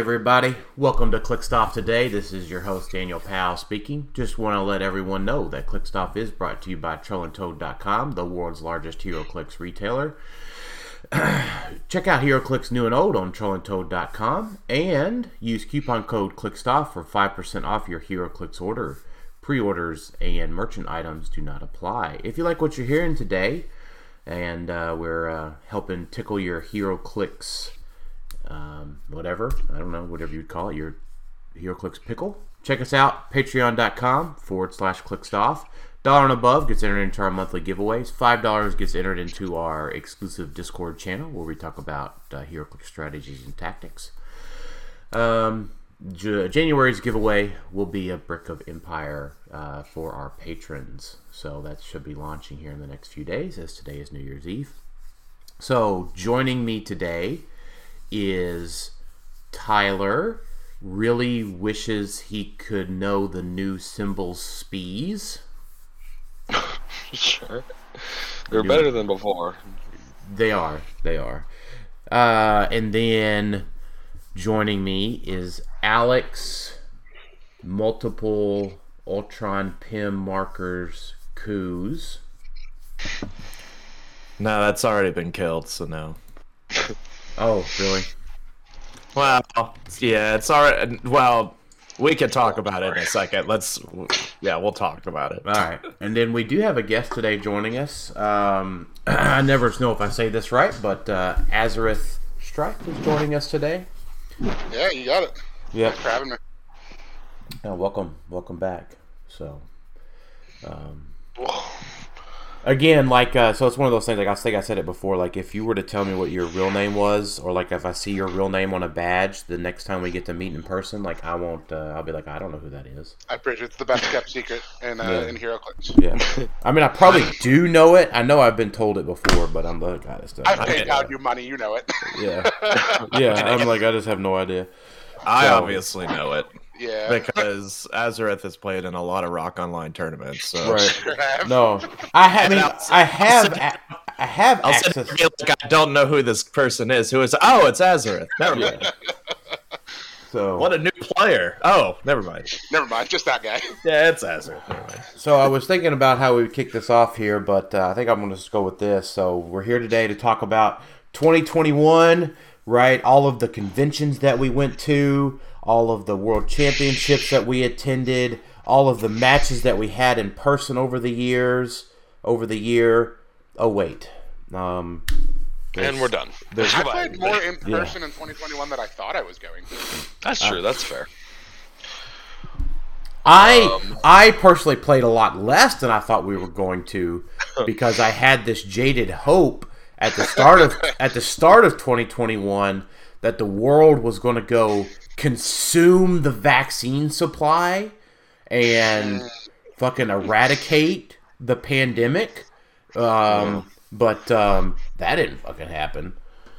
everybody, welcome to Clickstuff today. This is your host Daniel Powell speaking. Just want to let everyone know that Clickstuff is brought to you by TrollandToad.com, the world's largest HeroClix retailer. Check out HeroClix new and old on TrollandToad.com and use coupon code Clickstuff for 5% off your HeroClix order. Pre-orders and merchant items do not apply. If you like what you're hearing today, and uh, we're uh, helping tickle your HeroClix um, whatever. I don't know, whatever you'd call it, your HeroClix pickle. Check us out, patreon.com forward slash clickstuff. Dollar and above gets entered into our monthly giveaways. Five dollars gets entered into our exclusive Discord channel where we talk about uh, HeroClix strategies and tactics. Um, January's giveaway will be a brick of Empire uh, for our patrons. So that should be launching here in the next few days, as today is New Year's Eve. So joining me today is Tyler. Really wishes he could know the new symbol SPEES. Sure. They're better than before. They are. They are. Uh, and then joining me is Alex. Multiple Ultron Pym markers coups. No, that's already been killed, so no. Oh, really? Well, yeah, it's all right. Well, we can talk about it in a second. Let's. Yeah, we'll talk about it. All right. And then we do have a guest today joining us. Um, I never know if I say this right, but uh, Azareth Strike is joining us today. Yeah, you got it. Yeah. Thanks for having me. Uh, welcome, welcome back. So, um, again, like, uh, so it's one of those things. Like I think I said it before. Like, if you were to tell me what your real name was, or like if I see your real name on a badge, the next time we get to meet in person, like I won't. Uh, I'll be like, I don't know who that is. I appreciate it's the best kept secret in uh, Yeah. in HeroClix. Yeah. I mean, I probably do know it. I know I've been told it before, but I'm like, I just don't. I've paid out you money, you know it. Yeah. Yeah. I'm like, I just have no idea. I So- obviously know it yeah. because Azareth has played in a lot of Rock Online tournaments. So Right. No, I, have, I mean, I'll- have, I'll a- I have I'll sit access. here and be like, I don't know who this person is. Who is? Oh, it's Azareth. Never mind. So, What a new player. Oh, never mind. Never mind, just that guy. Yeah, it's Azareth. Never mind. so I was thinking about how we would kick this off here, but uh, I think I'm going to just go with this. So we're here today to talk about 2021, right? All of the conventions that we went to, all of the world championships that we attended, all of the matches that we had in person over the years, over the year. Oh wait, um, And we're done. there's- I played more in Yeah. person in 2021 than I thought I was going. To. That's true. That's fair. I I personally played a lot less than I thought we were going to because I had this jaded hope at the start of at the start of 2021 that the world was going to go consume the vaccine supply and fucking eradicate the pandemic. Um, but um, that didn't fucking happen.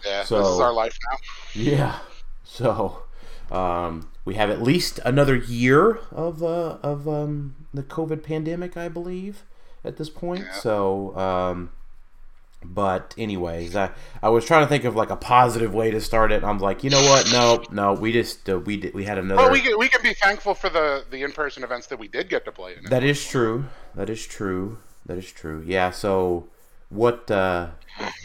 Yeah, So- this is our life now. Yeah. So, um, we have at least another year of uh, of um, the COVID pandemic, I believe, at this point. Yeah. So, um, but anyways, I I was trying to think of like a positive way to start it. I'm like, you know what? No, no, we just uh, we did, we had another. Well, we can, we can be thankful for the, the in person events that we did get to play in. That is true. That is true. That is true. Yeah. So, what? Uh,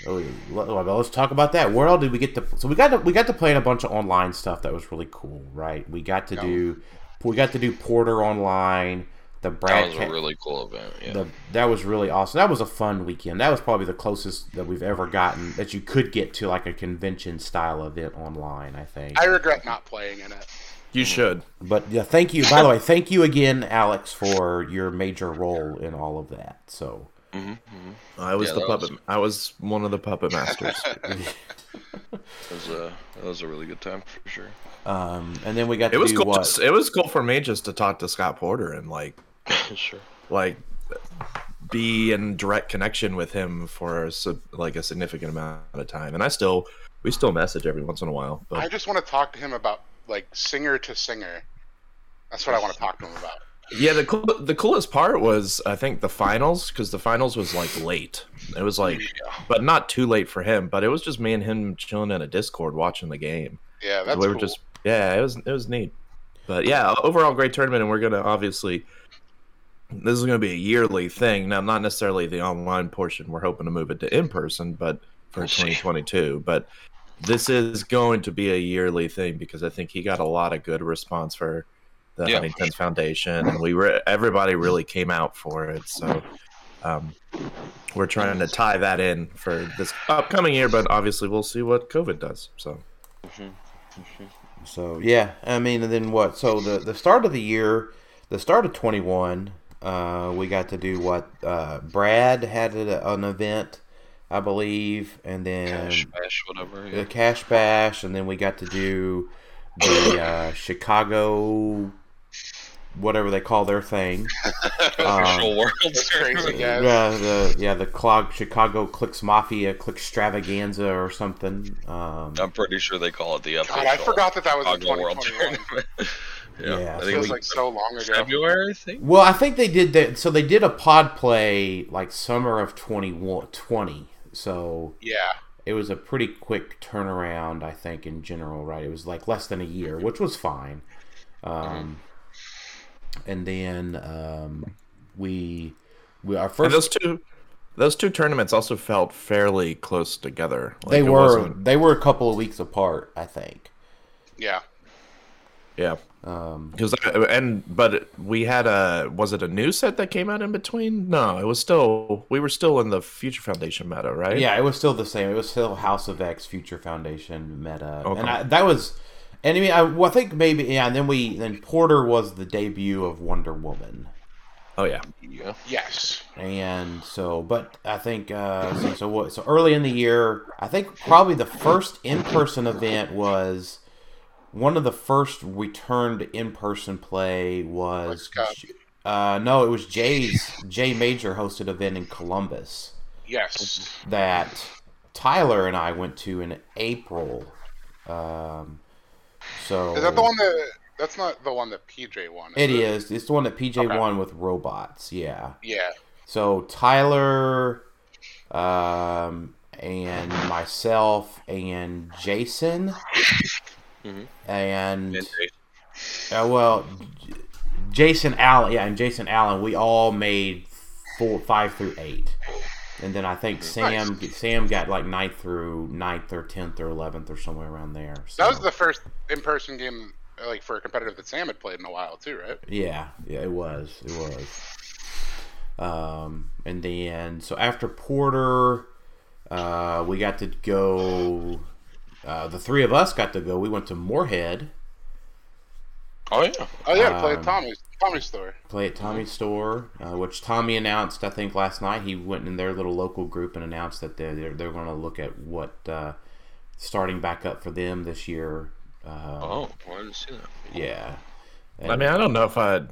oh, let's talk about that. Where all did we get to? So we got to we got to play in a bunch of online stuff that was really cool, right? We got to Yeah. do we got to do Porter online. The That was Ca- a really cool event. Yeah. the, that was really awesome. That was a fun weekend. That was probably the closest that we've ever gotten that you could get to like a convention style event online. I think. I regret not playing in it. You mm. should. But yeah, thank you. By the way, thank you again, Alex, for your major role in all of that. So mm-hmm, mm-hmm. I was Yeah, the puppet. was- I was one of the puppet masters. It was a that was a really good time for sure. Um, and then we got it to was do cool. what? just- it was cool for me just to talk to Scott Porter and like sure. like be in direct connection with him for a, like a significant amount of time. And I still we still message every once in a while. But... I just want to talk to him about like singer to singer. That's what I want to talk to him about. yeah, the cool, the coolest part was I think the finals because the finals was like late. It was like, but not too late for him. But it was just me and him chilling in a Discord watching the game. Yeah, that's we were cool. just yeah, it was it was neat. But yeah, overall great tournament, and we're gonna obviously this is gonna be a yearly thing. Now, not necessarily the online portion. We're hoping to move it to in person, but for We'll see. 2022. But this is going to be a yearly thing because I think he got a lot of good response for the Yeah. Huntington's Foundation, and we were everybody really came out for it. So. Um, we're trying to tie that in for this upcoming year, but obviously we'll see what COVID does. So So yeah, I mean, and then what? So the the start of the year, the start of twenty one, uh, we got to do what? Uh, Brad had a, an event, I believe, and then Cash bash, whatever. the Cash Bash, and then we got to do the uh, Chicago, whatever they call their thing. Virtual world. That's crazy. Yeah, the yeah the clog Chicago Clicks Mafia Click Extravaganza or something. Um, I'm pretty sure they call it the official. God, I forgot that that was in Chicago World 2021. Tournament. yeah, Yeah, I so It think feels like so long ago. February. I think. Well, I think they did that. So they did a pod play like summer of 2020. So Yeah, it was a pretty quick turnaround, I think, in general, right? It was like less than a year, which was fine. Um, and then um, we, we our And first those two, those two tournaments also felt fairly close together. Like, they were wasn't- they were a couple of weeks apart, I think. yeah. yeah. Um, Because and but we had a was it a new set that came out in between? No, it was still we were still in the Future Foundation meta, right? Yeah, it was still the same. It was still House of X Future Foundation meta, Okay. and I, that was. And I mean, I, well, I think maybe yeah. And then we then Porter was the debut of Wonder Woman, Oh yeah. Yeah. Yes. and so but I think uh, so, so what? So early in the year, I think probably the first in person event was one of the first returned in person play was. Uh, no, it was Jay's Jay Major hosted event in Columbus. Yes. that Tyler and I went to in April. Um, so Is that the one that? That's not the one that PJ won. It is. It's the one that PJ Okay. won with robots. Yeah. Yeah. So Tyler, um, and myself and Jason, Mhm. and And uh, well, J- Jason Allen, yeah, and Jason Allen, we all made four, five through eight, and then I think Sam, Sam got like ninth through ninth or tenth or eleventh or somewhere around there. So. That was the first in-person game, uh, like for a competitive that Sam had played in a while too, right? Yeah, yeah, it was. It was. Um, and then so after Porter, uh, we got to go. Uh, the three of us got to go. We went to Moorhead, Oh yeah. Oh yeah, to play Um, at Tommy's Tommy's store. play at Tommy's store, uh, which Tommy announced. I think last night he went in their little local group and announced that they're they're, they're going to look at what uh, starting back up for them this year. Uh, Oh, I didn't see that. Yeah. I mean, I don't know if I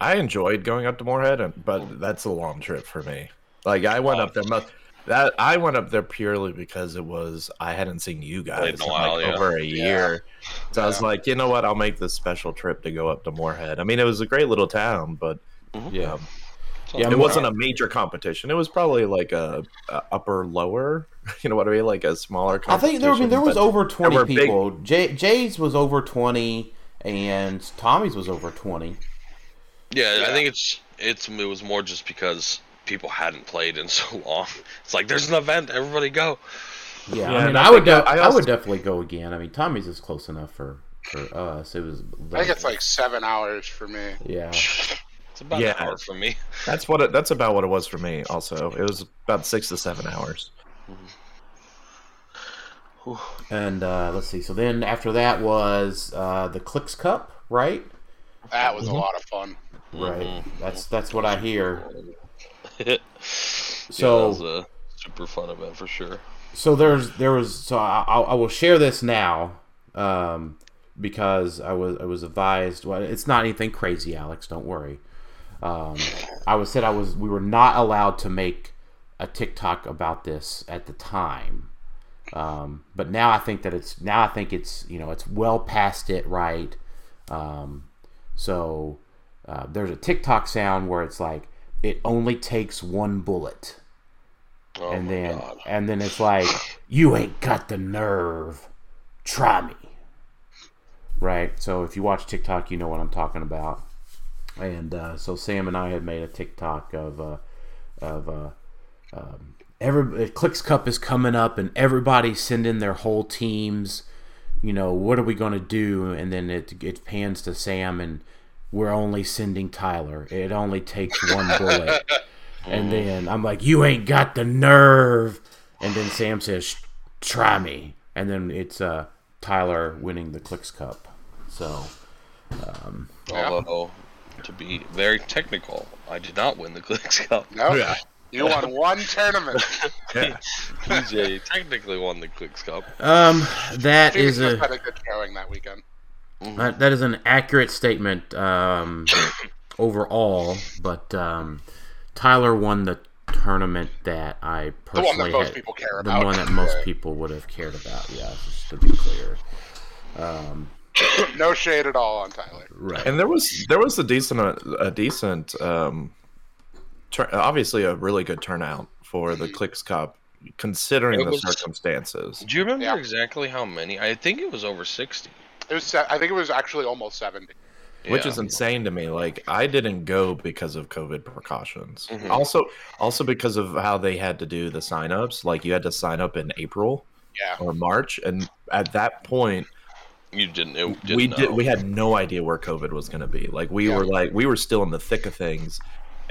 I enjoyed going up to Moorhead, but that's a long trip for me. Like I went up there mo- that I went up there purely because it was I hadn't seen you guys in a while, like, yeah. over a year. So I was like, you know what? I'll make this special trip to go up to Moorhead. I mean, it was a great little town, but yeah. um, Yeah, it wasn't a major competition. It was probably like a, a upper lower. You know what I mean? Like a smaller. I Competition, think there. I mean, there was over twenty were big- people. Jay's was over twenty, and Tommy's was over twenty. Yeah, Yeah. I think it's it's it was more just because people hadn't played in so long. It's like there's an event, everybody go. Yeah, Yeah, I mean, I, I would. think De- I- I I, would definitely go again. I mean, Tommy's is close enough for for us. It was. I think it's like seven hours for me. Yeah. It's about Yeah. an hour for me. That's what it, that's about what it was for me. Also, it was about six to seven hours. And uh, let's see. So then after that was uh, the Clicks Cup, right? That was Mhm. a lot of fun. Right. That's that's what I hear. yeah, So that was a super fun event for sure. so there's there was so I, I I will share this now um, because I was I was advised. Well, it's not anything crazy, Alex. Don't worry. Um, I was said I was we were not allowed to make a TikTok about this at the time. Um, but now I think that it's now I think it's you know it's well past it right. Um, so uh, there's a TikTok sound where it's like it only takes one bullet. Oh and my then god. and then it's like you ain't got the nerve. Try me. Right? So if you watch tiktok you know what i'm talking about. And uh, so sam and i had made a tiktok of uh, of uh, um, every clicks cup is coming up and everybody's sending their whole teams you know what are we going to do? And then it it pans to sam and we're only sending tyler it only takes one bullet and then I'm like, "You ain't got the nerve." And then Sam says, "Try me." And then it's uh, Tyler winning the Clicks Cup. So Yeah. Although, to be very technical, I did not win the Clicks Cup. No, Yeah. you won one tournament. Yeah. DJ technically won the Clicks Cup. um, that Phoenix is a had a good showing that weekend. That, that is an accurate statement um, overall. But um, Tyler won the tournament that I personally The personally one that most had- people care about. the one that most people would have cared about. Yeah, just to be clear. Um, no shade at all on Tyler. right. And there was there was a decent a decent um, tur- obviously a really good turnout for the Clicks Cup, considering It the was- circumstances. Do you remember Yeah. exactly how many? I think it was over 60. It was. I think it was actually almost seventy. which Yeah. is insane to me. Like I didn't go because of COVID precautions. Mhm. Also, also because of how they had to do the signups. Like you had to sign up in April Yeah. or March, and at that point, You didn't. It, didn't we know. did we had no idea where COVID was going to be. Like we Yeah. were like we were still in the thick of things,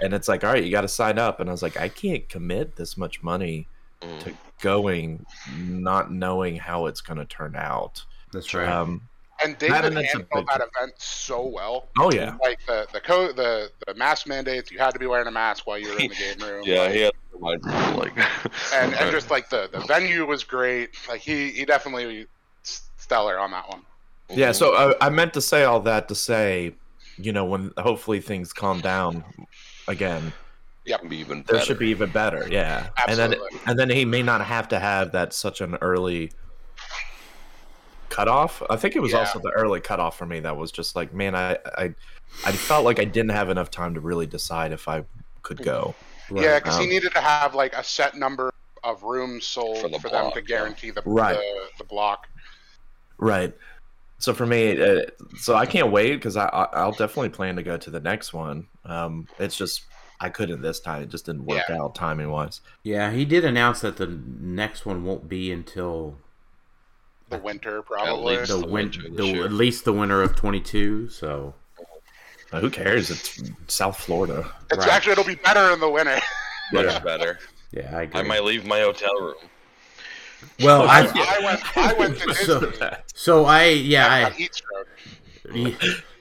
and it's like all right, you got to sign up, and I was like, I can't commit this much money Mm. to going, not knowing how it's going to turn out. That's right. Um, And David and handled that event so well. oh yeah, Like the the co- the the mask mandates, you had to be wearing a mask while you were in the game room. Yeah, like, he had to remind people, like. and and just like the the venue was great. Like he he definitely stellar on that one. Yeah, so I, I meant to say all that to say, you know, when hopefully things calm down again, Can be even there should be even better. Yeah, Absolutely. and then and then he may not have to have that such an early cutoff. I think it was Yeah. also the early cutoff for me that was just like, man, I I I felt like I didn't have enough time to really decide if I could go. Right. Yeah, because he Um, needed to have like a set number of rooms sold For for, the them block, to yeah. guarantee the Right. the, the block. Right. So for me, uh, so I can't wait because I I- I'll definitely plan to go to the next one. Um, it's just I couldn't this time; it just didn't work Yeah. out timing wise. Yeah, he did announce that the next one won't be until The winter probably. least. the the winter this the at least the winter of 22. So Uh, who cares? It's South Florida. It's Right. actually it'll be better in the winter. Much Yeah. better. yeah, I agree. I might leave my hotel room. well, I I went I went to So- Disney. so I yeah I I heat stroke.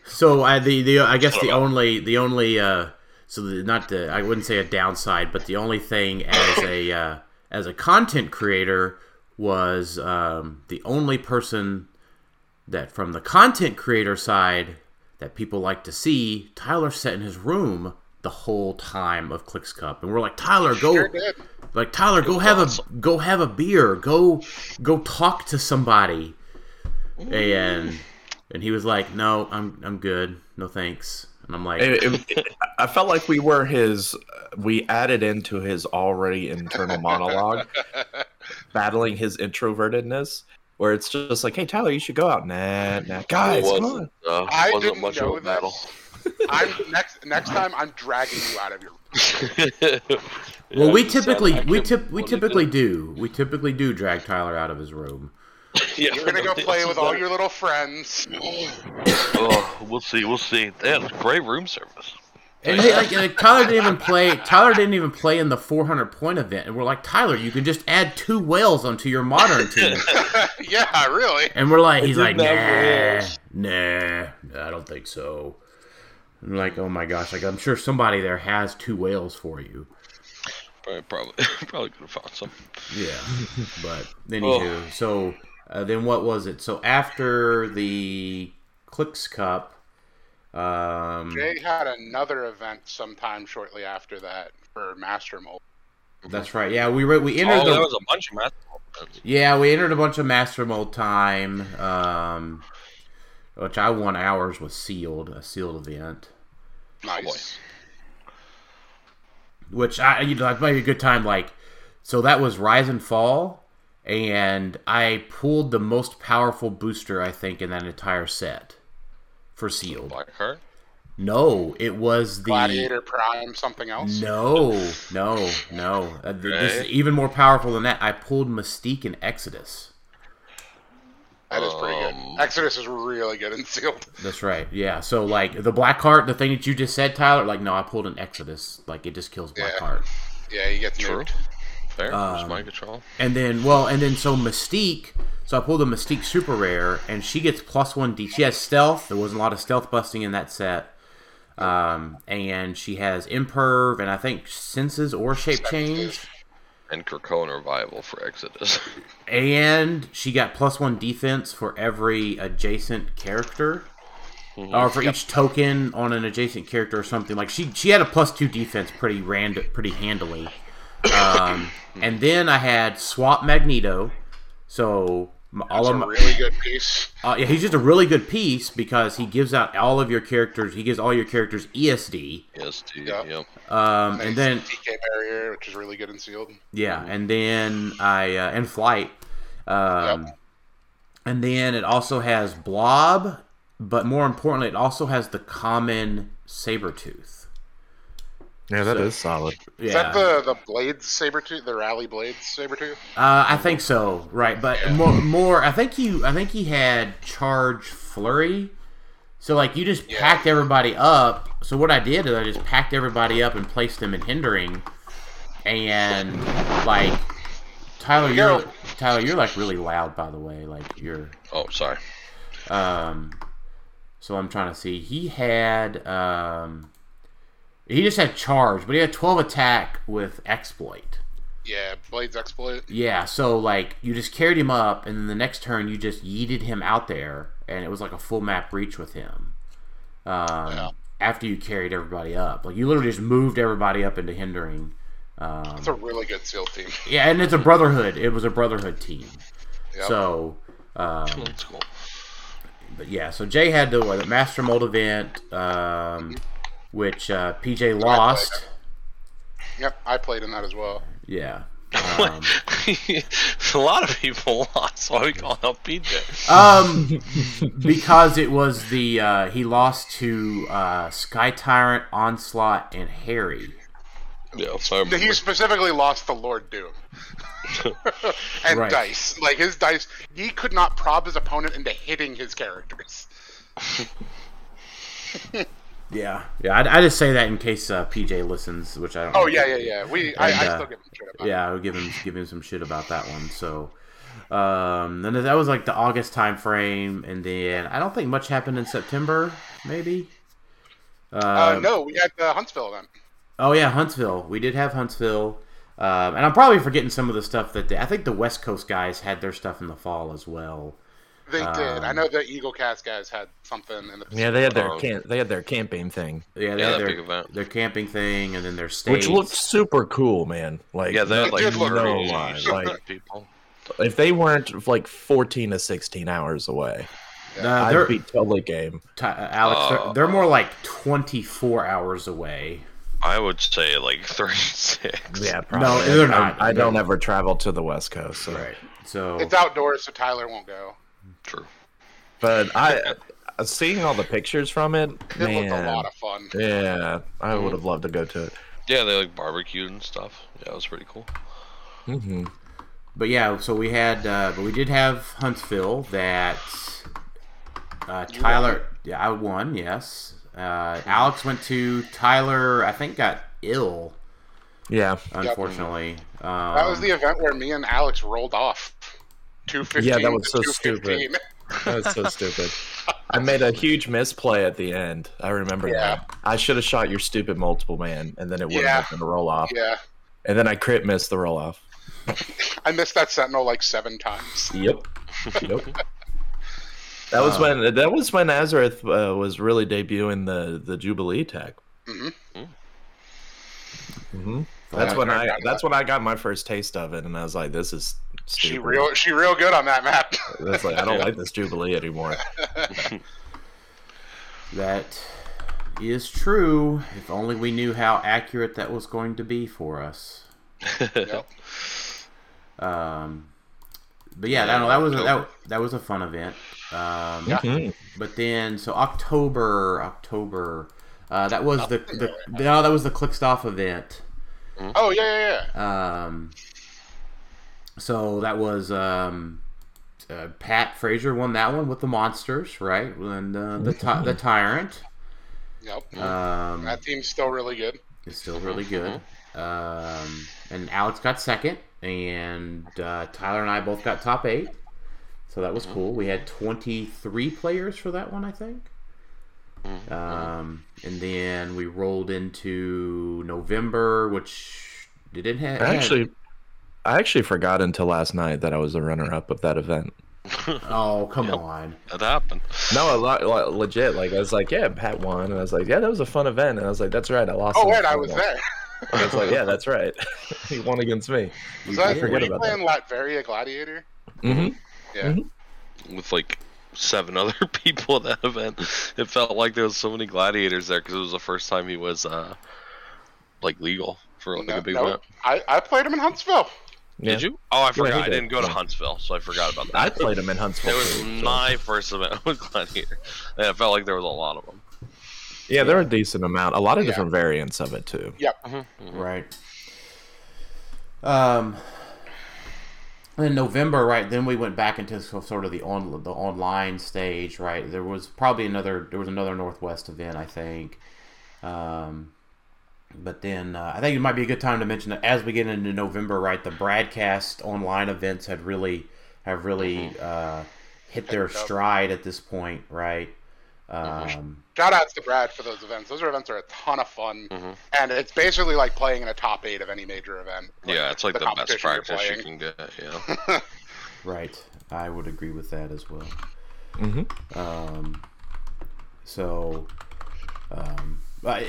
so I the, the I guess Shut the up. only the only uh so the, not the I wouldn't say a downside, but the only thing as a uh, as a content creator was um, the only person that from the content creator side that people like to see Tyler sat in his room the whole time of Clicks Cup, and we're like Tyler go Sure like Tyler go was have a go have a beer. Go go talk to somebody. And and he was like no I'm I'm good. No thanks. And I'm like It- it- I felt like we were his. We added into his already internal monologue, battling his introvertedness. Where it's just like, hey Tyler, you should go out. Nah, nah, guys, it come on. wasn't, uh, I wasn't didn't much know of a battle. I'm next next time I'm dragging you out of your room. well we Yeah, so typically we tip we typically it- do we typically do drag Tyler out of his room Yeah, You're gonna go play with all your little friends. Oh, we'll see. We'll see. They have great room service. And they, like, like, Tyler didn't even play. Tyler didn't even play in the 400 point event, and we're like, Tyler, you can just add two whales onto your modern team. yeah, really. And we're like, he's like, didn't nah, nah, I don't think so. I'm like, oh my gosh, like I'm sure somebody there has two whales for you. Probably, probably, probably could have found some. Yeah, but anywho, so uh, then what was it? So after the Clicks Cup, um, Jay had another event sometime shortly after that for Master Mold. that's right. Yeah, we re- we entered Oh, the there was a bunch of basketball events. Yeah, we entered a bunch of master mold time, um, which I won ours was sealed, a sealed event. Nice. Which I, you know, that might be a good time. Like, so that was Rise and Fall, and I pulled the most powerful booster I think in that entire set for sealed. Blackheart. No, it was the Gladiator Prime, something else. No, no, no. Uh, th- This is Okay. even more powerful than that. I pulled Mystique and Exodus. That is pretty Um, good. Exodus is really good in sealed. That's right. Yeah. So like the Blackheart, the thing that you just said, Tyler. Like no, I pulled an Exodus. Like it just kills black Yeah. heart. Yeah, he gets True. nuked. Um, my control. And then well, and then so Mystique. So I pulled a Mystique super rare, and she gets plus one D. She has stealth. There wasn't a lot of stealth busting in that set. Um, and she has imperv, and I think senses or shape change. And Krakoan revival for Exodus. And she got plus one defense for every adjacent character. or for each token on an adjacent character or something. Like she she had a plus two defense pretty random, pretty handily. Um, and then I had swap Magneto. So m- all That's of a my, really good piece. uh, yeah, he's just a really good piece because he gives out all of your characters. He gives all your characters ESD. yes, D. Yeah. Yep. Um, and then TK barrier, which is really good in sealed. Yeah, and then I uh, and flight, um, Yep. and then it also has blob, but more importantly, it also has the common Sabretooth. Yeah, that is solid. Yeah, Is that the the blades Sabretooth, the rally blades Sabretooth? uh, I think so. Right, but more, more. I think you. I think he had charge flurry. So like you just Yeah. packed everybody up. So what I did is I just packed everybody up and placed them in hindering, and like Tyler, you're go. Tyler, you're like really loud. By the way, like you're. Oh, sorry. Um, so I'm trying to see. He had um, he just had charge, but he had 12 attack with exploit. Yeah, blades exploit. Yeah, so like you just carried him up, and then the next turn you just yeeted him out there, and it was like a full map breach with him. Um, Yeah. After you carried everybody up, like you literally just moved everybody up into hindering. Um, It's a really good SEAL team. yeah, and it's a brotherhood. It was a brotherhood team. Yep. So, um, cool. but yeah, so Jay had the, what, the Master Mold event, um, which uh, PJ lost. Yep, I played in that as well. Yeah. Um, a lot of people lost. Why are we calling out PJ? um, because it was the uh, he lost to uh, Sky Tyrant, Onslaught, and Harry. Yeah, so He specifically lost to Lord Doom. and Right. dice. Like his dice he could not prob his opponent into hitting his characters. Yeah, yeah. I, I just say that in case uh, PJ listens, which I don't. Oh know. yeah, yeah, yeah. We I, And, I uh, still give him shit about Yeah, I would give him give him some shit about that one. So, um, then that was like the August time frame, and then I don't think much happened in September. Maybe. it. Uh, Um, no, we had the Huntsville event. Oh yeah, Huntsville. We did have Huntsville, um, and I'm probably forgetting some of the stuff that they, I think the West Coast guys had their stuff in the fall as well. They did. I um, know the Eagle Cast guys had something in the Yeah, they had their Oh. camp. They had their camping thing, Yeah, they Yeah, had their, big event. their camping thing, and then their states. which looked super cool, man. Like, Yeah, they had like did no cool. lie. Like, people. if they weren't like 14 to 16 hours away, Uh, I'd they're, be totally game. Ty- uh, Alex, they're, they're more like 24 hours away. I would say like 36. Yeah, probably. No, they're not. I, I don't ever travel to the West Coast, so. Right. So It's outdoors, so Tyler won't go. True. But I, uh, seeing all the pictures from it, It man, looked a lot of fun. yeah, I would have loved to go to it. Yeah, they like barbecued and stuff. Yeah, it was pretty cool. hmm But yeah, so we had, uh, but we did have Huntsville that uh, Tyler. Yeah, I won. Yes. Uh, Alex went to. Tyler, I think, got ill. Yeah. Unfortunately, um, That was the event where me and Alex rolled off. Two fifteen. Yeah, that was so 215. That was so stupid. I made a huge misplay at the end. I remember Yeah. that. I should have shot your stupid multiple man, and then it would Yeah. have been a roll off. Yeah, And then I crit missed the roll off. I missed that sentinel like seven times. Yep. Yep. That was when that was when Azareth uh, was really debuting the the Jubilee tech. Mhm. Mm-hmm. That's Yeah. when I Yeah. that's when I got my first taste of it, and I was like, "This is stupid." She real, she real good on that map. It's like I don't Yeah. like this Jubilee anymore. that is true. If only we knew how accurate that was going to be for us. Yep. Um, but yeah, that, that was a, that, that was a fun event. Um, Yeah. Mhm. But then, so October, October, uh, that was the, the no, that was the Clickstuff event. Oh yeah, yeah, yeah. Um, so that was um, uh, Pat Frazier won that one with the monsters, right? And uh, the ty- the tyrant Yep. um, That team's still really good. It's still really good. Um, and Alex got second, and uh, Tyler and I both got top eight. So that was cool. We had 23 players for that one, I think. Um, and then we rolled into November, which didn't have. I actually, I actually forgot until last night that I was a runner up of that event. Oh, come on. That happened. No, a lot, like, legit. Like I was like, yeah, Pat won, and I was like, yeah, that was a fun event, and I was like, that's right, I lost. Oh wait, I was final. there. And I was like, yeah, that's right. he won against me. Was that did. were Forget you about playing Latveria Gladiator? hmm Yeah. with like seven other people at that event. It felt like there was so many gladiators there because it was the first time he was uh like legal for like No, a big no, event. I, I played him in Huntsville. Did you? Oh, I he forgot. I did. didn't go to Huntsville, so I forgot about that. I played him in Huntsville. It was too, so- my first event with gladiator. Yeah, it felt like there was a lot of them. Yeah, there are a decent amount. A lot of Yeah. different variants of it too. Yep. Right. Um. In November, right? Then we went back into sort of the on the online stage, right? There was probably another there was another Northwest event, I think. Um, but then uh, I think it might be a good time to mention that as we get into November, right? The broadcast online events had really have really uh, hit their stride at this point, right? Um, Shout outs to Brad for those events. Those events are a ton of fun, Mhm. and it's basically like playing in a top eight of any major event. yeah, it's like the, best competition you're practice you can get. Yeah. right. I would agree with that as well. hmm Um, so, um, I-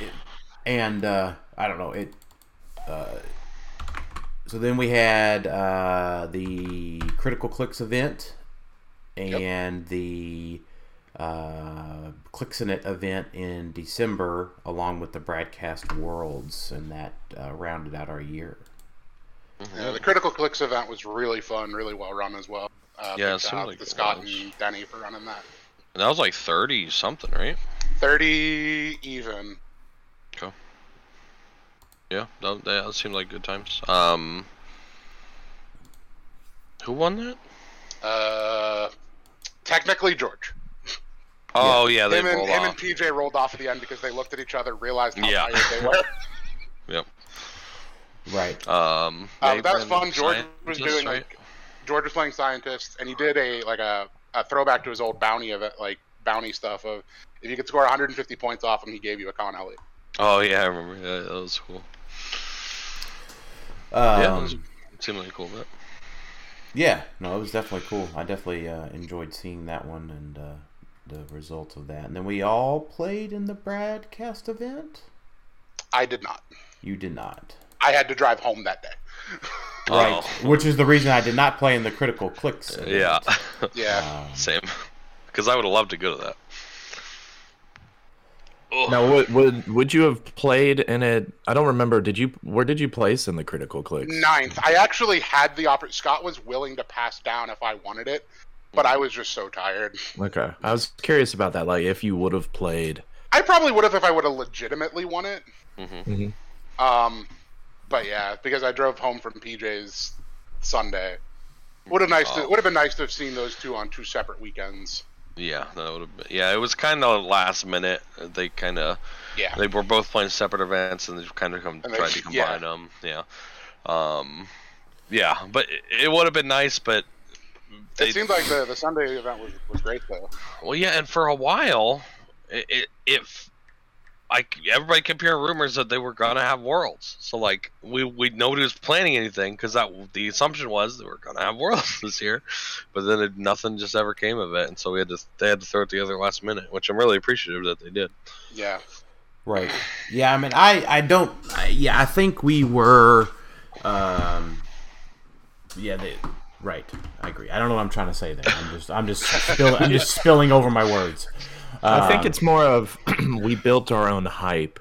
and uh, I don't know it. Uh, so then we had uh, the critical clicks event and the uh, clicks in it event in December, along with the broadcast worlds, and that uh, rounded out our year. Yeah, the Critical Clicks event was really fun, really well run as well. Uh, Yeah, big it seemed shout like Scott was. and Denny for running that. And that was like thirty something, right? Thirty even. Yeah, that, that seemed like good times. Um, who won that? Uh, technically George. Oh yeah, they him and him and PJ rolled off at the end because they looked at each other, realized how Yeah. tired they were. Yep. Right. Um, they but that was fun. George was doing right? like George was playing scientist, and he did a like a, a throwback to his old bounty event, like bounty stuff of if you could score 150 points off him, he gave you a Con Elliot. Oh yeah, I remember. Yeah, that was cool. Um, yeah, it, was, it seemed like a cool bit. Yeah, no, it was definitely cool. I definitely uh, enjoyed seeing that one and uh, the results of that. And then we all played in the broadcast event. I did not. You did not, I had to drive home that day. right? Oh. Which is the reason I did not play in the critical clicks. Event. Yeah, Yeah. Um, same. Because I would have loved to go to that. Ugh. Now, would, would would you have played in it? I don't remember. Did you? Where did you place in the critical clicks? Ninth. I actually had the opportunity. Scott was willing to pass down if I wanted it, but I was just so tired. Okay, I was curious about that. Like, if you would have played. I probably would have if I would have legitimately won it. Mhm. Um, but yeah, because I drove home from PJ's Sunday. Would have nice to Oh. would have been nice to have seen those two on two separate weekends. Yeah, that would have been. Yeah, it was kind of last minute. They kind of Yeah. they were both playing separate events and they kind of come tried to yeah. combine them. Yeah. Um. Yeah, but it, it would have been nice, but they, it seemed like the, the Sunday event was, was great though. Well, yeah, and for a while, it, it, it like everybody kept hearing rumors that they were gonna have worlds. So like we we nobody was planning anything because that the assumption was they were gonna have worlds this year, but then it, nothing just ever came of it, and so we had to they had to throw it together last minute, which I'm really appreciative that they did. Yeah. Right. Yeah, I mean, I, I don't. I, yeah, I think we were. Um, yeah, they, right. I agree. I don't know what I'm trying to say there. I'm just, I'm just, spill, I'm just spilling over my words. I think Um, it's more of we built our own hype,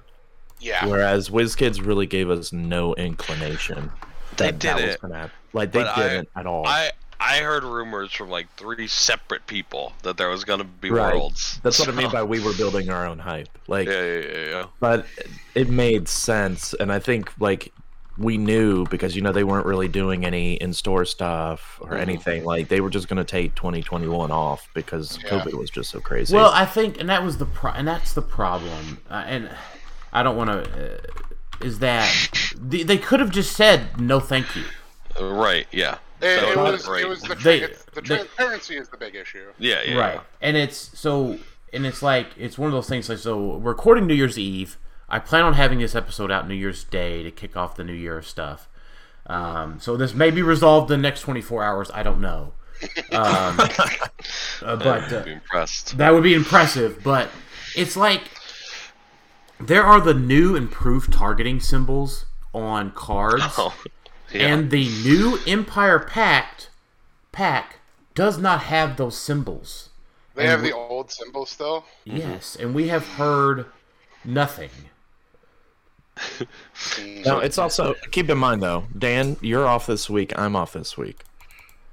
Yeah. whereas WizKids really gave us no inclination. They that did that was it, gonna happen. Like they but didn't at all. I I heard rumors from like three separate people that there was gonna be Right. worlds. That's what I mean by we were building our own hype. Like, Yeah, yeah, yeah, yeah. but it made sense, and I think like we knew because you know they weren't really doing any in-store stuff or Mhm. anything. Like they were just gonna take 2021 off because Yeah. COVID was just so crazy. Well, I think, and that was the pro- and that's the problem, uh, and I don't want to. Uh, is that they, they could have just said no, thank you. Uh, Right, yeah. It, That it was been great. it was the tra- They- it's, the they- transparency is the big issue. Yeah, yeah. right and it's so and it's like it's one of those things like so we're recording new year's eve i plan on having this episode out new year's day to kick off the new year stuff um, so this may be resolved in the next 24 hours i don't know um, uh, but uh, be impressed. that would be impressive but it's like there are the new improved targeting symbols on cards Oh, yeah. and the new empire pact pack does not have those symbols They And have we- the old symbols still. Yes, and we have heard nothing. No, it's also keep in mind though, Dan, you're off this week. I'm off this week.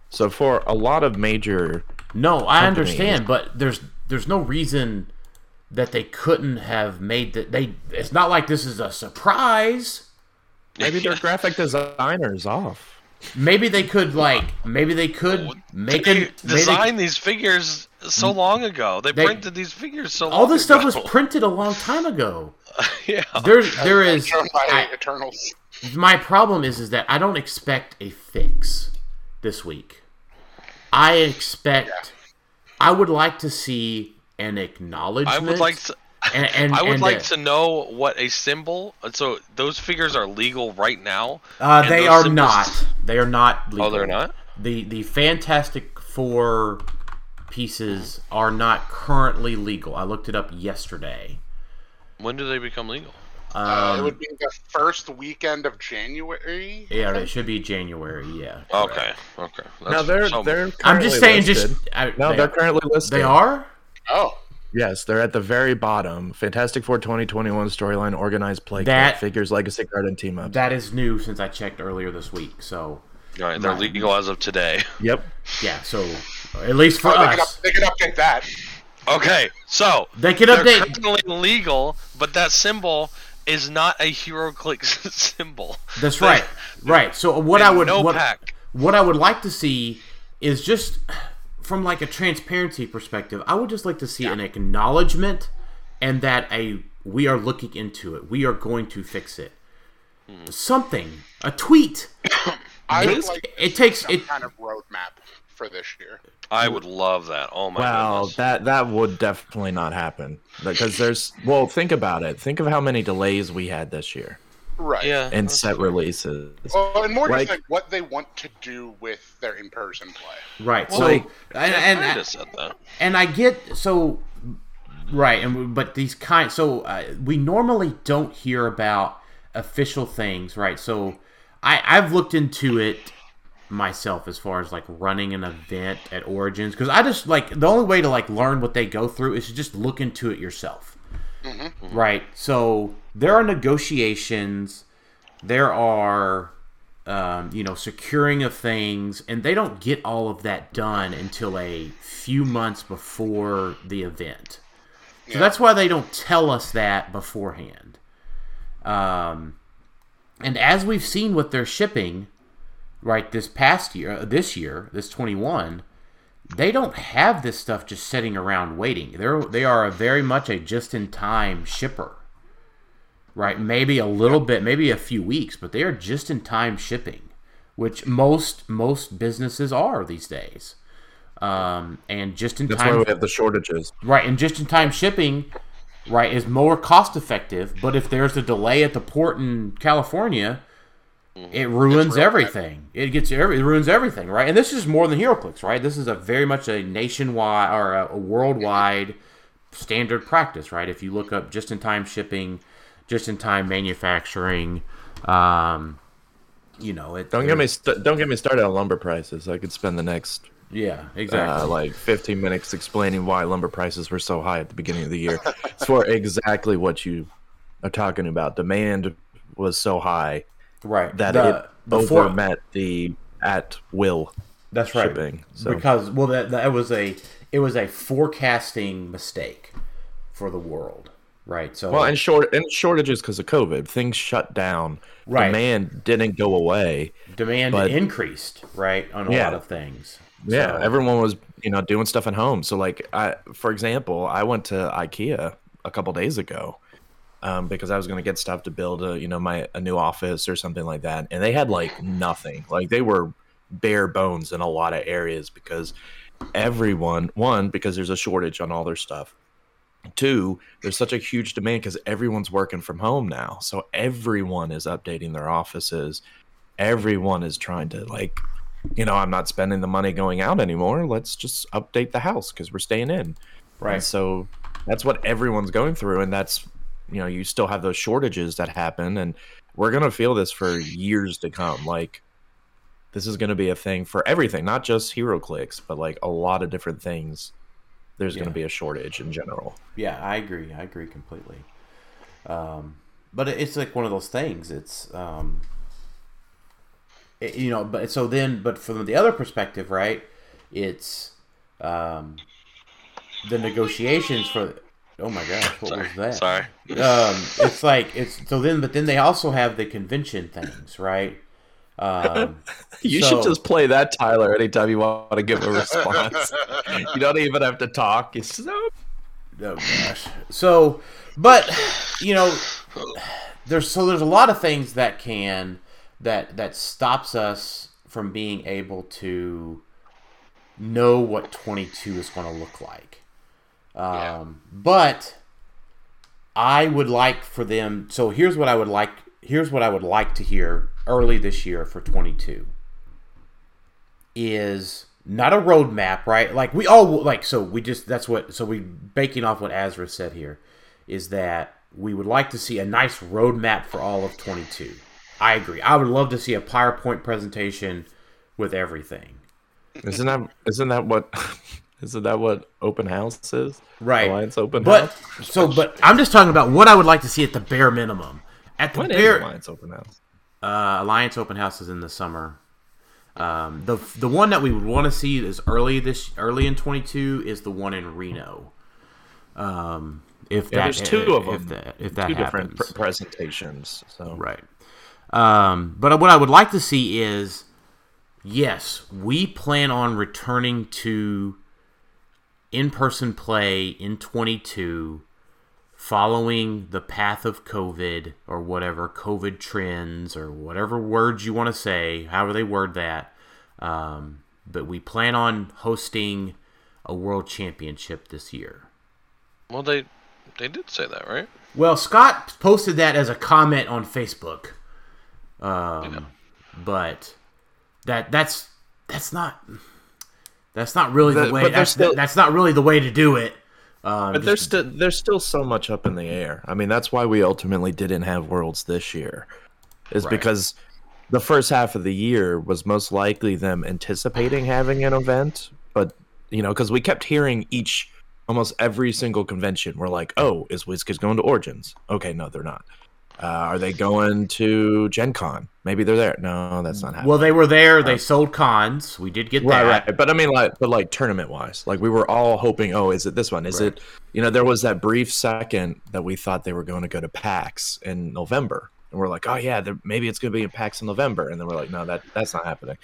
So for a lot of major, No, I Companies. understand, but there's there's no reason that they couldn't have made that. They it's not like this is a surprise. maybe their graphic designers off. Maybe they could like maybe they could make they a maybe they- these figures so long ago. They, They- printed these figures so long all this stuff was printed a long time ago. yeah. There's there is I- Eternals. my problem is is that I don't expect a fix this week. I expect I would like to see an acknowledgement. I would like to. and, and I would and, like uh, to know what a symbol. So those figures are legal right now. Uh, they are symbols- not. They are not legal. Oh, they're not. The the Fantastic Four pieces are not currently legal. I looked it up yesterday. When do they become legal? Uh, it Um, would be the first weekend of January. yeah, it should be January. Yeah. Okay, okay. That's Now they're so- they're. I'm just saying. listed. Just I, no, they, they're currently listed. they are. Oh, Yes, they're at the very bottom. Fantastic Four 2021 storyline, organized play, kit, That- figures, legacy card, and team up. That is new since I checked earlier this week. So All right, they're Right. legal as of today. Yep. yeah. So at least for oh they, can up, us, they can update that. Okay, so they can they're update. currently legal, but that symbol is not a Hero HeroClix symbol. That's right. Right. So what I would no what, pack. what I would like to see is just from like a transparency perspective, I would just like to see an acknowledgement and that a we are looking into it. We are going to fix it. Hmm. Something, a tweet. I It- like it takes some it kind of roadmap for this year. I would love that. Oh my Well, goodness. that that would definitely not happen because there's. Well, think about it. Think of how many delays we had this year Right. yeah. And set fair. releases. Well, and more Like- just like what they want to do with their in-person play. right. So Like- and, and, kinda said that. and I get so right, and but these kind so uh, we normally don't hear about official things, right? So I I've looked into it myself as far as like running an event at Origins because I just like the only way to like learn what they go through is to just look into it yourself, right? So there are negotiations, there are um, you know, securing of things, and they don't get all of that done until a few months before the event. So Yeah. that's why they don't tell us that beforehand. Um, and as we've seen with their shipping, right, this past year, uh, this year, this 21, they don't have this stuff just sitting around waiting. They're they are a very much a just in time shipper. Right? Maybe a little bit, maybe a few weeks, but they are just in time shipping, which most most businesses are these days. Um, and just in That's time why we have the shortages. Right, and just in time shipping, right, is more cost effective. But if there's a delay at the port in California, it ruins everything. It gets every, it ruins everything, right? And this is more than HeroClix, right? This is a very much a nationwide or a, a worldwide standard practice, right? If you look up just in time shipping, just in time manufacturing, um, you know, it Don't get me st- don't get me started on lumber prices. I could spend the next yeah, exactly. uh, like 15 minutes explaining why lumber prices were so high at the beginning of the year. it's for exactly what you are talking about. Demand was so high right. that The- it before- overmet the at will That's right. shipping. So Because well, that that was a it was a forecasting mistake for the world, right? So well, and short and shortages because of COVID, things shut down. Right. Demand didn't go away. demand but- increased, right, on a Yeah. lot of things. Yeah, So- everyone was you know doing stuff at home. So like, I for example, I went to IKEA a couple days ago um, because I was going to get stuff to build a you know my a new office or something like that, and they had like nothing. Like they were bare bones in a lot of areas because everyone one because there's a shortage on all their stuff. Two, there's such a huge demand because everyone's working from home now. So everyone is updating their offices. Everyone is trying to like you know, I'm not spending the money going out anymore. Let's just update the house because we're staying in. Right. And so that's what everyone's going through. And that's, you know, you still have those shortages that happen. And we're going to feel this for years to come. Like, this is going to be a thing for everything, not just HeroClix, but like a lot of different things. There's going to be a shortage in general. Yeah, I agree. I agree completely. Um, but it's like one of those things. It's um, it- you know, but so then, but from the other perspective, right? It's um, the negotiations for. Oh my gosh, what Sorry. was that? Sorry. um, it's like it's so then, but then they also have the convention things, right? Um, You So- should just play that, Tyler, anytime you want to give a response. you don't even have to talk. It's so oh gosh. So, but you know, there's so there's a lot of things that can that that stops us from being able to know what 22 is going to look like. Um, But I would like for them. So here's what I would like. Here's what I would like to hear early this year for 22 is not a roadmap, right? Like we all like. So we just that's what. So we baking off what Azra said here is that we would like to see a nice roadmap for all of 22. I agree. I would love to see a PowerPoint presentation with everything. Isn't that isn't that what isn't that what open house is? Right. Alliance open But house. so, but I'm just talking about what I would like to see at the bare minimum. At the When is bare, Alliance open house? Uh, Alliance Open House is in the summer. Um, the the one that we would want to see is early this early in 22 is the one in Reno. Um, if Yeah, that there's two of if them. that if that Two happens, different pr- presentations. So right. Um, but what I would like to see is, yes, we plan on returning to in-person play in 22 following the path of COVID or whatever COVID trends or whatever words you want to say, however they word that. Um, but we plan on hosting a world championship this year. Well, they they did say that, right? Well, Scott posted that as a comment on Facebook, um, but that that's that's not that's not really the The- way. That's, still- that's not really the way to do it. Um, But there's still there's still so much up in the air. I mean, that's why we ultimately didn't have worlds this year, is Right. because the first half of the year was most likely them anticipating having an event, but you know, because we kept hearing each almost every single convention, we're like, oh, is WizKids going to Origins? Okay, no, they're not. Uh, are they going to Gen Con? Maybe they're there. No, that's not happening. well, they were there. They sold cons. We did get Right, that. right. But I mean, like, but like tournament wise, like we were all hoping, oh, is it this one? Is Right. it, you know, there was that brief second that we thought they were going to go to PAX in November, and we're like, oh yeah, there- maybe it's going to be in PAX in November, and then we're like, no, that that's not happening.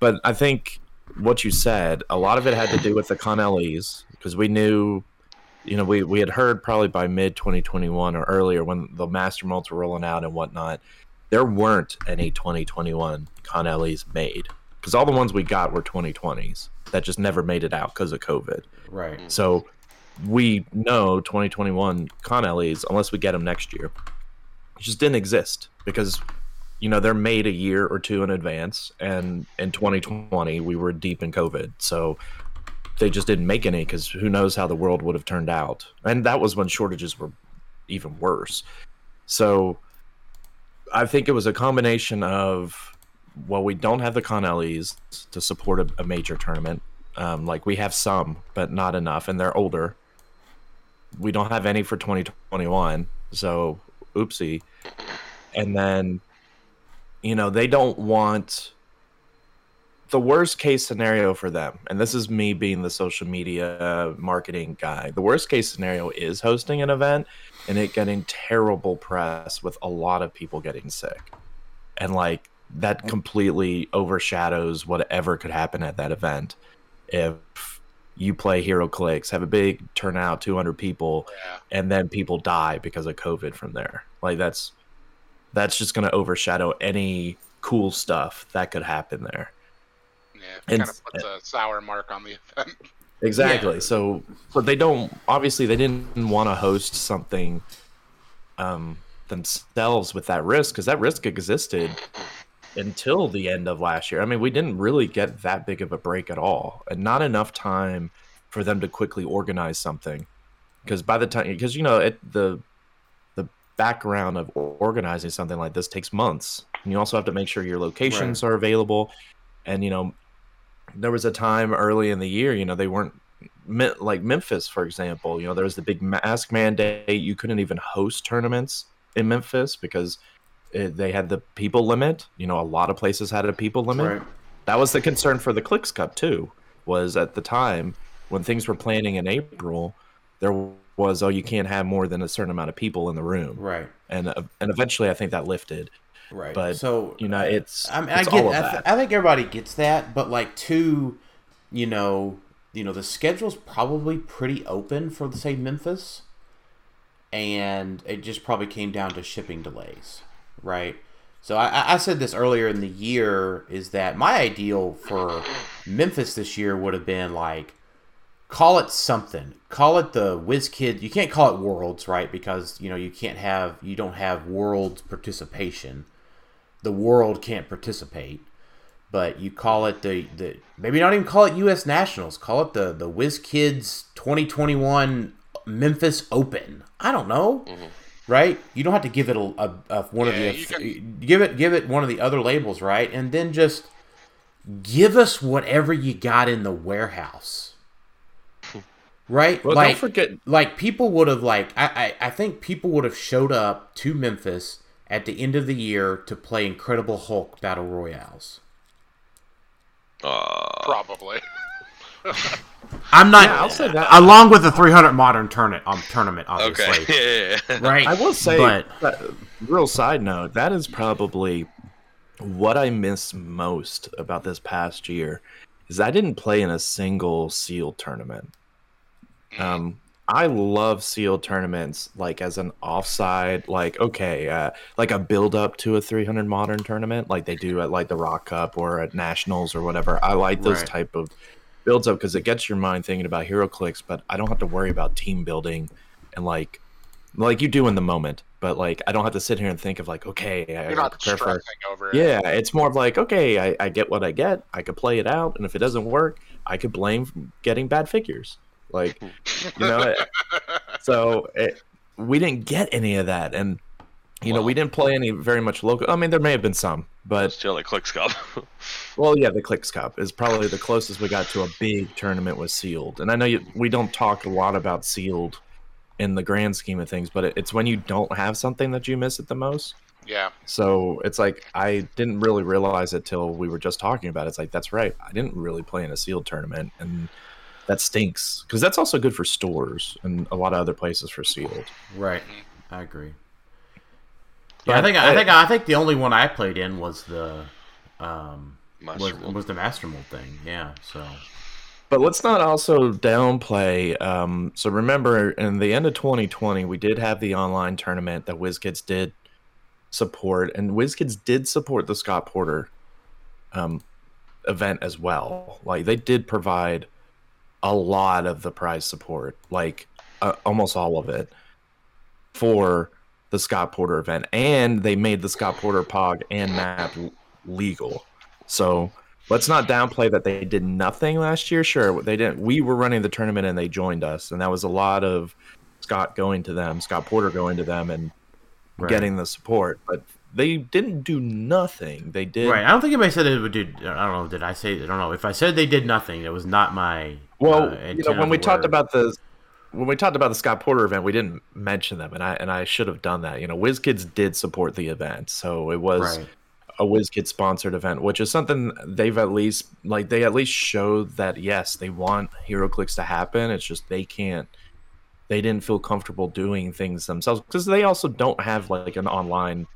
But I think what you said, a lot of it had to do with the con Connellies because we knew, you know, we, we had heard probably by mid 2021 or earlier when the master molds were rolling out and whatnot, there weren't any 2021 Connellies made because all the ones we got were 2020s that just never made it out because of COVID. Right. So we know 2021 Connellies, unless we get them next year, just didn't exist because you know they're made a year or two in advance, and in 2020 we were deep in COVID, so they just didn't make any because who knows how the world would have turned out, and that was when shortages were even worse. So I think it was a combination of well, we don't have the Connellies to support a, a major tournament. Um, like we have some, but not enough, and they're older. We don't have any for 2021, so oopsie. And then, you know, they don't want the worst case scenario for them. And this is me being the social media marketing guy. The worst case scenario is hosting an event and it getting terrible press with a lot of people getting sick. And like that completely overshadows whatever could happen at that event if you play HeroClix have a big turnout 200 people Yeah. and then people die because of covid from there like that's that's just going to overshadow any cool stuff that could happen there. And- kind of puts a sour mark on the event. Exactly. Yeah. So, but they don't. Obviously, they didn't want to host something um, themselves with that risk because that risk existed until the end of last year. I mean, we didn't really get that big of a break at all, and not enough time for them to quickly organize something. Because by the time, because you know, it, the the background of organizing something like this takes months, and you also have to make sure your locations are available, and you know, there was a time early in the year, you know, they weren't like Memphis, for example. You know, there was the big mask mandate. You couldn't even host tournaments in Memphis because it, they had the people limit. You know, a lot of places had a people limit. Right. That was the concern for the Clicks Cup too. Was at the time when things were planning in April, there was oh you can't have more than a certain amount of people in the room, Right. and uh, and eventually I think that lifted. Right. But, so You know, uh, it's I mean, I get. I, th-. I think everybody gets that, but like two, you know, you know, the schedule's probably pretty open for say Memphis, and it just probably came down to shipping delays, right? So I- I, I said this earlier in the year is that my ideal for Memphis this year would have been like call it something. Call it the WizKid. You can't call it Worlds, right? Because you know you can't have you don't have Worlds participation. The world can't participate, but you call it the the maybe not even call it U.S. Nationals. Call it the the WizKids 2021 Memphis Open. I don't know. Right, you don't have to give it a, a, a one Yeah, of the give it give it one of the other labels, right? And then just give us whatever you got in the warehouse. Right? Well, like, don't forget like people would have like I, I I think people would have showed up to Memphis at the end of the year to play Incredible Hulk Battle Royales. Uh, Probably. I'm not Yeah, I'll say that. along with the 300 modern tournament um, tournament obviously. okay. yeah, yeah, yeah. Right. I will say, but that- real side note, that is probably what I miss most about this past year is I didn't play in a single sealed tournament. Um, I love sealed tournaments like as an offside, like okay, uh, like a build up to a 300 modern tournament, like they do at like the Rock Cup or at Nationals or whatever. I like those Right. type of builds up because it gets your mind thinking about HeroClix, but I don't have to worry about team building and like like you do in the moment. But like I don't have to sit here and think of like okay, You're not prepare for over it. yeah, it's more of like, okay, I, I get what I get. I could play it out, and if it doesn't work, I could blame getting bad figures. Like, you know, it- so it, we didn't get any of that, and you know, we didn't play any very much local. I mean, there may have been some, but Still like Clicks Cup. well, yeah, the Clicks Cup is probably the closest we got to a big tournament with sealed. And I know you, we don't talk a lot about sealed in the grand scheme of things, but it, it's when you don't have something that you miss it the most. Yeah. So it's like I didn't really realize it till we were just talking about it. It's like that's right. I didn't really play in a sealed tournament, and that stinks because that's also good for stores and a lot of other places for sealed. Right. I agree. Yeah, I think I I- think I think the only one I played in was the um was, was the Master Mold thing. Yeah, so But let's not also downplay. Um, so remember, in the end of 2020, we did have the online tournament that WizKids did support, and WizKids did support the Scott Porter um, event as well. Like they did provide a lot of the prize support, like uh, almost all of it, for the Scott Porter event, and they made the Scott Porter Pog and map legal. So let's not downplay that they did nothing last year. Sure, they didn't. We were running the tournament and they joined us, and that was a lot of Scott going to them, Scott Porter going to them, and Right. getting the support. But they didn't do nothing. They did. right. I don't think anybody said it would do. I don't know. Did I say? I don't know. If I said they did nothing, it was not my. Well, uh, you know, when the we talked about the when we talked about the Scott Porter event, we didn't mention them, and I and I should have done that. You know, WizKids did support the event, so it was right. a WizKid sponsored event, which is something they've at least like they at least showed that yes, they want HeroClix to happen. It's just they can't. They didn't feel comfortable doing things themselves because they also don't have like an online,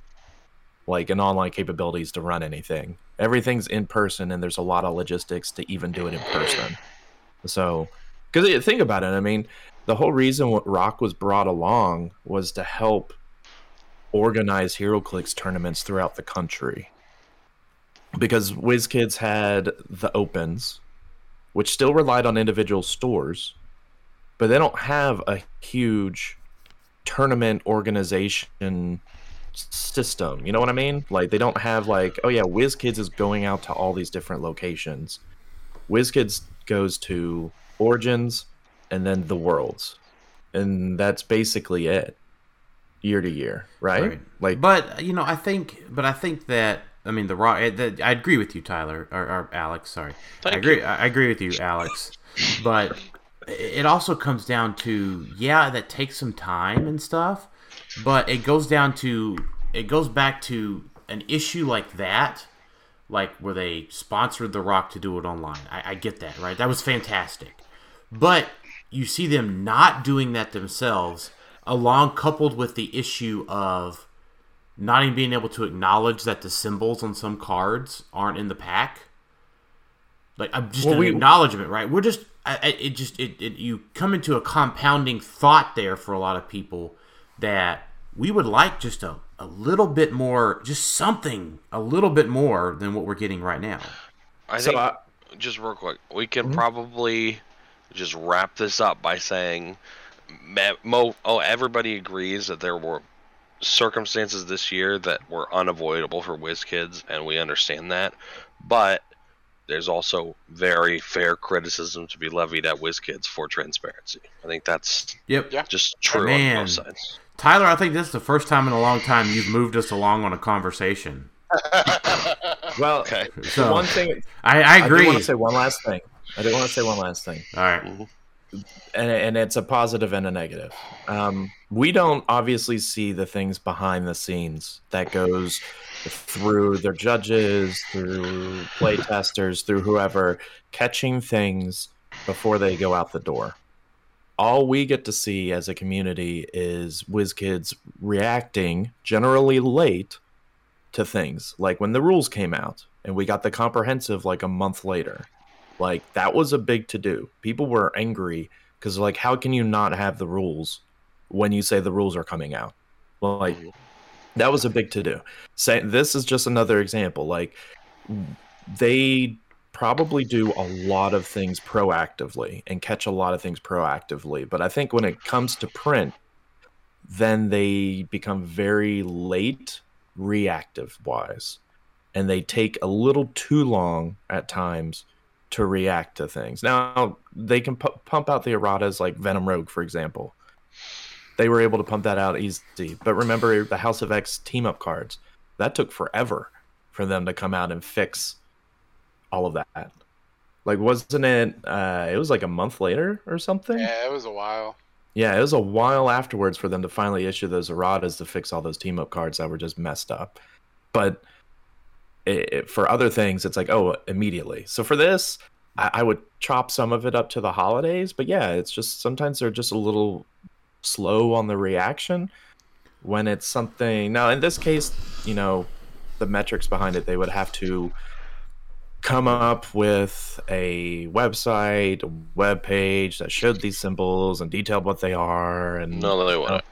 like an online capabilities to run anything. Everything's in person, and there's a lot of logistics to even do it in person. So, because think about it, I mean, the whole reason what Rock was brought along was to help organize HeroClix tournaments throughout the country. Because WizKids had the opens, which still relied on individual stores, but they don't have a huge tournament organization system. You know what I mean? Like they don't have like, oh yeah, WizKids is going out to all these different locations. WizKids goes to Origins and then the Worlds. And that's basically it. Year to year, right? Right. Like But you know, I think, but I think that I mean the raw. The, I agree with you, Tyler or, or Alex. Sorry, I Thank agree. I agree with you, Alex. But it also comes down to yeah, that takes some time and stuff. But it goes down to it goes back to an issue like that, like where they sponsored The Rock to do it online. I, I get that, right? That was fantastic. But you see them not doing that themselves, along coupled with the issue of not even being able to acknowledge that the symbols on some cards aren't in the pack. Like I'm just Well, an we- acknowledgement, right? We're just I, I- it just it, it you come into a compounding thought there for a lot of people that we would like just a, a little bit more, just something a little bit more than what we're getting right now. I So think I- just real quick, we can Mhm. probably just wrap this up by saying, Mo, oh, everybody agrees that there were circumstances this year that were unavoidable for WizKids, and we understand that. But there's also very fair criticism to be levied at WizKids for transparency. I think that's Yep. Yeah. just true on both sides. Tyler, I think this is the first time in a long time you've moved us along on a conversation. well, Okay. So one thing I, I I agree. want to say one last thing. I do want to say one last thing. All right. and, and it's a positive and a negative. Um, we don't obviously see the things behind the scenes that goes through their judges, through play testers, through whoever catching things before they go out the door. All we get to see as a community is WizKids reacting generally late to things, like when the rules came out and we got the comprehensive like a month later. Like that was a big to do. People were angry because like how can you not have the rules when you say the rules are coming out? Well, like that was a big to do. Say this is just another example. Like they probably do a lot of things proactively and catch a lot of things proactively, but I think when it comes to print, then they become very late reactive wise and they take a little too long at times to react to things. Now they can pu- pump out the erratas like Venom Rogue, for example. They were able to pump that out easy. But remember the House of X team up cards. That took forever for them to come out and fix all of that. Like wasn't it uh it was like a month later or something? yeah, it was a while. Yeah, it was a while afterwards for them to finally issue those erratas to fix all those team up cards that were just messed up. But it, it- for other things, it's like, oh, immediately. So for this, I, I would chop some of it up to the holidays. But yeah, it's just sometimes they're just a little slow on the reaction when it's something. Now, in this case, you know, the metrics behind it, they would have to come up with a website, a web page that showed these symbols and detailed what they are. And No, they wouldn't.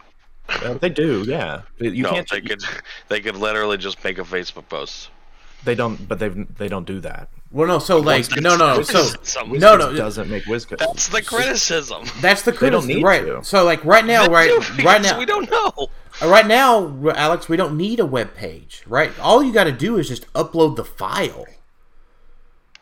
Uh, they do, yeah. You no, can't. they could. They could literally just make a Facebook post. They don't, but they they don't do that. Well, no. So like, no, no. So Some- no, no. doesn't make WizKids. That's the criticism. That's the They don't criticism, need right? to. So like right now, They right, do, right now, we don't know. right now, Alex, we don't need a web page, right? All you got to do is just upload the file.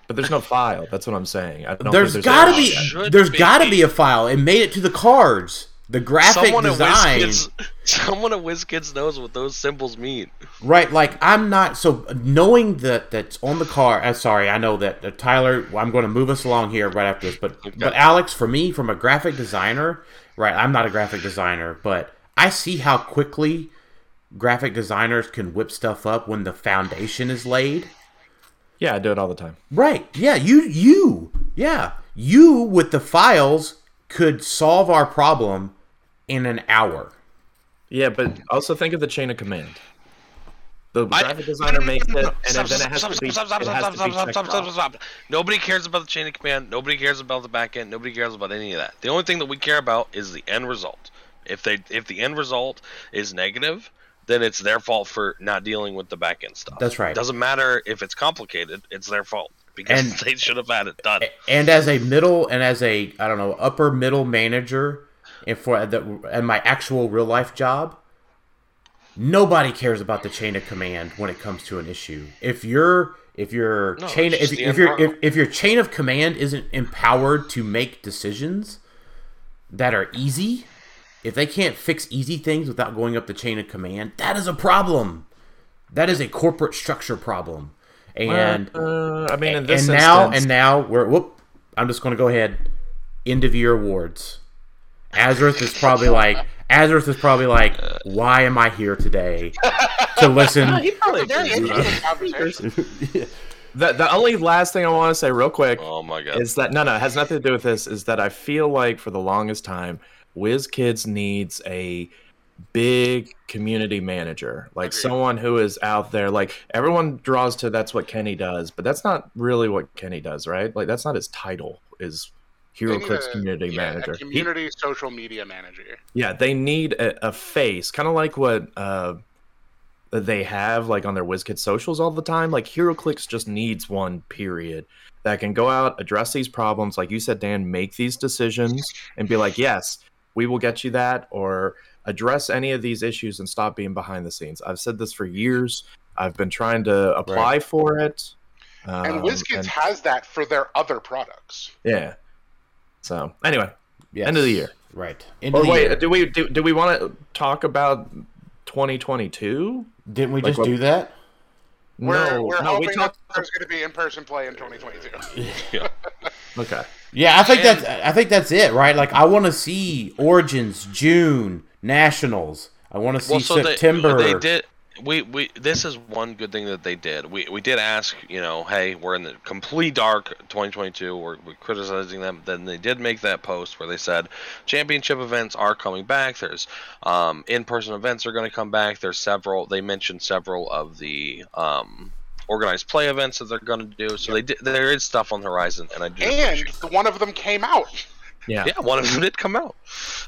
But there's no file. That's what I'm saying. I don't There's think got to be, should there's be. got to be a file. It made it to the cards. The graphic Someone design, at WizKids, someone at WizKids knows what those symbols mean. right? Like I'm not so knowing that that's on the car. Uh, sorry, I know that uh, Tyler. I'm going to move us along here right after this, but but Alex, for me, from a graphic designer, right? I'm not a graphic designer, but I see how quickly graphic designers can whip stuff up when the foundation is laid. Yeah, I do it all the time. Right. Yeah, you you yeah. You with the files could solve our problem in an hour. Yeah, but also think of the chain of command. The graphic designer makes it, and then it has to be, stop, stop, it stop, has stop, to be stop, checked stop, stop, stop. Nobody cares about the chain of command. Nobody cares about the back end. Nobody cares about any of that. The only thing that we care about is the end result. If they if the end result is negative, then it's their fault for not dealing with the back end stuff. That's right. It doesn't matter if it's complicated. It's their fault because And- they should have had it done. And as a middle and as a I don't know upper middle manager, and for the and my actual real life job, nobody cares about the chain of command when it comes to an issue. If your if your No, chain if, if your if, if your chain of command isn't empowered to make decisions that are easy, if they can't fix easy things without going up the chain of command, that is a problem. That is a corporate structure problem. And Uh, I mean, in this and now instance, and now we're whoop. I'm just going to go ahead. End of year awards. Azurth is probably like Azurth is probably like, why am I here today to listen? Very interesting conversation. the, the only last thing I want to say, real quick, Oh my god. is that no, no, it has nothing to do with this. Is that I feel like for the longest time, WizKids needs a big community manager, like someone who is out there. Like everyone draws to that's what Kenny does, but that's not really what Kenny does, right? Like that's not his title. Is Hero a- community yeah, manager? A He- community social media manager. yeah, they need a, a face, kind of like what uh, they have like on their WizKids socials all the time. Like HeroClix just needs one period that can go out, address these problems, like you said, Dan, make these decisions and be like, yes, we will get you that, or address any of these issues and stop being behind the scenes. I've said this for years. I've been trying to apply Right. for it. And um, WizKids and- has that for their other products. yeah. So anyway, Yes. End of the year. Right. End or of the wait, year. do we do, do we want to talk about 2022? Didn't we like just what- do that? We're, no, we're no, we hoping that there's going to be in-person play in 2022. Okay, Yeah, I think And- that's I think that's it, right? Like I want to see Origins, June, Nationals. I want to see well, so September. They, they did. We, we this is one good thing that they did. We we did ask, you know, hey, we're in the complete dark 2022. We're, we're criticizing them. Then they did make that post where they said championship events are coming back. There's um, in-person events are going to come back. There's several. They mentioned several of the um, organized play events that they're going to do. So they did. There is stuff on the horizon, and I do. and one of them came out. Yeah, yeah, one of them did come out.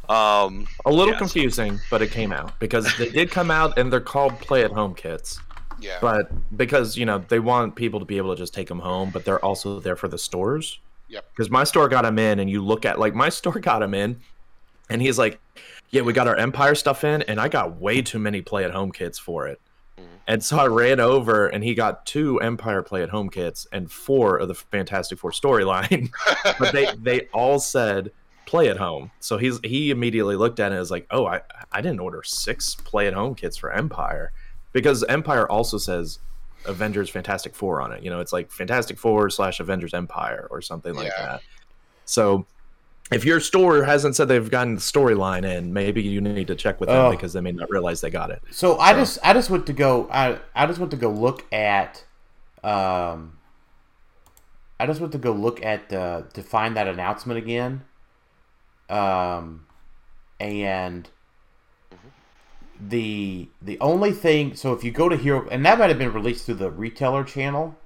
Um, a little yes. confusing, but it came out because they did come out and they're called play-at-home kits. Yeah. But because you know they want people to be able to just take them home, but they're also there for the stores. Yep. Because my store got them in, and you look at like my store got them in, and he's like, "Yeah, we got our Empire stuff in, and I got way too many play-at-home kits for it." Mm-hmm. And so I ran over, and he got two Empire play-at-home kits and four of the Fantastic Four storyline, but they they all said play at home. So he's he immediately looked at it and was like, "Oh, I I didn't order six play at home kits for Empire." Because Empire also says Avengers Fantastic Four on it. You know, it's like Fantastic Four slash Avengers Empire or something like Yeah. that. So if your store hasn't said they've gotten the storyline in, maybe you need to check with them Oh. because they may not realize they got it. So I just I just went to go I I just went to go look at um I just went to go look at uh, to find that announcement again. Um and the the only thing so if you go to Hero and that might have been released through the retailer channel.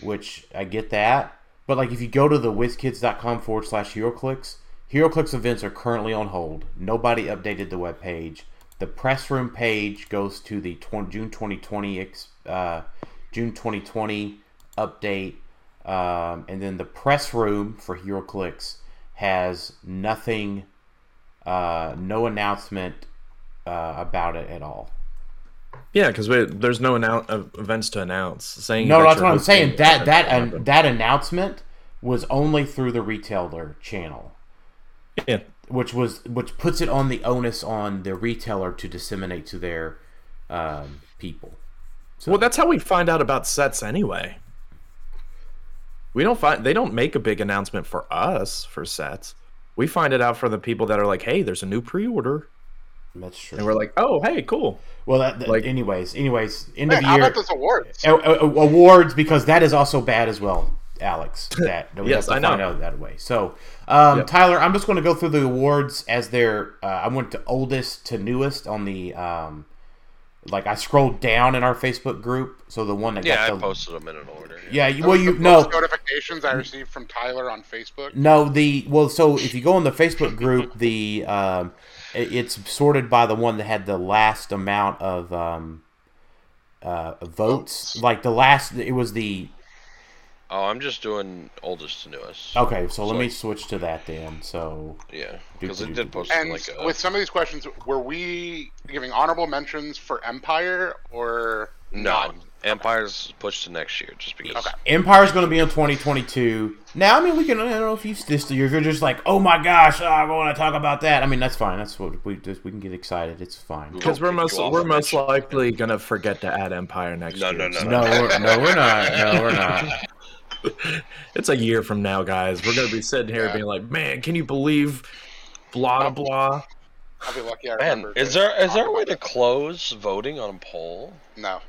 which I get that. But like if you go to the wizkids.com forward slash HeroClix, HeroClix events are currently on hold. Nobody updated the web page. The press room page goes to the tw- June 2020 uh, June 2020 update, um, and then the press room for HeroClix has nothing, uh, no announcement uh, about it at all. Yeah, because there's no annou- uh, events to announce. Saying No, that's what I'm saying. That that um, that announcement was only through the retailer channel. yeah, which was which puts it on the onus on the retailer to disseminate to their um, people. Well, that's how we find out about sets anyway. We don't find they don't make a big announcement for us for sets. We find it out for the people that are like, "Hey, there's a new pre-order," That's true. and we're like, "Oh, hey, cool." well, that, that- like- anyways, anyways, end Man, of how year about those awards? a- a- awards because that is also bad as well, Alex. That, that we Yes, have to I know. out that way. So, um, Yep. Tyler, I'm just going to go through the awards as they're. Uh, I went to oldest to newest on the. Um, like I scrolled down in our Facebook group, so the one that Yeah, I got the posted them in an order. yeah, you, Those well you know notifications I received from Tyler on Facebook. No, the well, so if you go on the Facebook group, the um, it- it's sorted by the one that had the last amount of um, uh, votes. Like the last, it was the Oh, I'm just doing oldest to newest. okay. So let me switch to that then. So Yeah, because it do- did post And like a, with some of these questions, were we giving honorable mentions for Empire or no. not? Empire's pushed to next year just because. Okay. Empire's going to be in 2022. Now, I mean, we can. I don't know if you this year, if you're just like, oh my gosh, oh, I want to talk about that. I mean, that's fine. That's what we just we can get excited. It's fine. Because we're most we're most likely gonna forget to add Empire next No, year. no, no, so- No, we're, no, we're not. No, we're not. It's a year from now, guys. We're gonna be sitting here Yeah. being like, "Man, can you believe?" Blah blah. I'll be lucky I Man, remember. is there is there a way to close voting on a poll? No,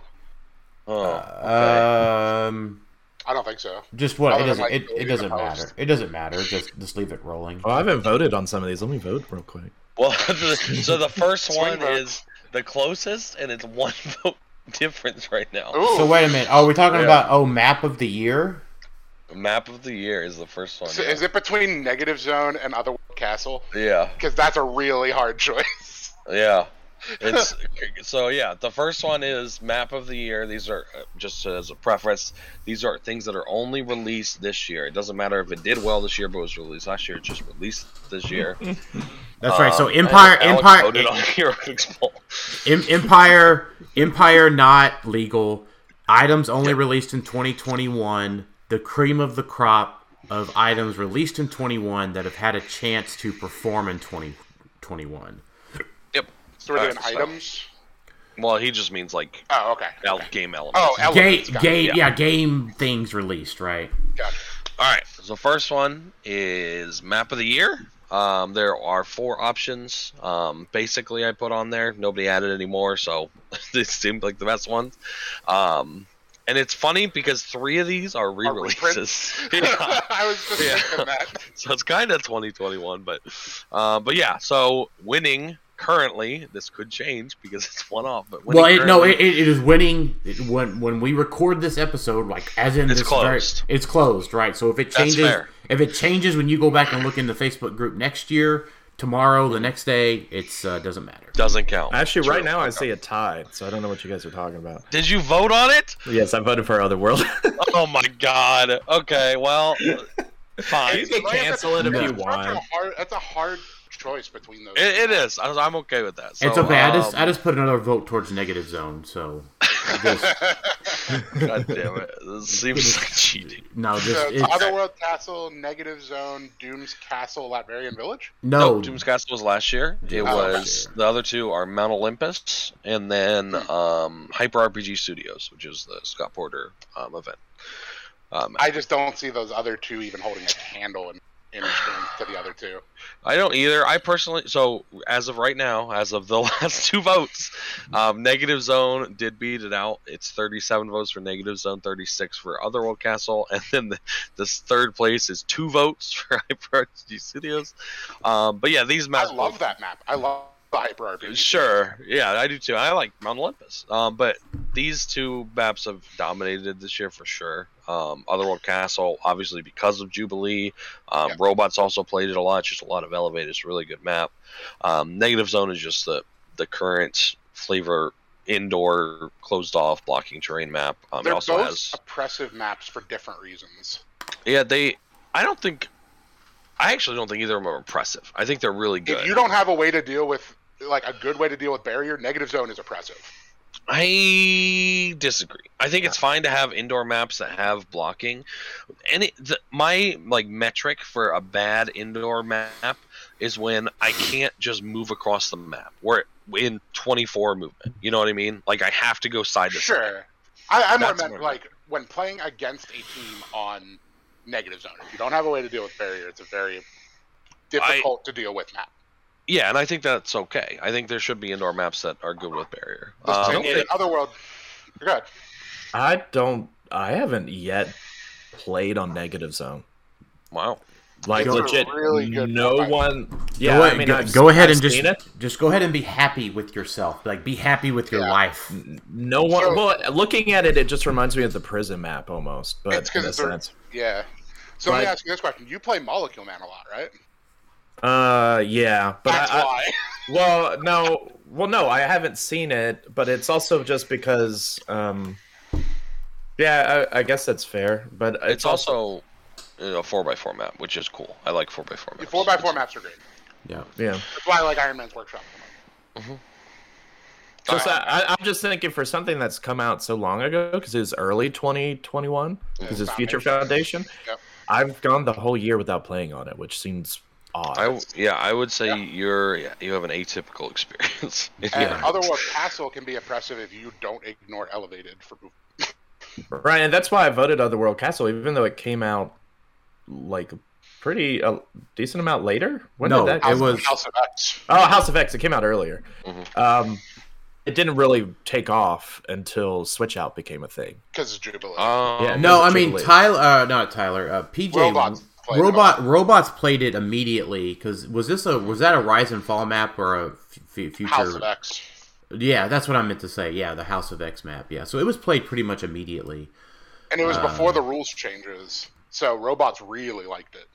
Oh, Uh, Um, I don't think so. just what Other it doesn't. like, It, it doesn't matter. It doesn't matter. Just just leave it rolling. Oh, I haven't voted on some of these. Let me vote real quick. Well, the, so the first one vote. is the closest, and it's one vote difference right now. Ooh, So wait a minute. Are we talking Yeah. about oh map of the year? Map of the year is the first one. so yeah. is it between Negative Zone and Other Castle? Yeah, Because that's a really hard choice. yeah. It's so yeah. The first one is map of the year. These are uh, just as a preference. These are things that are only released this year. It doesn't matter if it did well this year, but was released last year. It's just released this year. That's right. So Um, Empire, Empire, voted on HeroClix poll. Em- Empire, Empire, not legal. Items only released in 2021. The cream of the crop of items released in 21 that have had a chance to perform in 2021. Yep. So we're doing Alright, so- items. Well, he just means like Oh, okay. el- okay. game elements. Oh, Game, elements. got it, game, yeah. yeah, game things released, right? Gotcha. All right. So first one is map of the year. Um, there are four options. Um, basically, I put on there. Nobody added anymore, so this seemed like the best ones. Um, and it's funny because three of these are re-releases. Yeah. I was just Yeah. thinking that. so it's kind of 2021, but uh, but yeah. So winning currently, this could change because it's one off. But winning Well, it, no, it, it is winning it, when when we record this episode. Like as in It's this closed. Very, it's closed, right? So if it changes, if it changes when you go back and look in the Facebook group next year, tomorrow, the next day, it's uh, doesn't matter. doesn't count. Actually, True. right now I see a tie, so I don't know what you guys are talking about. Did you vote on it? Yes, I voted for Otherworld. Oh my god. Okay, well, fine. You can cancel it if No. you That's a want. hard. That's a hard choice between those. It, it is. I, I'm okay with that. So, it's okay. I just um, I just put another vote towards negative zone. So just God damn it. This seems like cheating. no, just So it's it's, Otherworld Castle, Negative Zone, Doom's Castle, Latverian Village. no. Nope, Doom's Castle was last year. It Oh, was year. the other two are Mount Olympus and then um, Hyper RPG Studios, which is the Scott Porter um, event. Um, I, I just don't see those other two even holding a candle in, in strength to the other two. I don't either. I personally, so as of right now, as of the last two votes, um, Negative Zone did beat it out. It's 37 votes for Negative Zone, 36 for Otherworld Castle, and then the, this third place is two votes for Hyper Studios. Um, but yeah, these maps. I love that map. I love hyper RPG. Sure, yeah, I do too. I like Mount Olympus, um, but these two maps have dominated this year for sure. Um, Otherworld Castle, obviously because of Jubilee. Um, Yeah. Robots also played it a lot. It's just a lot of elevated. It's a really good map. Um, Negative Zone is just the the current flavor indoor closed off blocking terrain map. Um, it They're also both has oppressive maps for different reasons. yeah they. I don't think. I actually don't think either of them are impressive. I think they're really good. If you don't have a way to deal with like a good way to deal with barrier, negative zone is oppressive. I disagree. I think it's fine to have indoor maps that have blocking. And it, the, my like metric for a bad indoor map is when I can't just move across the map. Where in 24 movement. You know what I mean? Like I have to go side to side. Sure. I, I more meant like when playing against a team on negative zone. If you don't have a way to deal with barrier, it's a very difficult to deal with map. Yeah, and I think that's okay. I think there should be indoor maps that are good with barrier. The Um, same in Otherworld. You're good. I don't. I haven't yet played on negative zone. wow. Like It's a legit, really good no map. one. Yeah, go, I mean, go, I've- go ahead I've and just it. just go ahead and be happy with yourself. Like be happy with your Yeah. life. No one. So- well, looking at it, it just reminds me of the prison map almost. But It's 'cause in a it's a- sense, Yeah. So let me But- ask you this question: You play Molecule Man a lot, right? Uh, yeah. But That's I, I- well, no, well, no, I haven't seen it, but it's also just because, um, yeah, I, I guess that's fair. But it's, It's also a 4x4 map, which is cool. I like 4x4 maps. four by four maps are great. Yeah. yeah. That's why I like Iron Man's Workshop. Just Alright. I, I'm just thinking for something that's come out so long ago because it's early 2021 because it's Future Foundation. Yep. I've gone the whole year without playing on it, which seems odd. I, yeah, I would say Yeah. you're yeah, you have an atypical experience. And Yeah. Otherworld Castle can be oppressive if you don't ignore elevated for movement. Right, and that's why I voted Otherworld Castle, even though it came out like a pretty a decent amount later. When No, did that? it was- House of X. Oh, House of X. It came out earlier. Mhm. Um, it didn't really take off until Switch Out became a thing. because it's Jubilee. Um, Yeah, No, I Jubilee. mean Tyler. Uh, not Tyler. Uh, PJ. Robots played it Robot. Robots played it immediately because was this a was that a Rise and Fall map or a f- f- future? House of X. Yeah, that's what I meant to say. Yeah, the House of X map. Yeah, so it was played pretty much immediately. And it was Uh, before the rules changes. So robots really liked it.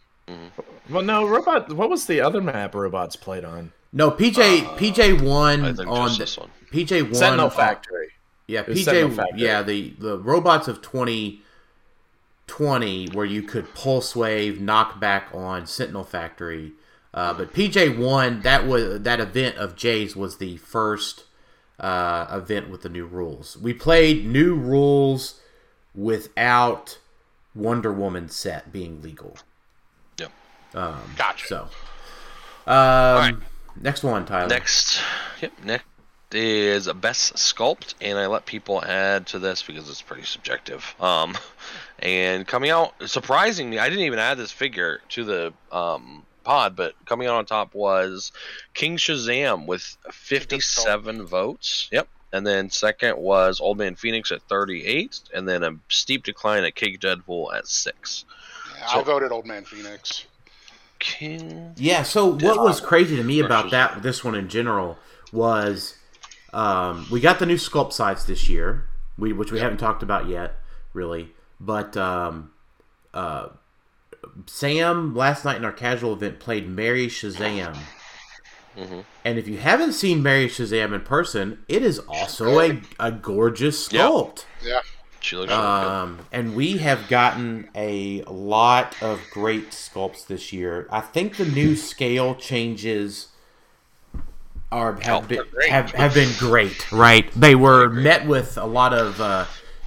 Well, no, Robot. What was the other map Robots played on? No, PJ PJ won I think on this one. PJ won Sentinel Factory. Yeah, was Sentinel PJ. Factory. Yeah, the the robots of twenty twenty where you could pulse wave knock back on Sentinel Factory. Uh, but PJ one That was that event of Jay's was the first uh, event with the new rules. We played new rules without Wonder Woman set being legal. Yep. Um, Gotcha. So, um, next one, Tyler. Next, yep, next is a best sculpt, and I let people add to this because it's pretty subjective. Um, and coming out, surprisingly, I didn't even add this figure to the um pod, but coming out on top was King Shazam with 57 votes. Yep. And then second was Old Man Phoenix at 38, and then a steep decline at Cake Deadpool at six. Yeah, So- I voted Old Man Phoenix. King. Yeah. So what was crazy to me about that this one in general was um, we got the new sculpt sites this year, we which we haven't talked about yet, really. But um, uh, Sam last night in our casual event played Mary Shazam. Mhm. And if you haven't seen Mary Shazam in person, it is also a, a gorgeous sculpt. Yeah. She looks really good. Um, and we have gotten a lot of great sculpts this year. I think the new scale changes are have Oh, been great. have, have been great. Right? They were met with a lot of uh,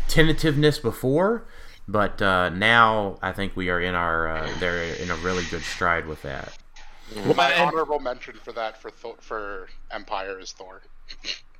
tentativeness before, but uh, now I think we are in our uh, they're in a really good stride with that. Well, My and- honorable mention for that for Thor, for Empire is Thor.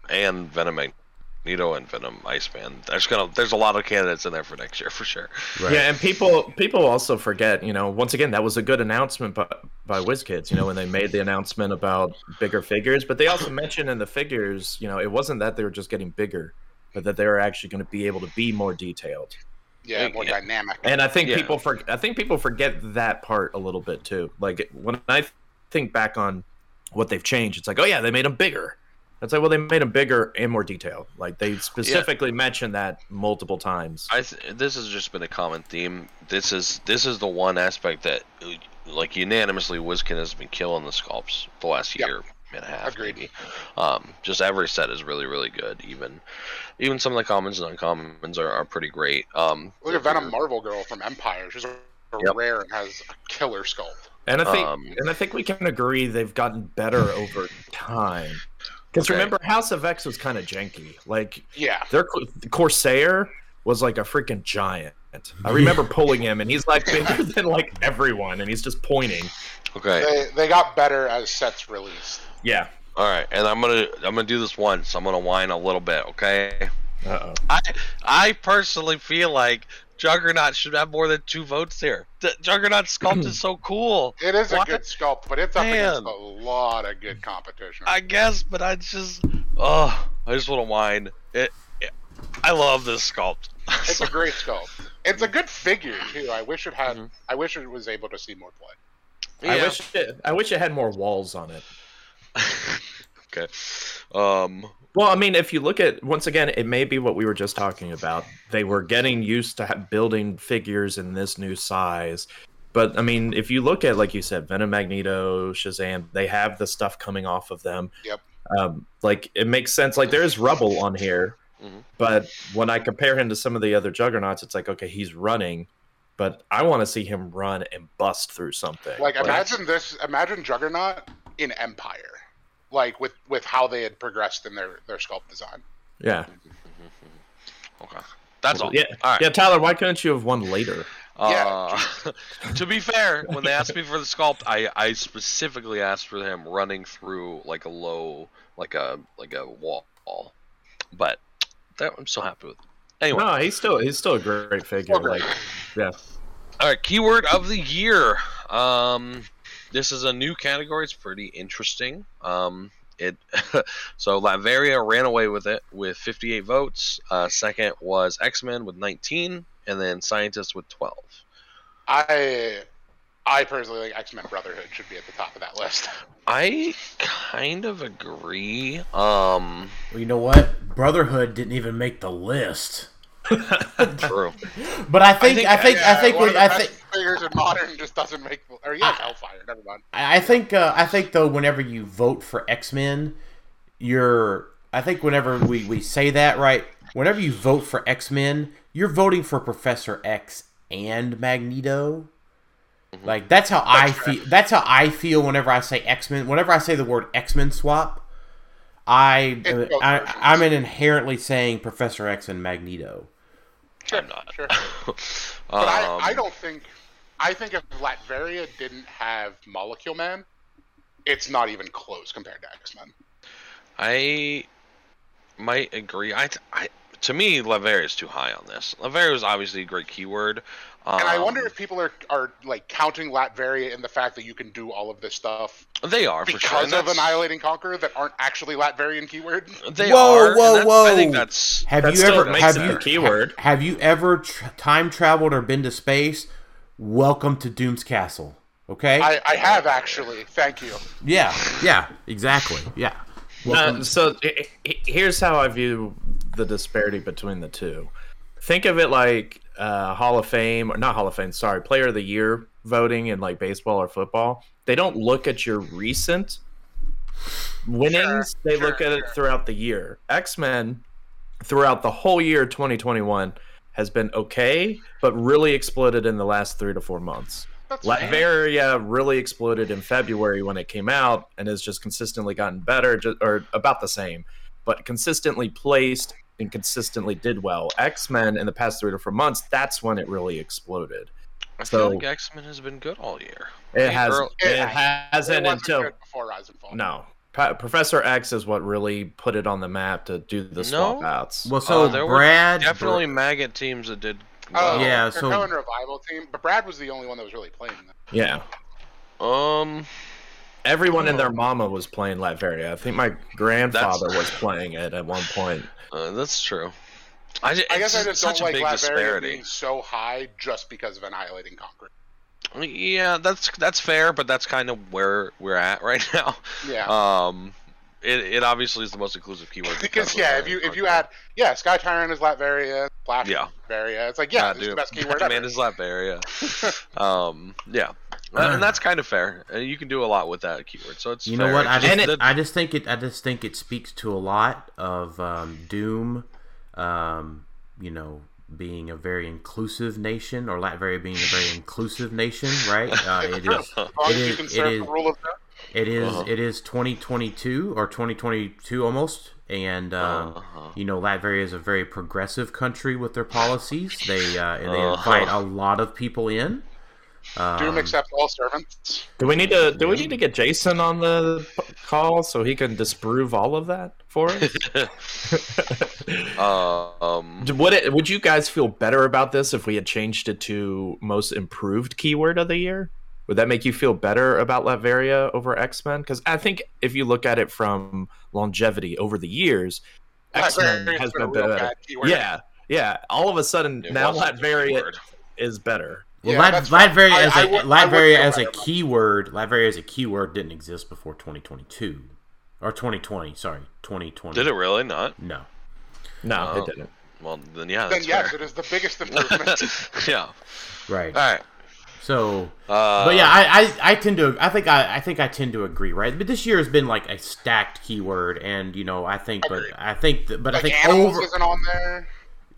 and Venom Magneto and Venom Iceman. There's gonna there's a lot of candidates in there for next year for sure. Right. Yeah, and people people also forget, you know, once again, that was a good announcement by, by WizKids, you know, when they made the announcement about bigger figures. But they also mentioned in the figures, you know, it wasn't that they were just getting bigger, but that they were actually going to be able to be more detailed. Yeah, more Yeah. dynamic. And I think Yeah. people for I think people forget that part a little bit too. Like when I think back on what they've changed. It's like, oh yeah, they made them bigger. It's like, well, they made them bigger and more detailed. Like they specifically mentioned that multiple times. I th- this has just been a common theme. This is this is the one aspect that, like unanimously, WizKids has been killing the sculpts the last Yep. year and a half. Agreed. Maybe. Um, just every set is really really good. Even even some of the commons and uncommons are, are pretty great. Um, Look at Venom Marvel Girl from Empire. She's a, a Yep. rare and has a killer sculpt. And I think, Um, and I think we can agree they've gotten better over time. Because Okay. remember, House of X was kind of janky. Like Yeah. their Co- Corsair was like a freaking giant. I remember pulling him, and he's like bigger than like everyone, and he's just pointing. Okay. They, they got better as sets released. Yeah. All right, and I'm gonna I'm gonna do this once. I'm gonna whine a little bit, okay? Uh oh. I I personally feel like Juggernaut should have more than two votes here. The Juggernaut sculpt is so cool. It is What? a good sculpt, but it's up against a lot of good competition. I guess, but I just oh, I just want to whine. It, it I love this sculpt. It's a great sculpt. It's a good figure too. I wish it had. Mhm. I wish it was able to see more play. I wish it, I wish it had more walls on it. okay. Um. Well, I mean, if you look at once again, it may be what we were just talking about. They were getting used to ha- building figures in this new size. But I mean, if you look at like you said, Venom, Magneto, Shazam, they have the stuff coming off of them. Yep. Um, like it makes sense. Like there is rubble on here, Mhm. but when I compare him to some of the other Juggernauts, it's like okay, he's running, but I want to see him run and bust through something. Like imagine this. Imagine Juggernaut in Empire, like with with how they had progressed in their their sculpt design. yeah, Okay. That's all. yeah, All right. yeah. Tyler, why couldn't you have won later? Uh, to be fair, when they asked me for the sculpt, I, I specifically asked for him running through like a low, like a like a wall. But that I'm so happy with. Anyway, No, he's still he's still a great figure. Still. Like, yeah. all right, keyword of the year. Um, this is a new category. It's pretty interesting. Um, it so Latveria ran away with it with 58 votes. Uh, second was X Men with 19, and then Scientists with 12. I I personally think X Men Brotherhood should be at the top of that list. I kind of agree. Um, Well, you know what? Brotherhood didn't even make the list. true. But I think I think I Yeah, think one of we, the I best think figures in modern just doesn't make. Or yes, Hellfire. Never mind. I think uh, I think though whenever you vote for X Men, you're I think whenever we we say that right, whenever you vote for X Men, you're voting for Professor X and Magneto. Like that's how I feel. That's how I feel whenever I say X Men. Whenever I say the word X Men swap, I, It's both I. I'm inherently saying Professor X and Magneto. Sure, I'm not. Sure. but But I, um, I don't think. I think if Latveria didn't have Molecule Man, it's not even close compared to X Men. I might agree. I, I to me, Latveria is too high on this. Latveria is obviously a great keyword. Um, And I wonder if people are are like counting Latveria in the fact that you can do all of this stuff they are for sure. because and of that's- Annihilating Conquer that aren't actually Latverian keywords. They Whoa, are. and whoa, that's- I think that's Have That you still ever makes have it you a keyword. ha- have you ever tr- time traveled or been to space? Welcome to Doom's Castle. Okay. I, I have actually. Thank you. yeah. Yeah. Exactly. Yeah. Uh, so i- i- here's how I view the disparity between the two. Think of it like uh, Hall of Fame, or not Hall of Fame, sorry, Player of the Year voting in like baseball or football. They don't look at your recent winnings; they sure, look at it throughout the year. X Men, throughout the whole year 2021, has been okay, but really exploded in the last three to four months. That's. Latveria really exploded in February when it came out and has just consistently gotten better, ju- or about the same, but consistently placed and consistently did well. X Men in the past three to four months, that's when it really exploded. I feel like X Men has been good all year. It Hey, has, girl- it It hasn't it wasn't until good before Rise and Fall. no. Pa- Professor X is what really put it on the map to do the swap No. outs. Well, so Uh, there were Brad Definitely Maggott teams that did. Oh, well. Yeah, yeah. so- So revival team, but Brad was the only one that was really playing. Them. Yeah, Um. everyone and Oh. their mama was playing Latveria. I think my grandfather was playing it at one point. Uh, that's true. I, ju- I guess I it's just don't a like big Latveria disparity. being so high just because of Annihilating Conquer. Yeah, that's that's fair, but that's kind of where we're at right now. Yeah. Um, it, it obviously is the most inclusive keyword because of yeah, if you if you add yeah, Sky Tyrant is Latveria, Flash Yeah. is Latveria. It's like yeah, God, this is the dude, best keyword Man ever. is Latveria. um, yeah, Uh, and that's kind of fair. Uh, You can do a lot with that keyword, so it's You know what? I just, that- I just think it. I just think it speaks to a lot of um, Doom. Um, you know, being a very inclusive nation, or Latveria being a very inclusive nation, right? Uh, it is. It is- it is- the rule of law. It is. Uh-huh. It is 2022 or 2022 almost, and um, Uh-huh. you know Latveria is a very progressive country with their policies. They uh, they Uh-huh. invite a lot of people in. Um, Doom accepts all servants. Do we need to? Do we need to get Jason on the call so he can disprove all of that for us? Um, would it? Would you guys feel better about this if we had changed it to most improved keyword of the year? Would that make you feel better about Latveria over X Men? Because I think if you look at it from longevity over the years, X Men has been a been real better. Yeah, yeah. All of a sudden, it now was a Latveria is better. Well, Yeah, Lat- Latveria I- as a I would- I Latveria as a better keyword, Latveria as a keyword didn't exist before 2022 or 2020. Sorry, 2020. Did it really not? No. No, Oh. it didn't. Well, then yeah, Then yes, fair. it is the biggest improvement. yeah. Right. All right. So, Uh, but yeah, I, I, I tend to I think I, I think I tend to agree, right? But this year has been like a stacked keyword, and you know I think, but I think, th- but I like think over, isn't on there.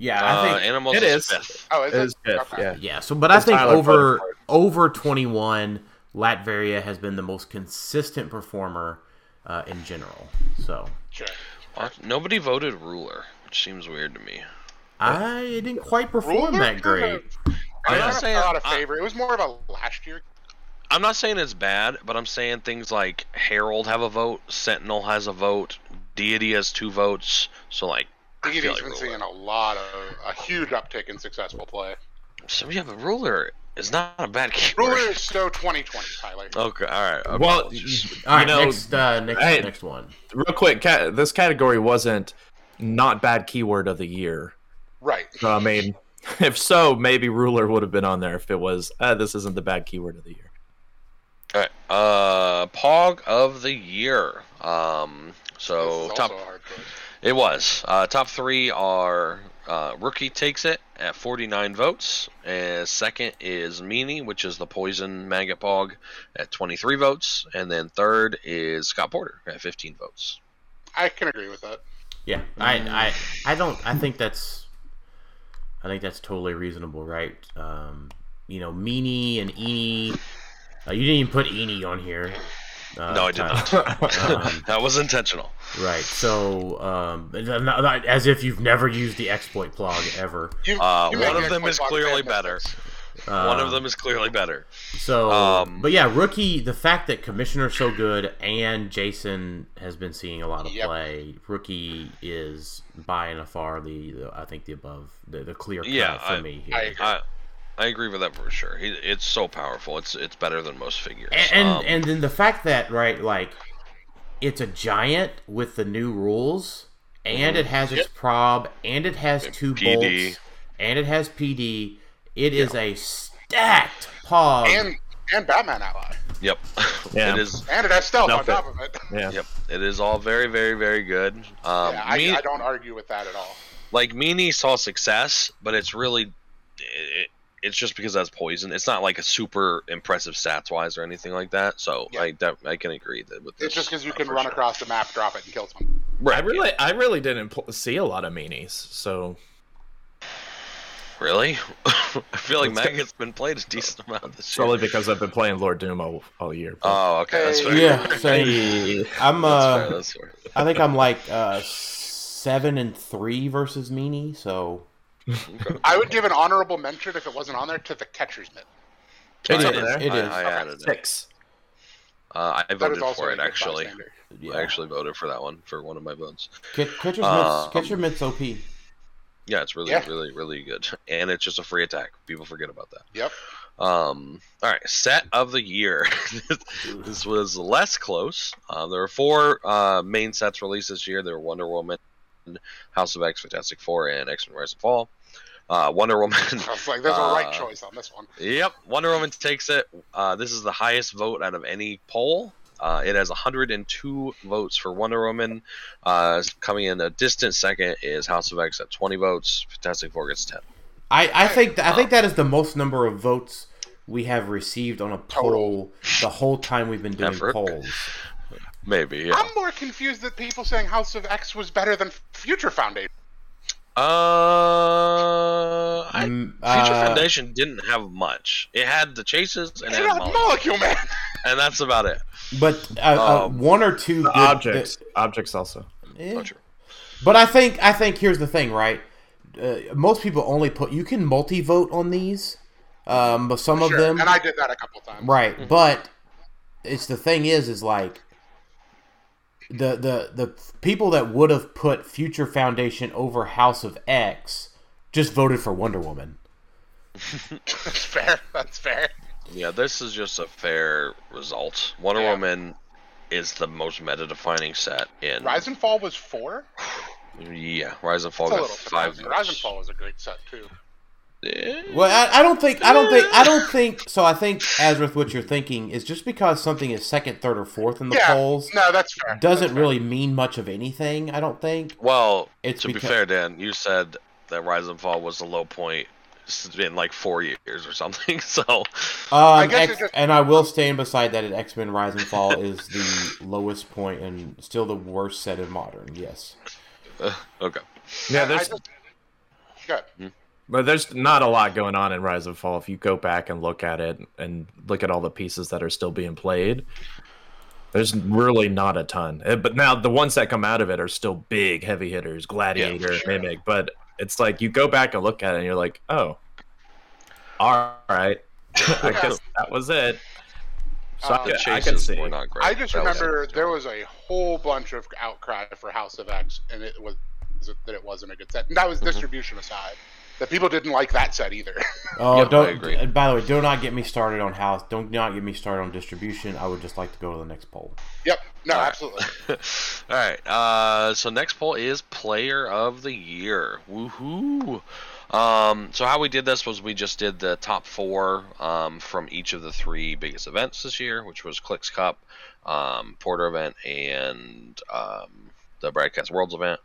Yeah, uh, I think animals It is is. fifth. Oh, is It it? is fifth, Okay. yeah. yeah. So, but I think Tyler over over 21, Latveria has been the most consistent performer uh, in general. So Sure. Uh, Nobody voted ruler, which seems weird to me. I didn't quite perform Ruler that great. I I'm not saying- fell out of I- favor. It was more of a last year. I'm not saying it's bad, but I'm saying things like Herald have a vote, Sentinel has a vote, Deity has two votes. So like, I Deity's feel like been ruler. seeing a lot of a huge uptick in successful play. So yeah, but ruler is not a bad keyword. Ruler is so 2020, Tyler. Okay, all right. Okay. Well, All right, you know, next uh, next hey, next one. real quick, ca- this category wasn't not bad keyword of the year. Right. So, I mean, if so, maybe ruler would have been on there if it was. Uh, this isn't the bad keyword of the year. all right. Uh, Pog of the year. Um, so this is top. Also a hard choice. It was. Uh, top three are uh, Rookie takes it at 49 votes. And second is Meanie, which is the Poison Maggott Pog at 23 votes. And then third is Scott Porter at 15 votes. I can agree with that. Yeah, I, I, I don't. I think that's. I think that's totally reasonable, right? Um, you know, meanie and eenie. Uh, you didn't even put eenie on here. Uh, No, I did Tyler. not. Um, that was intentional. right. So, um, not- not- as if you've never used the exploit plug ever. You, Uh, you one of them is clearly better. mistakes. One of Um, them is clearly better. So, Um, but yeah, rookie. The fact that Commissioner's so good and Jason has been seeing a lot of Yep. play. Rookie is by and far the, the I think the above the, the clear cut Yeah, for I- me here. I agree. I, I agree with that for sure. He, it's so powerful. It's it's better than most figures. and and, Um, and then the fact that right like it's a giant with the new rules and it has its prob and it has two PD. bolts and it has pd It is a stacked pog and and Batman ally, Yep. Yeah. it is. and it has stealth on top of it. Yeah. Yep. It is all very, very, very good. Um, yeah, I, me- I don't argue with that at all. like Meanie saw success, but it's really, it, it's just because that's poison. It's not like a super impressive stats wise or anything like that. So Yeah. I def- I can agree that with this. It's just because you uh, can run sure. across the map, drop it, and kill someone. Right. I really, I really didn't pl- see a lot of meanies. So Really? I feel like Let's go- Maggott's been played a decent amount this year. probably because I've been playing Lord Doom all, all year. but- Oh, okay. That's Hey. fair. yeah same. I'm That's uh fair. That's fair. i think i'm like uh seven and three versus meanie so Okay. I would give an honorable mention if it wasn't on there to the catcher's mitt. It's I up there. It I. I Okay. added it. Six. Uh, I That voted for it actually. bystander. yeah I actually voted for that one for one of my votes. Catch, catcher's Um, mitts catcher mitts op Yeah, it's really, Yeah. really, really good, and it's just a free attack. People forget about that. Yep. Um, all right, set of the year. this was less close. Uh, there were four uh, main sets released this year. There were Wonder Woman, House of X, Fantastic Four, and X Men: Rise and Fall. Uh, Wonder Woman. I was like, there's a right Uh, choice on this one. Yep, Wonder Woman takes it. Uh, this is the highest vote out of any poll. Uh, it has 102 votes for Wonder Woman. Uh, coming in a distant second is House of X at 20 votes. Fantastic Four gets 10. I, I think I think that is the most number of votes we have received on a poll Total. the whole time we've been doing Effort. polls. Maybe, yeah. I'm more confused that people saying House of X was better than Future Foundation. Uh, I, Mm, Future uh, Foundation didn't have much. It had the chases and it It had had Molecule, Molecule Man. and that's about it. But uh, uh, Um, one or two good, objects, objects also. eh. Not. But I think I think here's the thing, right? Uh, most people only put you can multi-vote on these, um, but some Sure. of them, And I did that a couple times. right? But it's the thing is, is like the the the people that would have put Future Foundation over House of X just voted for Wonder Woman. That's fair. That's fair. Yeah, this is just a fair result. Wonder Yeah. Woman is the most meta-defining set in. Rise and Fall was four. Yeah, Rise and Fall That's a got five. Rise and. Fall was a great set too. Well, I, I don't think I don't think I don't think so. I think Azrith, what you're thinking is just because something is second, third, or fourth in the yeah. polls No, that's fair. doesn't That's fair. really mean much of anything. I don't think. Well, It's to be fair, Dan, you said that Rise and Fall was the low point in like four years or something. So, Um, guess X, just- and I will stand beside that. At X Men Rise and Fall is the lowest point and still the worst set in modern. Yes. uh, okay. Yeah, I there's just, good. But there's not a lot going on in Rise and Fall if you go back and look at it and look at all the pieces that are still being played. There's really not a ton. Eh, But now the ones that come out of it are still big heavy hitters, Gladiator, sure. Mimic, but it's like you go back and look at it and you're like, "Oh. All right. I guess that was it." So Uh, I, The could- I could see. were not great. I just That was- remember there was a whole bunch of outcry for House of X, and it was that it wasn't a good set. And that was Mhm. distribution aside. That people didn't like that set either. Oh, Yep, don't. agree. and By the way, do not get me started on house. Don't not get me started on distribution. I would just like to go to the next poll. yep. No, All right. absolutely. All right. Uh, so next poll is Player of the Year. Woohoo! Um, so how we did this was we just did the top four um, from each of the three biggest events this year, which was Clix Cup, um, Porter event, and um, the Broadcast Worlds event.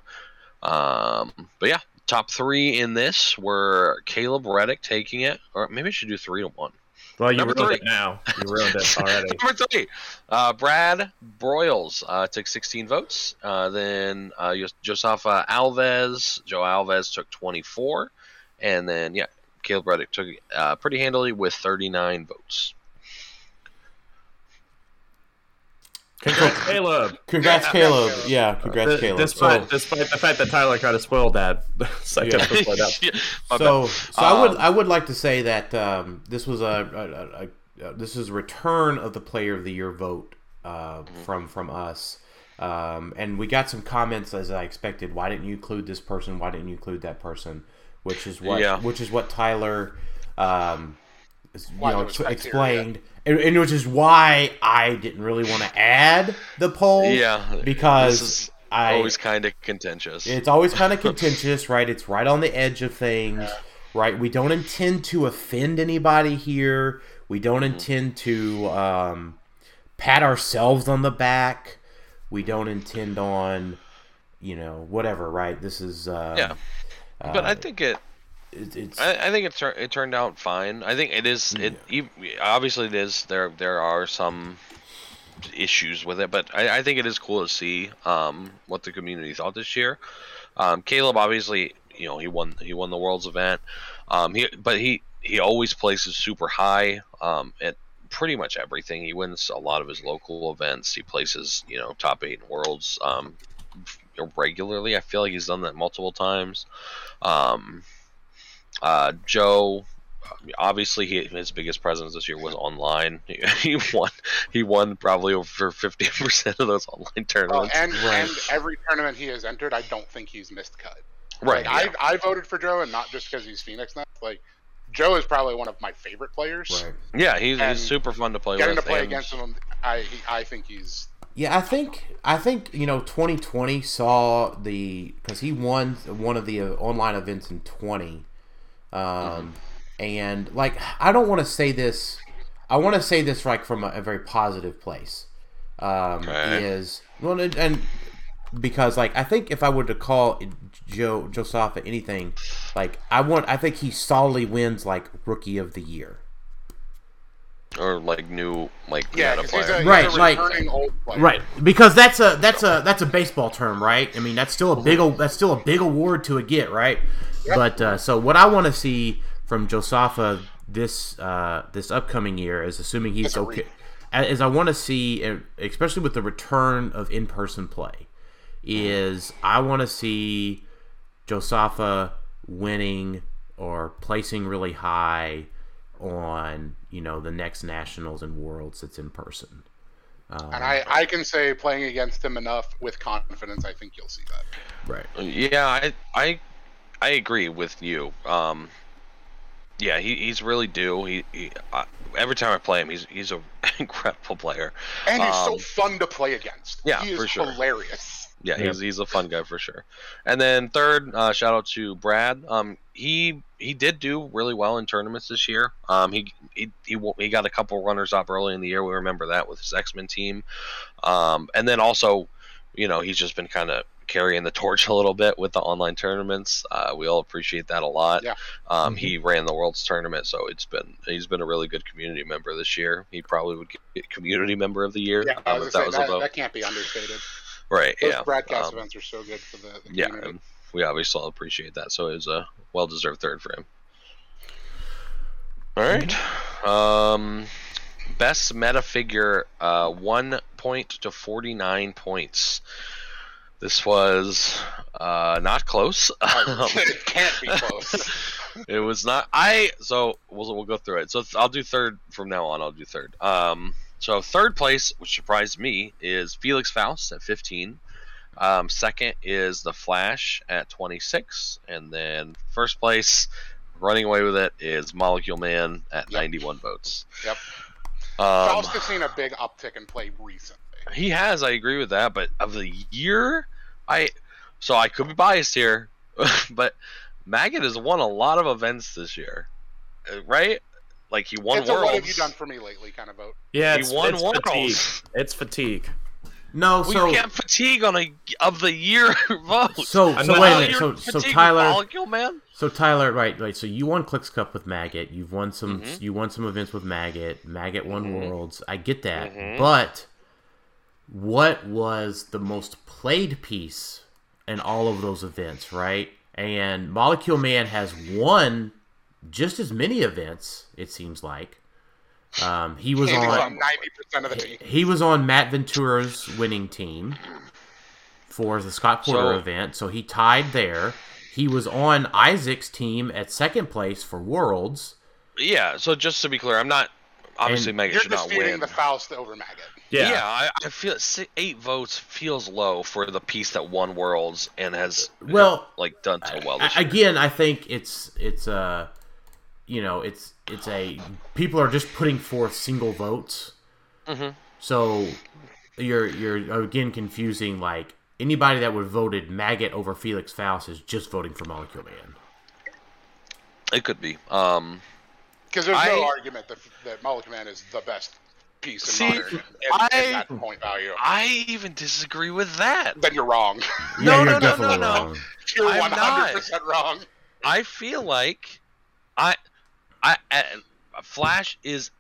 Um, but yeah, top three in this were Caleb Reddick taking it, or maybe I should do three to one. Well, you Number ruined three. it now. You ruined it already. Number three, uh, Brad Broyles uh, took 16 votes. Uh, then uh, Josafa Alves, Joe Alves took 24, and then yeah, Caleb Reddick took it uh, pretty handily with 39 votes. Congrats, Caleb. Congrats, Yeah. Caleb. Yeah, congrats, D- Caleb. Despite, So, despite the fact that Tyler kind of spoiled that second Yeah. before that. Yeah, my so, bad. so I would Um, I would like to say that um, this was a, a, a, a this is a return of the Player of the Year vote uh, Mm-hmm. from from us, um, and we got some comments as I expected. Why didn't you include this person? Why didn't you include that person? Which is what Yeah. which is what Tyler. Um, you Why know, there was explained, and, and which is why I didn't really want to add the poll. yeah, because I always kind of contentious. it's always kind of contentious, right? It's right on the edge of things, right? We don't intend to offend anybody here. We don't Mm-hmm. intend to um, pat ourselves on the back. We don't intend on, you know, whatever, right? This is, uh, Yeah. but I think it it, it's I, I think it, tur- it turned out fine. I think it is. It ev- obviously it is. There there are some issues with it, but I, I think it is cool to see um, what the community thought this year. Um, Caleb obviously, you know, he won he won the world's event. Um, he but he he always places super high um, at pretty much everything. He wins a lot of his local events. He places you know top eight in worlds um, regularly. I feel like he's done that multiple times. Um, uh, Joe, obviously, he, his biggest presence this year was online. He, he won. He won probably over fifty percent of those online Well, tournaments. and Right. and every tournament he has entered, I don't think he's missed cut. right. Like, yeah. I I voted for Joe, and not just because he's Phoenix now. Like Joe is probably one of my favorite players. right. yeah, he's, he's super fun to play Getting with. to play and- against him, I he, I think he's Yeah, I think I think you know 2020 saw the because he won one of the uh, online events in 20, Um, and like I don't want to say this. I want to say this like from a, a very positive place. Um, Okay. Is well, and, and because like I think if I were to call Joe Josapha anything, like I want, I think he solidly wins like rookie of the year. Or like new like Yeah, meta 'cause he's a, player. he's Right, a like- returning old player. Right, because that's a that's a that's a baseball term, right? I mean, that's still a big o- that's still a big award to a get, right? But uh, so what I want to see from Josapha this uh, this upcoming year is assuming he's It's okay. Is I want to see, uh, especially with the return of in person play, is I want to see Josapha winning or placing really high on you know the next nationals and worlds that's in person. Um, And I, I can say playing against him enough with confidence, I think you'll see that. right. Yeah, I I I agree with you. Um, yeah, he, he's really due. He, he uh, every time I play him, he's he's an incredible player. And he's so Um, fun to play against. yeah, he is for sure. hilarious. Yeah, Yep. he's he's a fun guy for sure. And then third, uh, shout out to Brad. Um, he he did do really well in tournaments this year. Um, he he he, he got a couple runners up early in the year. We remember that with his X Men team. Um, and then also, you know, he's just been kind of carrying the torch a little bit with the online tournaments. Uh, we all appreciate that a lot. Yeah. Um, He ran the World's tournament, so it's been he's been a really good community member this year. He probably would get community member of the year Yeah, I um, was if gonna that was say, a that, vote. that can't be understated. Right? Those yeah. broadcast Um, events are so good for the, the yeah, community. and we obviously all appreciate that. So it was a well deserved third for him. All right. Um, best meta figure, uh, one point to forty nine points. This was uh, not close. it can't be close. it was not. I so we'll we'll go through it. So I'll do third from now on. I'll do third. Um, so third place, which surprised me, is Felix Faust at 15. Um, second is the Flash at 26, and then first place, running away with it, is Molecule Man at Yep. 91 votes. Yep. Um, Faust has seen a big uptick in play recently. he has, I agree with that, but of the year, I so I could be biased here, but Maggott has won a lot of events this year, uh, right? Like he won it's a worlds. what have you done for me lately kind of vote. Yeah, He it's, won it's Worlds. fatigue. It's fatigue. No, We so can't fatigue on a of the year vote. so so not- wait a minute. So so Tyler, Molecule Man. so Tyler, right, right. So you won Clix Cup with Maggott. You've won some. Mhm. You won some events with Maggott. Maggott won Mhm. Worlds. I get that, Mhm. but what was the most played piece in all of those events, right? And Molecule Man has won just as many events. It seems like. Um, he was He's on. on ninety percent of the team. He was on Matt Ventura's winning team for the Scott Porter So- event, so he tied there. He was on Isaac's team at second place for Worlds. Yeah. So just to be clear, I'm not obviously And Maggott You're should not disputing win. the Faust over Maggott. Yeah. Yeah, I, I feel si eight votes feels low for the piece that won Worlds and has Well, like done so well I- year. again, I think it's it's a you know it's it's a people are just putting forth single votes. Mhm. So you're you're again confusing like anybody that would have voted Maggott over Felix Faust is just voting for Molecule Man. It could be. Um, Because there's I- no argument that that Molecule Man is the best piece in See, modern and, I- and that point value. I even disagree with that. then you're wrong. Yeah, No, you're no, no, no, no. wrong. you're I'm 100 percent wrong. I feel like I, I, I Flash is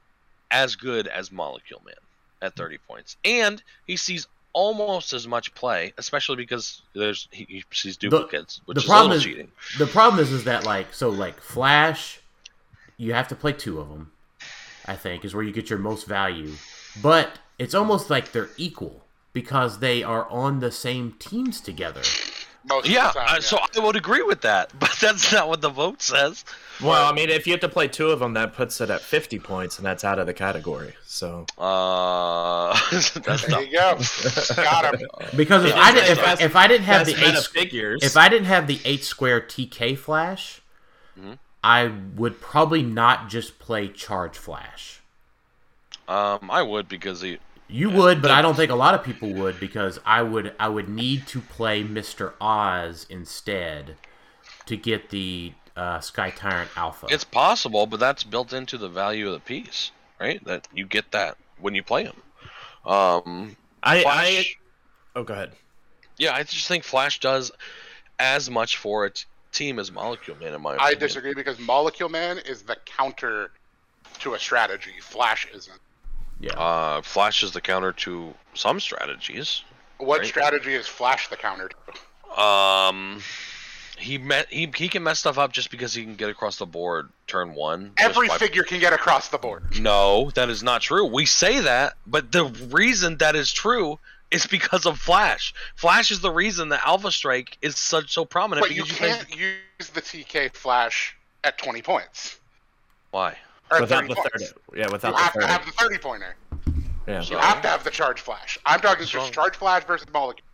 as good as Molecule Man at 30 points, and he sees almost as much play, especially because there's he, he sees duplicates, which the is a problem is- cheating. The problem is, is that like so like Flash, you have to play two of them. I think is where you get your most value, but it's almost like they're equal because they are on the same teams together. Most of Yeah, the time, uh, so I would agree with that, but that's not what the vote says. Well, I mean, if you have to play two of them, that puts it at 50 points, and that's out of the category. So Uh, that's there not. you go. Got him. Because if I did, if, I, if I didn't have Best the eight, figures. if I didn't have the eight square TK Flash, Mhm. I would probably not just play Charge Flash. Um, I would because he. You would, but I don't think a lot of people would because I would I would need to play Mr. Oz instead to get the uh, Sky Tyrant Alpha. It's possible, but that's built into the value of the piece, right? That you get that when you play them. Um, I, I oh go ahead. yeah, I just think Flash does as much for its team as Molecule Man, in my I disagree because Molecule Man is the counter to a strategy. Flash isn't. Yeah. Uh, Flash is the counter to some strategies. What Right. strategy is Flash the counter to? Um, he met he he can mess stuff up just because he can get across the board turn one. Every by- figure can get across the board. No, that is not true. We say that, but the reason that is true is because of Flash. Flash is the reason that Alpha Strike is such so prominent. But you because guys- can't use the TK Flash at 20 points. Why? Or Without 30 the points. third. Yeah, You without have the to have the 30 pointer. Yeah. You have to have the charge flash. I'm talking What's just wrong? charge flash versus molecule.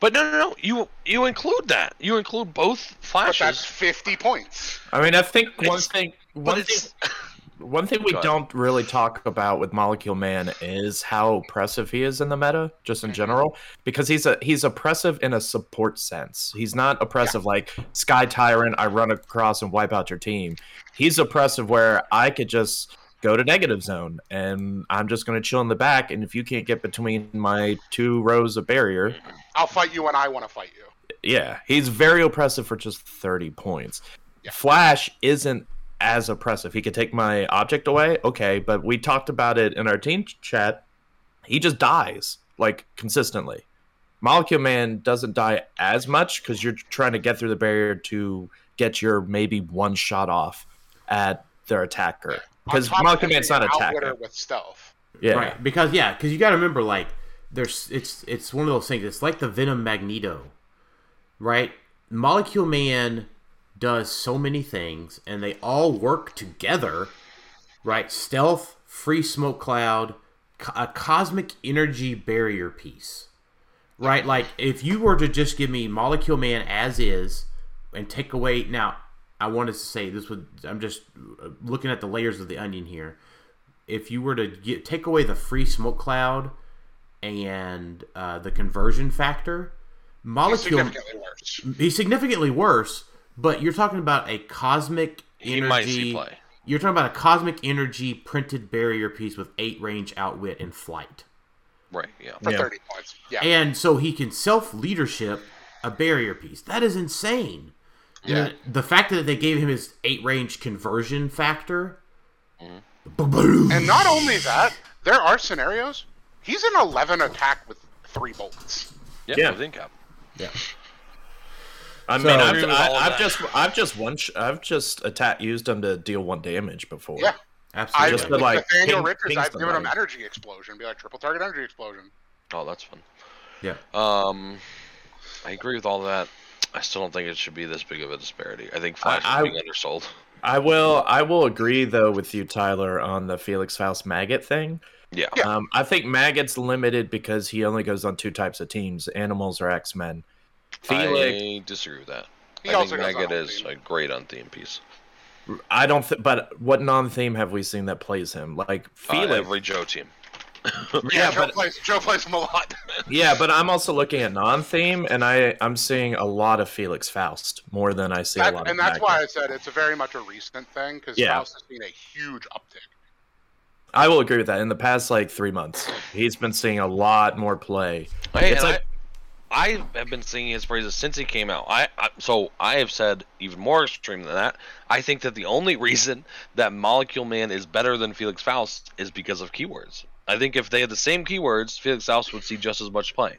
But no, no, no. You you include that. You include both But that's flashes. 50 points. I mean, I think one It's- thing, But one it's thing, one thing we don't really talk about with Molecule Man is how oppressive he is in the meta, just in Mhm. general. Because he's a he's oppressive in a support sense. He's not oppressive like Sky Tyrant. I run across and wipe out your team. He's oppressive where I could just go to negative zone and I'm just going to chill in the back. And if you can't get between my two rows of barrier, I'll fight you when I want to fight you. yeah, he's very oppressive for just 30 points. Yeah. Flash isn't as oppressive. He could take my object away, okay, but we talked about it in our team chat. He just dies like consistently. Molecule Man doesn't die as much because you're trying to get through the barrier to get your maybe one shot off at their attacker. Because On top of Molecule Man's not an attacking. with stealth. Yeah. Right, because yeah, because you got to remember, like, there's it's it's one of those things. It's like the Venom Magneto, right? Molecule Man does so many things, and they all work together, right? Stealth, free smoke cloud, co- a cosmic energy barrier piece, right? Like, if you were to just give me Molecule Man as is, and take away now. I wanted to say this would. I'm just uh, looking at the layers of the onion here if you were to get, take away the free smoke cloud and uh, the conversion factor, He's molecule significantly worse. he's significantly worse. But you're talking about a cosmic He might see energy. play. You're talking about a cosmic energy printed barrier piece with eight range, outwit, and flight. Right. Yeah. For Yeah. 30 points. Yeah. And so he can self leadership a barrier piece. That is insane. Yeah. And the fact that they gave him his eight range conversion factor. Mm-hmm. ba-boom. And not only that, there are scenarios. He's an 11 attack with three bolts. Yeah. Yeah. I think yeah. I So- mean, I I've, agree with all of I, I've just, I've just one, sh- I've just attack used him to deal one damage before. Yeah. Absolutely. I Just with like, Nathaniel ping- Richards, ping I've given him energy explosion. Be like triple target energy explosion. Oh, that's fun. yeah. Um, I agree with all that. I still don't think it should be this big of a disparity. I think Flash I- is being undersold. I will, I will agree though with you, Tyler, on the Felix Faust Maggott thing. Yeah. Yeah. Um, I think Maggott's limited because he only goes on two types of teams: animals or X Men. Felix, I disagree with that. He I also think goes Maggott is a great on theme piece. I don't. Th- but what non-theme have we seen that plays him? Like Uh, Felix. every Joe team. Yeah, yeah, Joe but plays Joe plays him a lot. yeah, but I'm also looking at non-theme, and I I'm seeing a lot of Felix Faust more than I see a That- lot of. and that's Maggott. why I said it's a very much a recent thing because Yeah. Faust has seen a huge uptick. I will agree with that. In the past like three months, he's been seeing a lot more play. Hey, It's like- I, I have been singing his praises since he came out. I, I so I have said even more extreme than that. I think that the only reason that Molecule Man is better than Felix Faust is because of keywords. I think if they had the same keywords, Felix Faust would see just as much play.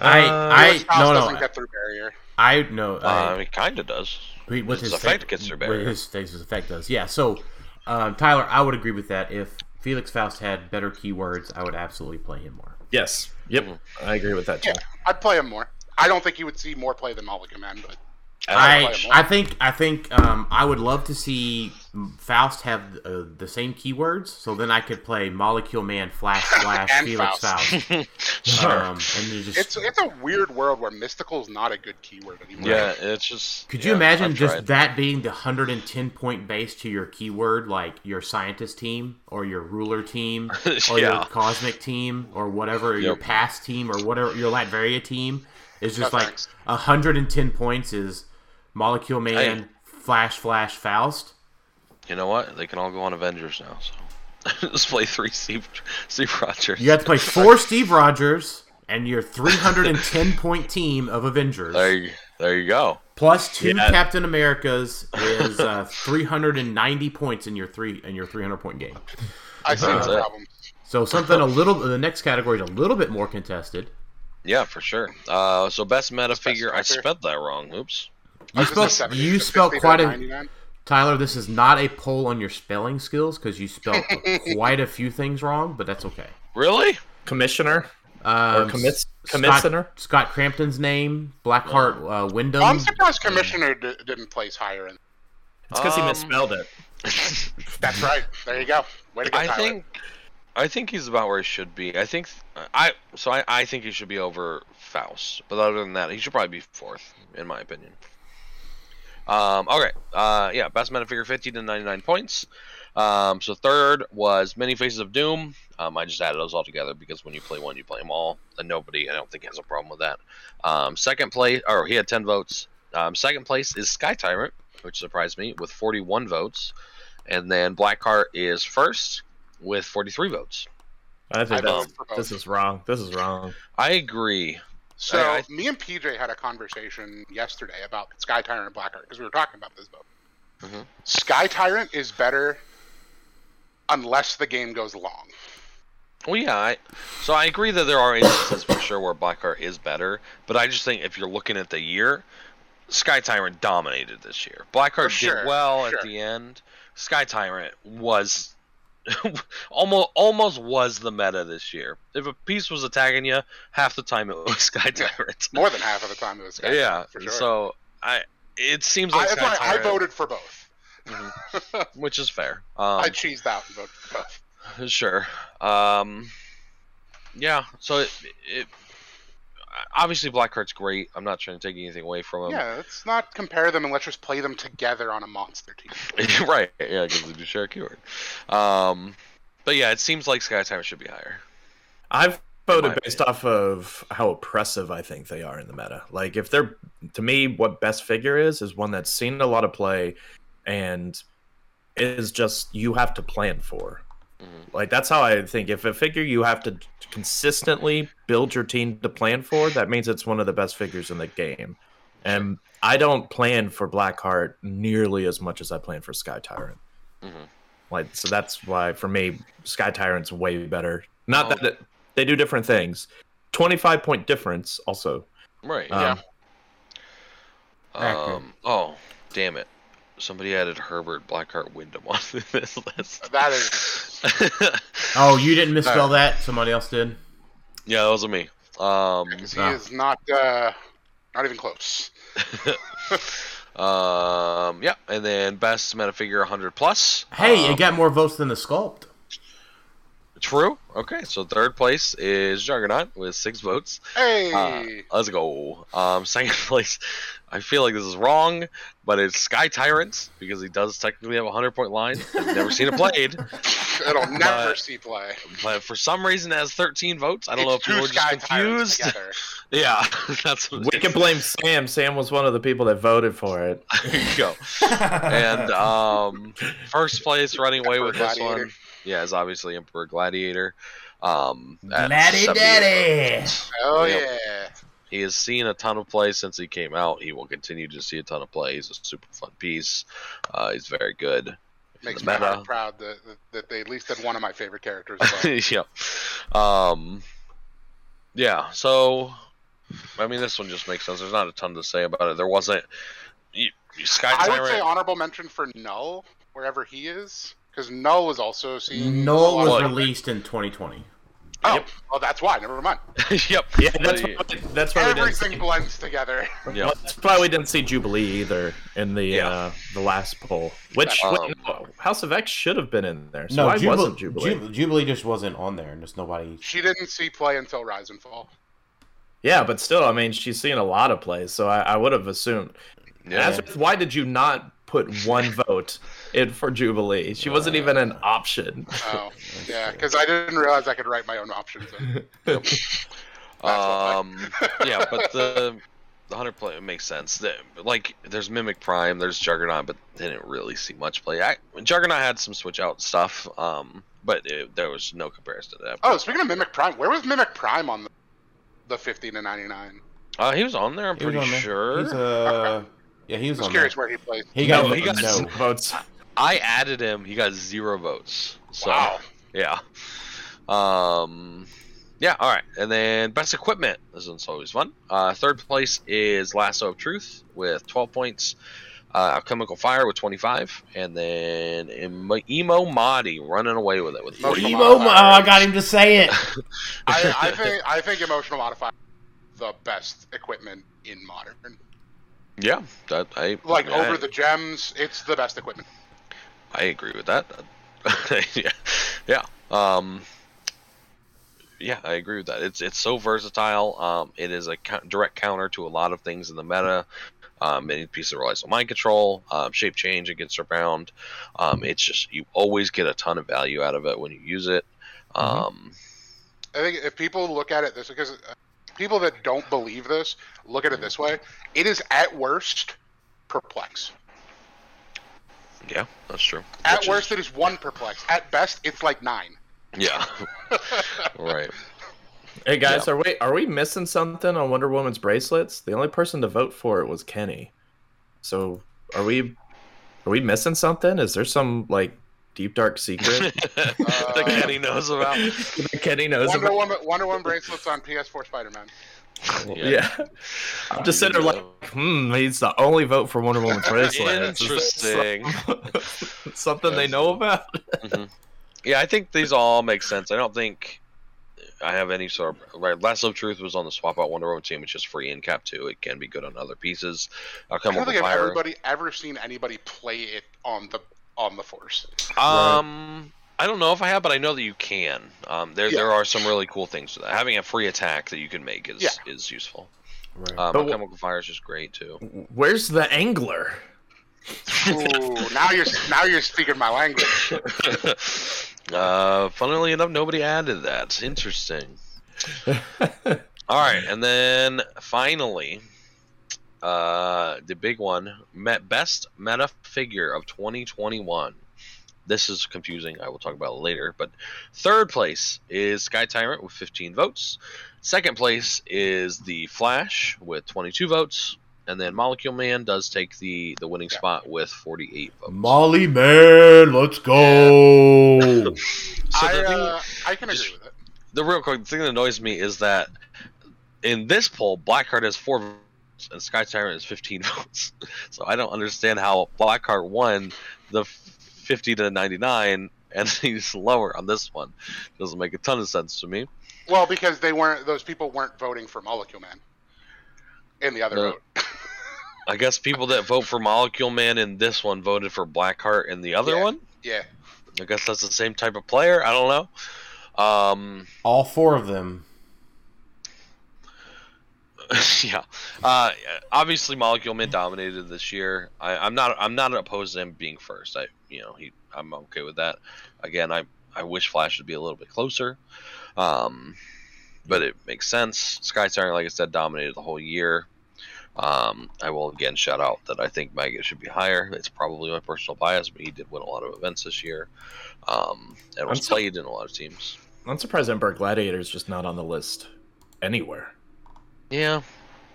I, Uh, I, Faust no, doesn't no, get through barrier. I know. Uh, I, he kind of does. Wait, what His his effect fa- gets through what barrier. His face's effect does. Yeah. So, um, Tyler, I would agree with that. If Felix Faust had better keywords, I would absolutely play him more. Yes. Yep. Mm-hmm. I agree with that too. Yeah, I'd play him more. I don't think you would see more play than Molecule Man, but I, play him more. I think, I think, um, I would love to see Faust have uh, the same keywords, so then I could play Molecule Man, Flash, Flash, And Felix Faust. Faust. Sure. Um, and just it's it's a weird world where mystical is not a good keyword anymore. yeah, it's just. Could yeah, you imagine I've just tried. that being the 110 point base to your keyword, like your scientist team or your ruler team or your cosmic team or whatever, or your past team or whatever, your Latveria team is just No like thanks. 110 points is Molecule Man, Hey. Flash Flash Faust. You know what? They can all go on Avengers now. So just play three Steve Steve Rogers. You have to play four Steve Rogers and your 310 point team of Avengers. There you, there you go. Plus two Yeah. Captain Americas is uh, 390 points in your three in your 300 point game. I see That's no problem. So something a little. The next category is a little bit more contested. Yeah, for sure. Uh, so best meta Best figure. I spelled that wrong. Oops. You I spelled say you 70 spelled quite a 99. Tyler. This is not a poll on your spelling skills because you spelled quite a few things wrong, but that's okay. Really? Commissioner Um, or commis- Scott, commissioner. Scott Crampton's name, Blackheart uh, Wyndham. I'm surprised Commissioner d- didn't place higher. In. It's because he Um, misspelled it. That's right. There you go. Way to go, I Tyler. think I think he's about where he should be. I think I so I, I think he should be over Faust. But other than that, he should probably be fourth, in my opinion. Um, okay. Uh, yeah, best meta figure 50 to 99 points. Um, so third was Many Faces of Doom. Um, I just added those all together because when you play one, you play them all, and nobody I don't think has a problem with that. Um, second place, or he had 10 votes. Um, second place is Sky Tyrant, which surprised me with 41 votes, and then Blackheart is first with 43 votes. I think I voted this is wrong. This is wrong. I agree. So I- I- me and PJ had a conversation yesterday about Sky Tyrant and Blackheart because we were talking about this boat. Mhm. Sky Tyrant is better unless the game goes long. Well, yeah. I, so I agree that there are instances for sure where Blackheart is better, but I just think if you're looking at the year, Sky Tyrant dominated this year. Blackheart sure, did well sure. at the end. Sky Tyrant was almost almost was the meta this year. If a piece was attacking you, half the time it was Sky Tyrant. More than half of the time it was Sky yeah. Tyrant, for sure. So I, it seems like why I voted for both. which is fair. Um, I cheesed out and voted for both. Sure. Um, yeah. So it, it obviously Blackheart's great. I'm not trying to take anything away from him. Yeah, let's not compare them and let's just play them together on a monster team. right. Yeah, because they do share a keyword. Um, but yeah, it seems like Sky Tyrant should be higher. I've voted my based off of how oppressive I think they are in the meta. Like if they're to me, what best figure is is one that's seen a lot of play and is just you have to plan for. Mhm. Like that's how I think. If a figure you have to consistently build your team to plan for, that means it's one of the best figures in the game. And I don't plan for Blackheart nearly as much as I plan for Sky Tyrant. Mhm. Like so that's why for me Sky Tyrant's way better. Not Oh. that it, they do different things. Twenty five point difference also. Right. Um, Yeah. Accurate. Um. Oh, damn it! Somebody added Herbert Blackheart Wyndham on this list. That is. Oh, you didn't misspell that. Somebody else did. yeah, that wasn't me. Um. 'cause he Ah. is not uh, not even close. Um, yeah, and then best meta figure 100 plus. Hey, um, it got more votes than the sculpt. True. Okay, so third place is Juggernaut with six votes. Hey, Uh, let's go. Um, second place, I feel like this is wrong, but it's Sky Tyrant because he does technically have a 100 point line. I've never seen it played, it'll never but- see play. but for some reason it has 13 votes. I don't know if people two just Sky Tyrants confused. Yeah, that's what We can blame Sam. Sam was one of the people that voted for it. There you go. And um, first place running away with this one, yeah, is obviously Emperor Gladiator. Um, at Laddie 78 Daddy. Oh Yep. yeah. He has seen a ton of play since he came out. He will continue to see a ton of play. He's a super fun piece. Uh, he's very good. Makes me meta. proud that, that, that they at least had one of my favorite characters. yeah. Um, yeah. So, I mean, this one just makes sense. There's not a ton to say about it. There wasn't. You, you- Sky I would say honorable mention for Null, wherever he is, because Null was also seen. Null was released in 2020. Oh, Yep. well, that's why. Never mind. yep. Yeah, that's why, that's why we didn't see, blends together. yeah. that's why we didn't see Jubilee either in the Yeah. uh, the last poll. Which Um, wait, no, House of X should have been in there. So no, why Jubil- wasn't Jubilee? Ju- Jubilee just wasn't on there, and just nobody. She didn't see play until Rise and Fall. yeah, but still, I mean, she's seen a lot of plays, so I, I would have assumed. Yeah. Nazareth, why did you not put one vote in for Jubilee? She wasn't even an option. Oh, yeah, because I didn't realize I could write my own options. In. Um, yeah, but the the hundred play it makes sense. The, like there's Mimic Prime, there's Juggernaut, but they didn't really see much play. I, Juggernaut had some switch out stuff, um, but it, there was no comparison to that. Oh, speaking of Mimic Prime, where was Mimic Prime on the, the 50 to 99? Uh, he was on there. I'm He pretty on there. sure. He's uh, yeah, he was I was on curious there. where he plays. He got No, he got no. votes. I added him. He got zero votes. So Wow. yeah. Um, yeah. All right, and then best equipment. This one's always fun. Uh, third place is Lasso of Truth with 12 points. Uh, Alchemical Fire with 25, and then Emo Emo Madi running away with it with Emo 40. Emo- Emo, oh, I got him to say it. I, I think I think emotional modifier the best equipment in modern. Yeah, that I Like I, over the gems, it's the best equipment. I agree with that. yeah, yeah. Um, yeah, I agree with that. It's it's so versatile. Um, it is a co- direct counter to a lot of things in the meta. Um, many pieces relies on mind control, um, shape change against around. Um, it's just you always get a ton of value out of it when you use it. Um, I think if people look at it this because uh, people that don't believe this look at it this way, it is at worst perplex. yeah, that's true. At Which is- worst, it is one perplex. At best, it's like nine. yeah, right. Hey guys, are we are we missing something on Wonder Woman's bracelets? The only person to vote for it was Kenny. So are we are we missing something? Is there some like deep dark secret that Kenny knows about. that Kenny knows Wonder about? Woman, Wonder Woman bracelets on PS4 Spider-Man. Yeah. I'm just sitting there like, hmm, he's the only vote for Wonder Woman's bracelets. Interesting. some- something they know about? Mhm. Yeah, I think these all make sense. I don't think I have any sort of right. Lasso of Truth was on the swap out Wonder Woman team, which is free in Cap Two. It can be good on other pieces. I'll come I don't think I've fire. everybody ever seen anybody play it on the on the Force. Um, I don't know if I have, but I know that you can. Um, there Yeah. there are some really cool things to that. Having a free attack that you can make is Yeah. is useful. Right. Um, But wh- Chemical Fire is just great too. Where's the angler? Ooh, now you're now you're speaking my language. uh, funnily enough, nobody added that. Interesting. All right, and then finally, uh, the big one: met best meta figure of 2021. This is confusing. I will talk about it later. But third place is Sky Tyrant with 15 votes. Second place is the Flash with 22 votes, and then Molecule Man does take the the winning Yeah. spot with 48 votes. Molly man, let's go. So I the thing- uh, I can agree with it. the real quick thing that annoys me is that in this poll, Blackheart has four votes and Sky Tyrant has 15 votes. So I don't understand how Blackheart won the 50 to 99 and he's lower on this one. Doesn't make a ton of sense to me. Well, because they weren't; those people weren't voting for Molecule Man in the other No. vote. I guess people that vote for Molecule Man in this one voted for Blackheart in the other Yeah. one. Yeah, I guess that's the same type of player. I don't know. Um, All four of them. yeah. Uh, obviously, Molecule Man dominated this year. I, I'm not. I'm not opposed to him being first. I, you know, he. I'm okay with that. Again, I. I wish Flash would be a little bit closer. Um, but it makes sense. Sky Tyrant, like I said, dominated the whole year. Um, I will again shout out that I think Maggott should be higher. It's probably my personal bias, but he did win a lot of events this year. Um, and was so- played in a lot of teams. I'm surprised Emperor Gladiator is just not on the list anywhere. Yeah.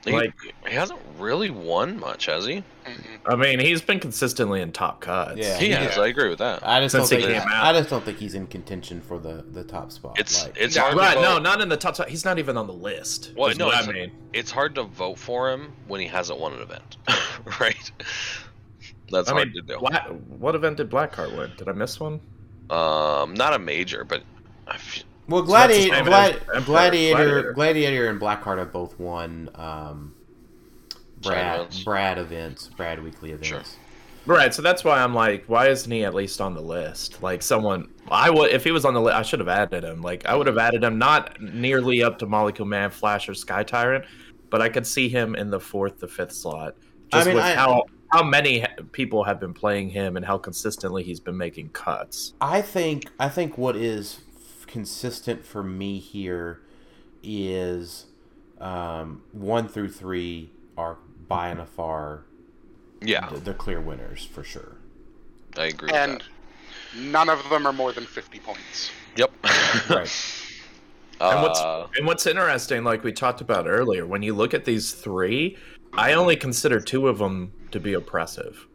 He, Like- he hasn't really won much, has he? I mean, he's been consistently in top cuts. Yeah. He he has. did. I agree with that. I just Since don't he think came out. I just don't think he's in contention for the the top spot. It's like, it's hard Right, to no, not in the top. Spot. He's not even on the list. Well, no, what it's- I mean. It's hard to vote for him when he hasn't won an event, right? That's I hard mean, to do. Bla- what event did Blackheart win? Did I miss one? Um, not a major, but I f- well, So that's Gladiator, same Glad, Gladiator, Gladiator. Gladiator, and Blackheart have both won um, Brad events. Brad events, Brad weekly events. Sure. Right, so that's why I'm like, why isn't he at least on the list? Like someone, I would if he was on the list, I should have added him. Like I would have added him, not nearly up to Molecule Man, Flash, or Sky Tyrant, but I could see him in the fourth the fifth slot. I Just mean, with I- how how many people have been playing him and how consistently he's been making cuts. I think I think what is f- consistent for me here is um, one through three are by and far Yeah, the, the clear winners for sure. I agree. and with none of them are more than 50 points. Yep. Right. And what's Uh, and what's interesting, like we talked about earlier, when you look at these three, I only consider two of them to be oppressive.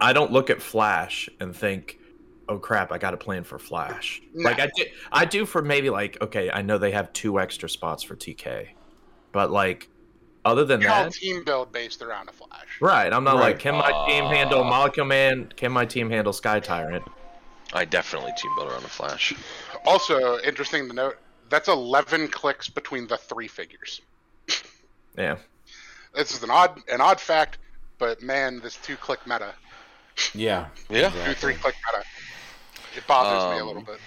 I don't look at Flash and think, "Oh crap, I got to plan for Flash." No. Like I do, I do for maybe like okay, I know they have two extra spots for TK, but like other than They're all that, team build based around a Flash. right? I'm not Right. like, can my team handle Uh, Molecule Man? Can my team handle Sky Tyrant? I definitely team build around a flash. Also, interesting to note, that's 11 clicks between the three figures. Yeah. This is an odd an odd fact, but man, this two click meta, Yeah. Yeah. two three click meta, it bothers me a Um, little bit.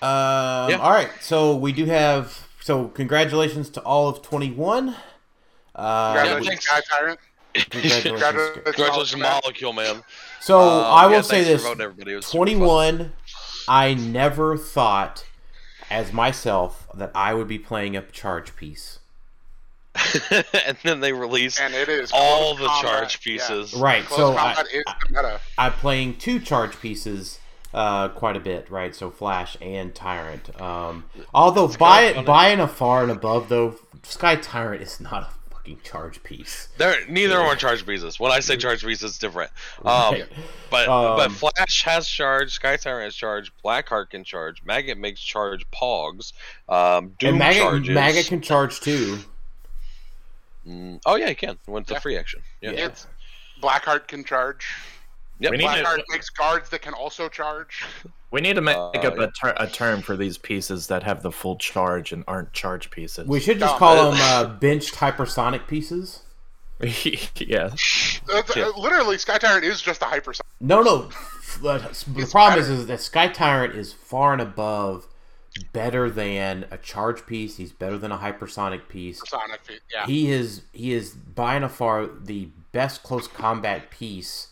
Um, Yeah. All right. So we do have. So congratulations to all of 21. Uh, Congratulations, thanks. Sky Tyrant. congratulations. Congratulations, Congratulations, Molecule Man. So Um, I will yeah, say this: voting, everybody. It was super fun. 21. I never thought, as myself, that I would be playing a charge piece. and then they released And it is all the combat, charge yeah. pieces. Right. Close so I, combat is the meta. I'm playing two charge pieces uh, quite a bit, right? So Flash and Tyrant. Um, although by kinda funny. by and a far and above, though, Sky Tyrant is not a fucking charge piece. They're neither are charge pieces. When I say charge pieces, it's different. Um, Right. but Um, but Flash has charge, Sky Tyrant has charge, Blackheart can charge, Maggott makes charge, Pogs, um, Doom and Maggott, charges. Maggott can charge too. Mm, oh yeah, you can. Went the Yeah. free action. Yeah. Yeah. It's Blackheart can charge. Yep. We need to- Blackheart makes guards that can also charge. We need to make Uh, up yeah. a, ter- a term for these pieces that have the full charge and aren't charge pieces. We should just No, call but- them uh, benched hypersonic pieces. yeah. It's- Yeah. uh, literally, Sky Tyrant is just a hyper. No, no. The problem is, is that Sky Tyrant is far and above better than a charge piece. He's better than a hypersonic piece. Sonic, yeah. He is he is by and far the best close combat piece.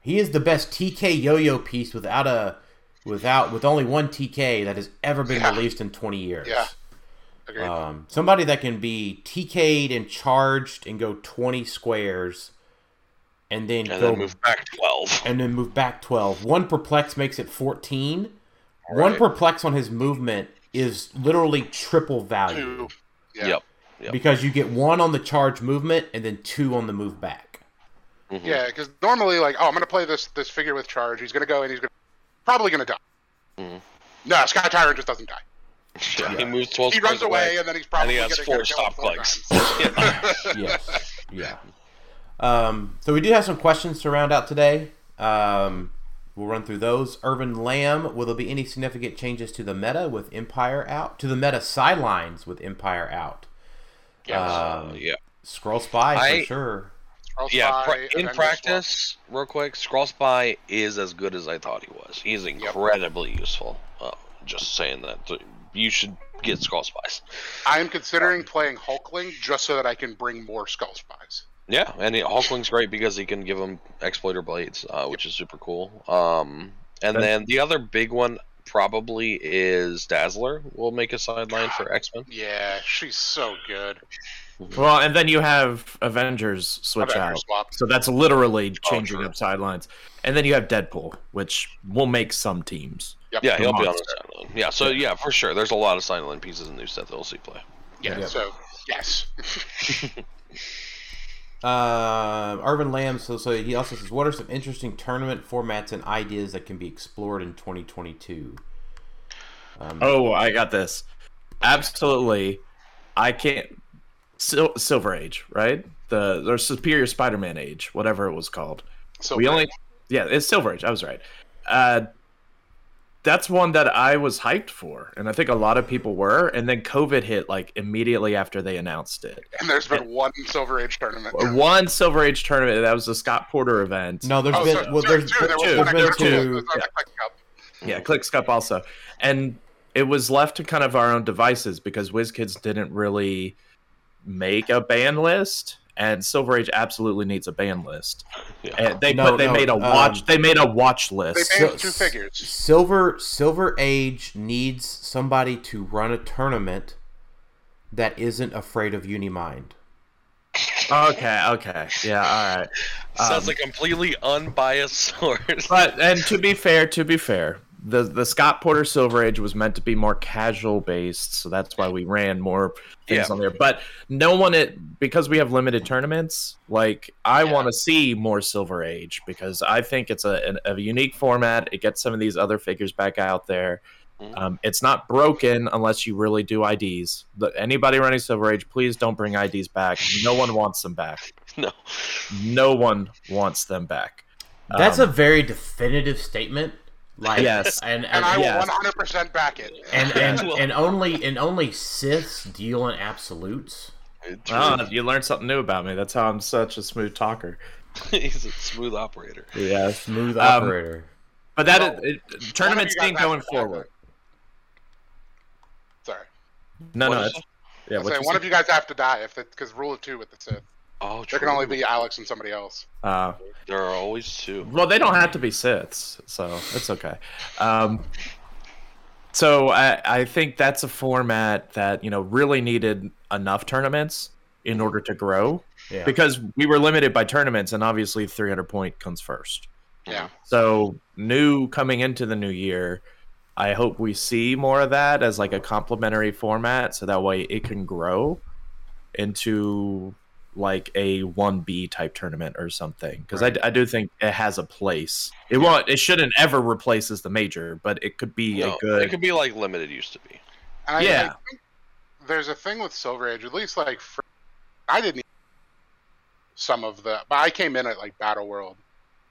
He is the best TK yo-yo piece without a without with only one TK that has ever been Yeah. released in 20 years. Yeah. Agreed. Um, somebody that can be TK'd and charged and go 20 squares and then And go then move back twelve. and then move back 12. One perplex makes it 14. One perplex on his movement is literally triple value Two. Yeah. Yep. Yep. because you get one on the charge movement and then two on the move back. Mhm. Yeah, because normally, like, oh, I'm gonna play this this figure with charge. He's gonna go and he's gonna probably gonna die. Mhm. No, Sky Tyrant just doesn't die. Yeah, He moves twelve. He runs squares away, and then he's and probably he has gonna four get killed stop four clicks. times. Yes. yeah. Um, so we do have some questions to round out today. Um, we'll run through those. Irvin Lamb, will there be any significant changes to the meta with Empyre out? To the meta sidelines with Empyre out? Yeah. Uh, Um, yeah. Skrull Spy for I- sure. Skrull Yeah, Spy, in Avengers practice, real quick, Skrull Spy is as good as I thought he was. He's incredibly useful. Uh, just saying that. You should get Skrull Spies. I am considering playing Hulkling just so that I can bring more Skrull Spies. Yeah, and he, Hulkling's great because he can give him exploiter blades, uh, which is super cool. Um, and Okay. then the other big one probably is Dazzler. Will make a sideline for X Men. Yeah, she's so good. Well, and then you have Avengers switch Avengers out. swap. So that's literally changing true. up sidelines. And then you have Deadpool, which will make some teams. Yep. Yeah, he'll be on the sideline. Yeah, so yeah, for sure. There's a lot of sideline pieces in new set that we'll see play. Yeah. Yeah. So yes. Uh, Irvin Lamb, so, so he also says, what are some interesting tournament formats and ideas that can be explored in 2022? Um, Oh, I got this. Absolutely. I can't. Sil- Silver Age, right? The or Superior Spider-Man Age, whatever it was called. So we only, yeah, it's Silver Age. I was right. Uh, that's one that I was hyped for, and I think a lot of people were. And then COVID hit like immediately after they announced it. and there's been one Silver Age tournament. One Silver Age tournament that was the Scott Porter event. no, there's Oh, been, so, well, sorry, there's, two. There was two. there's been extra two. There's one. Yeah, Clix Cup also. And it was left to kind of our own devices because WizKids didn't really make a ban list. And Silver Age absolutely needs a ban list. Yeah. And they No, put, they no, made a um, watch they made a watch They list. banned two figures. Silver Silver Age needs somebody to run a tournament that isn't afraid of Unimind. Okay, okay, yeah, all right. Sounds Um, like completely unbiased source. But and to be fair, to be fair, the the Scott Porter Silver Age was meant to be more casual based, so that's why we ran more things Yeah. on there. But no one it because we have limited tournaments. Like I Yeah. want to see more Silver Age because I think it's a, an- a unique format. It gets some of these other figures back out there. Mhm. Um, it's not broken unless you really do IDs. But anybody running Silver Age, please don't bring IDs back. No one wants them back. no. No one wants them back. That's Um, a very definitive statement. Like Yes. and And I will 100% back it. and and, Well- and only and only Siths deal in absolutes. Oh, you learned something new about me. That's how I'm such a smooth talker. He's a smooth operator. Yeah, Smooth Um, operator. but that Well, it, tournament guys thing going forward. Sorry. No, What no, is it's, it? yeah. I What say, one say? of you guys have to die if because rule of two with the Sith. Oh, There can only be Alex and somebody else. Uh, There are always two. well, they don't have to be Siths, so it's okay. Um, so I, I think that's a format that you know really needed enough tournaments in order to grow Yeah. because we were limited by tournaments, and obviously 300 point comes first. Yeah. So new coming into the new year, I hope we see more of that as like a complementary format, so that way it can grow into like a one B type tournament or something. Because Right. I, I do think it has a place. It won't. It shouldn't ever replace as the major, but it could be No, a good. It could be like limited used to be. I, Yeah. I think there's a thing with Silver Age, at least like for, I didn't some of the, but I came in at like Battle World.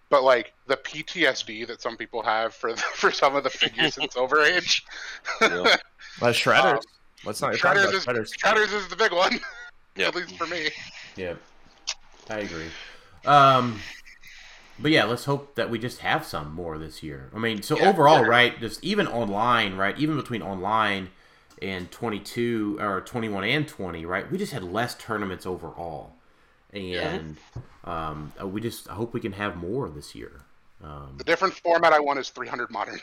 But like the PTSD that some people have for the, for some of the figures in Silver Age, Yeah. Shredders. Um, Let's not talk Shredders about is shredders. Shredders is the big one, Yeah. at least for me. Yeah, I agree. Um, but yeah, let's hope that we just have some more this year. I mean, so Yeah, overall, yeah. right? Just even online, right? Even between online and 22 or 21 and 20, right? We just had less tournaments overall, and um, uh, we just I hope we can have more this year. Um, The different format I want is 300 modern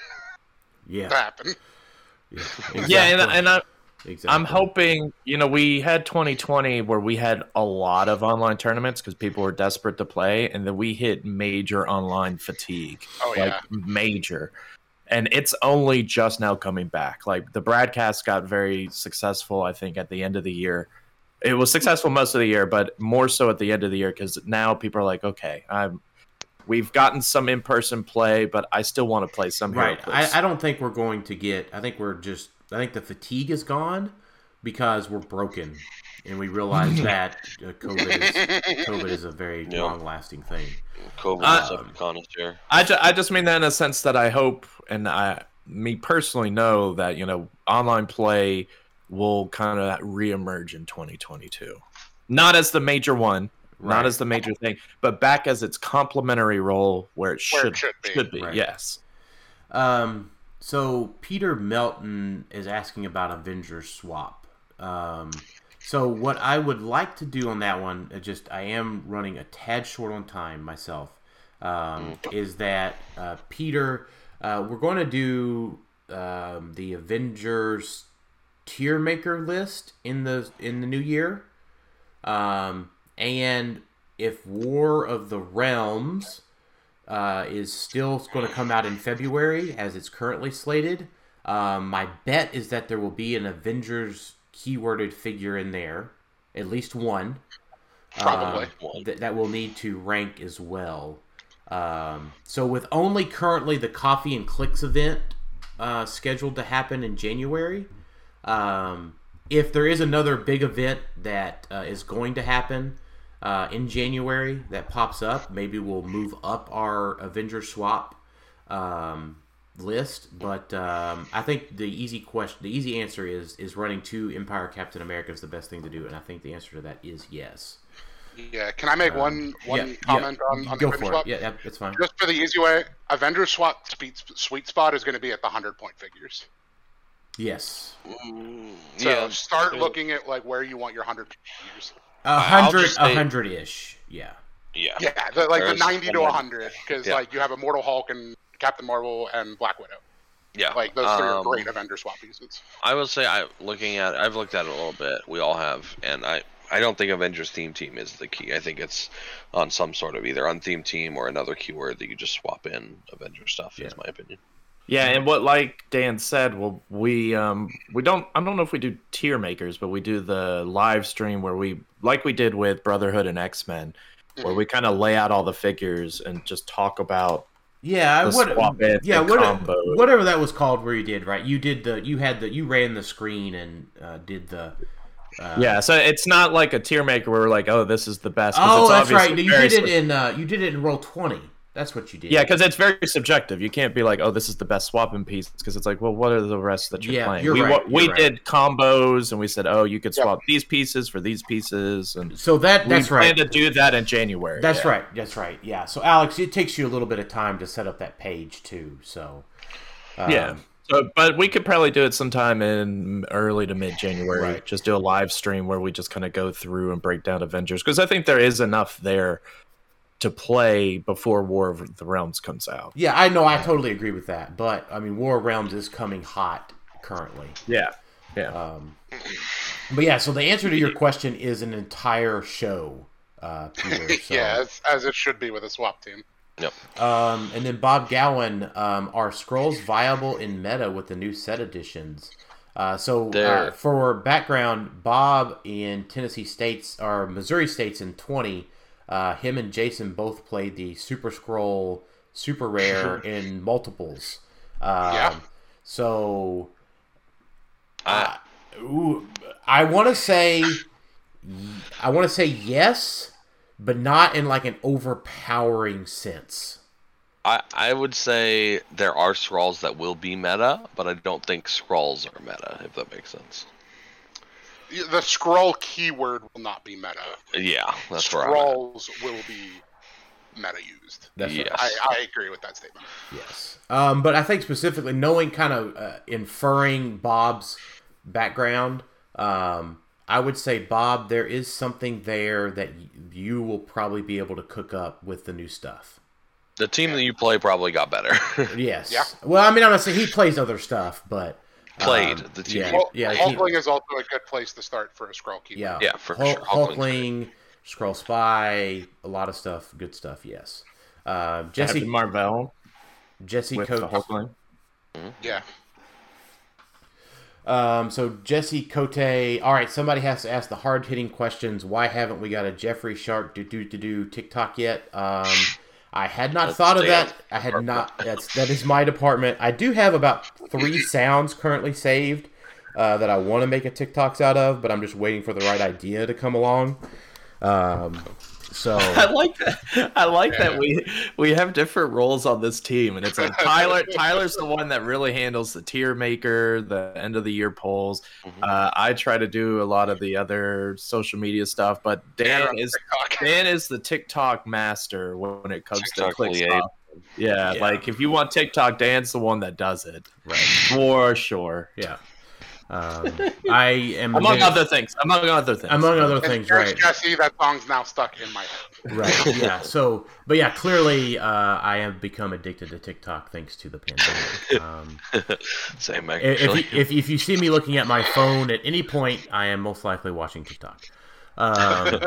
yeah, to happen. yeah, Yeah, and, and I, exactly. I'm hoping, you know, we had 2020 where we had a lot of online tournaments because people were desperate to play, and then we hit major online fatigue. Oh, like yeah. major. And it's only just now coming back. Like the broadcast got very successful, I think, at the end of the year. It was successful most of the year, but more so at the end of the year because now people are like, okay, I'm. We've gotten some in-person play, but I still want to play some Right. I, I don't think we're going to get. I think we're just. I think the fatigue is gone because we're broken, and we realize that uh, COVID is COVID is a very Yeah. long-lasting thing. COVID Uh, is a connoisseur. I, ju- I just mean that in a sense that I hope, and I, me personally know that you know online play will kind of reemerge in 2022, not as the major one, Right. not as the major thing, but back as its complementary role where it Where should it should be. should be. Right. Yes. Um. So Peter Melton is asking about Avengers swap. Um. So what I would like to do on that one, uh, just I am running a tad short on time myself, um, is that uh, Peter, uh, we're going to do um, the Avengers tier maker list in the in the new year, um, and if War of the Realms uh, is still going to come out in February as it's currently slated. Um, my bet is that there will be an Avengers keyworded figure in there, at least one. Probably. um, One. that, that will need to rank as well. Um, so with only currently the coffee and clicks event uh, scheduled to happen in January, um, if there is another big event that uh, is going to happen uh, in January that pops up, maybe we'll move up our Avenger swap um, list. But um, I think the easy question, the easy answer is is running two Empyre Captain America is the best thing to do, and I think the answer to that is yes. Yeah. Can I make one one Um, yeah, comment yeah, on, on go the for Avengers swap? it. Yeah, yeah, it's fine. Just for the easy way, Avengers swap sweet, sweet spot is going to be at the 100 point figures. Yes, Mm, So yeah. start looking at like where you want your 100 figures. A I'll hundred, a hundred ish. Yeah, Yeah. Yeah, the, like the 90 to one. 100 because Yeah. like you have Immortal Hulk and Captain Marvel and Black Widow. Yeah. Like those three are Um, great Avenger swap pieces. I would say I looking at I've looked at it a little bit. We all have, and I I don't think Avengers theme team is the key. I think it's on some sort of either untheme team or another keyword that you just swap in Avengers stuff. Yeah. Is my opinion. Yeah, and what like Dan said, well, we um we don't I don't know if we do tier makers, but we do the live stream where we like we did with Brotherhood and X Men, where we kind of lay out all the figures and just talk about Yeah, the what, swap ins yeah, and what, combos. whatever that was called, where you did right. You did the, you had the, you ran the screen and uh, did the. Uh, yeah, so it's not like a tier maker where we're like, oh, this is the best. Oh, it's that's right. You did it in, uh, you did it in roll twenty. That's what you did. Yeah, because it's very subjective. You can't be like, "Oh, this is the best swapping piece," because it's like, "Well, what are the rest that you're Yeah, playing?" you're we right, we right. did combos, and we said, "Oh, you could swap these pieces for these pieces," and So that that's we right. plan to do that in January. That's yeah. right. That's right. Yeah. So Alex, it takes you a little bit of time to set up that page too. So. um, Yeah. So, but we could probably do it sometime in early to mid January. Right. Just do a live stream where we just kind of go through and break down Avengers because I think there is enough there to play before War of the Realms comes out. Yeah, I know. I totally agree with that. But I mean, War of Realms is coming hot currently. Yeah. Yeah. Um, but yeah, so the answer to your question is an entire show, uh, Peter. So, yeah, as, as it should be with a swap team. Yep. Um, and then Bob Gowan, um, are Skrulls viable in meta with the new set additions? Uh, so uh, There. for background, Bob in Tennessee States or Missouri States in twenty, uh, him and Jason both played the Super Skrull Super Rare in multiples. Um, Yeah. So I, Ooh, I want to say, I want to say yes, but not in like an overpowering sense. I I would say there are Skrulls that will be meta, but I don't think Skrulls are meta. If that makes sense. The Skrull keyword will not be meta. Yeah, that's where I'm at. Skrulls will be meta used. That's Yes. I, I agree with that statement. Yes. Um, but I think specifically knowing kind of uh, inferring Bob's background, um, I would say Bob, there is something there that y- you will probably be able to cook up with the new stuff. The team that you play probably got better. Yes. Yeah. Well, I mean, I'm not saying he plays other stuff, but Played um, the team. Yeah. Hul- yeah. he- Hulkling is also a good place to start for a Skrull keyword. Yeah, Yeah, for Hul- sure. Hulkling's Hulkling, Skrull Spy, a lot of stuff, good stuff. Yes, uh, Jesse Jesse Marvel Jesse with the Cote. Hulkling. Yeah. Um, so Jesse Cote. All right, somebody has to ask the hard hitting questions. Why haven't we got a Jeffrey Shark do do do do TikTok yet? Um, I had not That's thought of that. I had not. That's that is my department. I do have about three sounds currently saved uh, that I want to make a TikToks out of, but I'm just waiting for the right idea to come along. Um, so I like that. I like that we we have different roles on this team, and it's like Tyler. Tyler's the one that really handles the tier maker, the end of the year polls. Mhm. Uh, I try to do a lot of the other social media stuff, but Dan is Dan is the TikTok master when it comes to TikTok click liaison. stuff. Yeah, Yeah. like if you want TikTok, Dan's the one that does it right, for sure. yeah. Um, I am Among other things. Among other things. among other And things, right? Jesse, that song's now stuck in my head. Right. Yeah. So, but yeah, clearly, uh, I have become addicted to TikTok thanks to the pandemic. Um, Same if, actually. if, if, if you see me looking at my phone at any point, I am most likely watching TikTok. Um,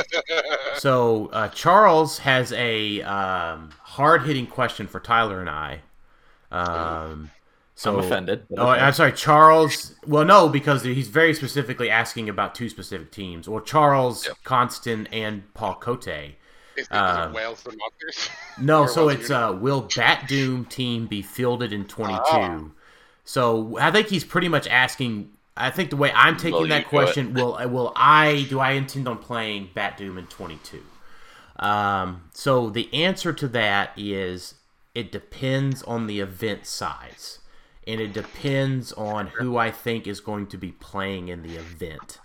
so, uh, Charles has a um, hard hitting question for Tyler and I. Um, so, I'm offended. Oh, okay. I'm sorry, Charles. Well, no, because he's very specifically asking about two specific teams. Well, Charles Yep. Constant and Paul Cote. Is it Uh, Whales and Monsters? No, Or so was it it's uh, will Bat Doom team be fielded in 22? Ah. So I think he's pretty much asking. I think the way I'm taking Will that question will uh, will I do I intend on playing Bat Doom in 22? Um, so the answer to that is it depends on the event size, and it depends on who I think is going to be playing in the event.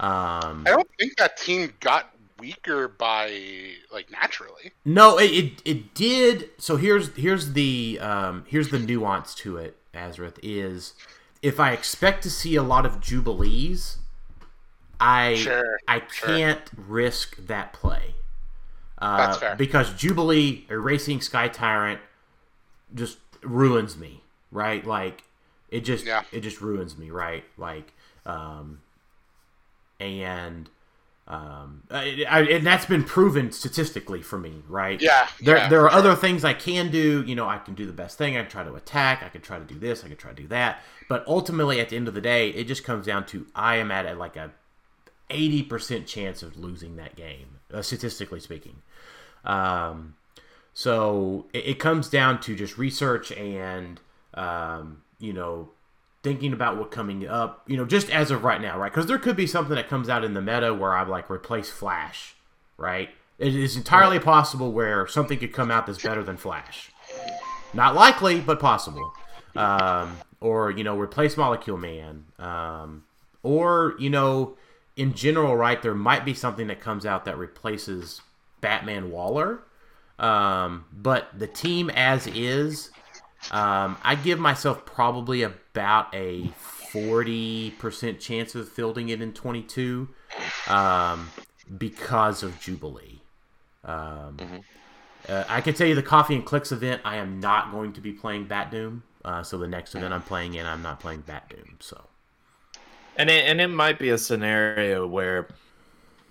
Um, I don't think that team got weaker by like naturally. No, it, it it did. So here's here's the um, here's the nuance to it. Azrith is if I expect to see a lot of jubilees, I Sure, I can't risk that play. Uh, That's fair. Because Jubilee erasing Sky Tyrant just ruins me, right? Like it just Yeah. it just ruins me, right? Like um, and Um, I, I, and that's been proven statistically for me, right? Yeah, There, yeah, there are sure. other things I can do. You know, I can do the best thing. I can try to attack. I can try to do this. I can try to do that. But ultimately, at the end of the day, it just comes down to I am at a, like a eighty percent chance of losing that game, uh, statistically speaking. Um, so it, it comes down to just research and um, you know thinking about what coming up. You know, just as of right now, right? Because there could be something that comes out in the meta where I like replace Flash, right? It is entirely possible where something could come out that's better than Flash. Not likely, but possible. Um, or you know, replace Molecule Man. Um, or you know, in general, right? There might be something that comes out that replaces Batman Waller. Um, but the team as is, um, I give myself probably about a forty percent chance of fielding it in twenty two, um, because of Jubilee. Um, uh, I can tell you the Coffee and Clicks event. I am not going to be playing Bat Doom. Uh, so the next event I'm playing in, I'm not playing Bat Doom. So And it, and it might be a scenario where,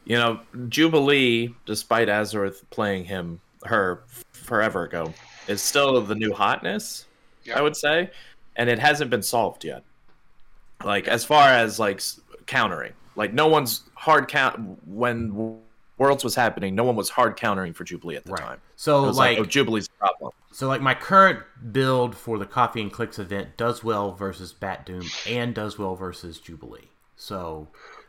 you know, Jubilee, despite Azorth playing him, her forever ago, is still the new hotness, Yeah. I would say. And it hasn't been solved yet. Like, as far as, like, countering. Like, no one's hard count. When Worlds was happening, no one was hard countering for Jubilee at the right. time. It So was like, like, oh, Jubilee's a problem. so like my current build for the Coffee and Clicks event does well versus Bat Doom and does well versus Jubilee. So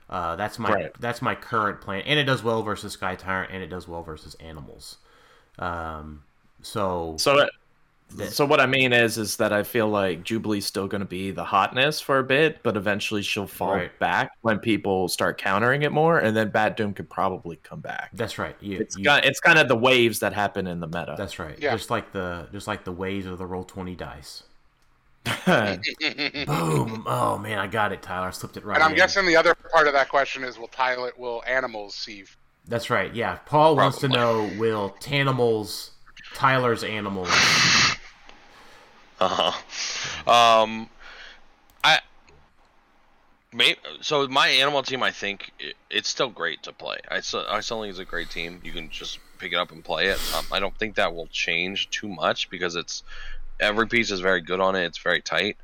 uh, that's my Right. that's my current plan, and it does well versus Sky Tyrant, and it does well versus Animals. Um, so So, it, That- so what I mean is, is that I feel like Jubilee's still going to be the hotness for a bit, but eventually she'll fall Right. back when people start countering it more, and then Bat Doom could probably come back. that's right. You, It's you- kind, it's kind of the waves that happen in the meta. that's right. Yeah. Just like the just like the waves of the roll twenty dice. Boom! Oh man, I got it, Tyler. I slipped it right. And I'm in. guessing the other part of that question is will Tyler will animals see That's right. Yeah, Paul wants to know: Will Tanimals, Tyler's animals? Uh-huh. Um, I may so my animal team. I think it, it's still great to play. I still, I still think it's a great team. You can just pick it up and play it. Um, I don't think that will change too much because it's every piece is very good on it. It's very tight.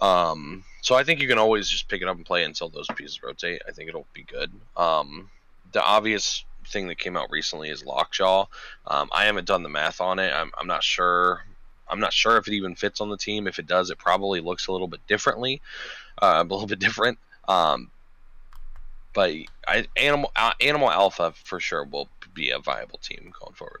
Um, so I think you can always just pick it up and play it until those pieces rotate. I think it'll be good. Um, the obvious thing that came out recently is Lockjaw. Um, I haven't done the math on it. I'm, I'm not sure. I'm not sure if it even fits on the team. If it does, it probably looks a little bit differently, uh, a little bit different. Um, but I, animal uh, animal alpha for sure will be a viable team going forward.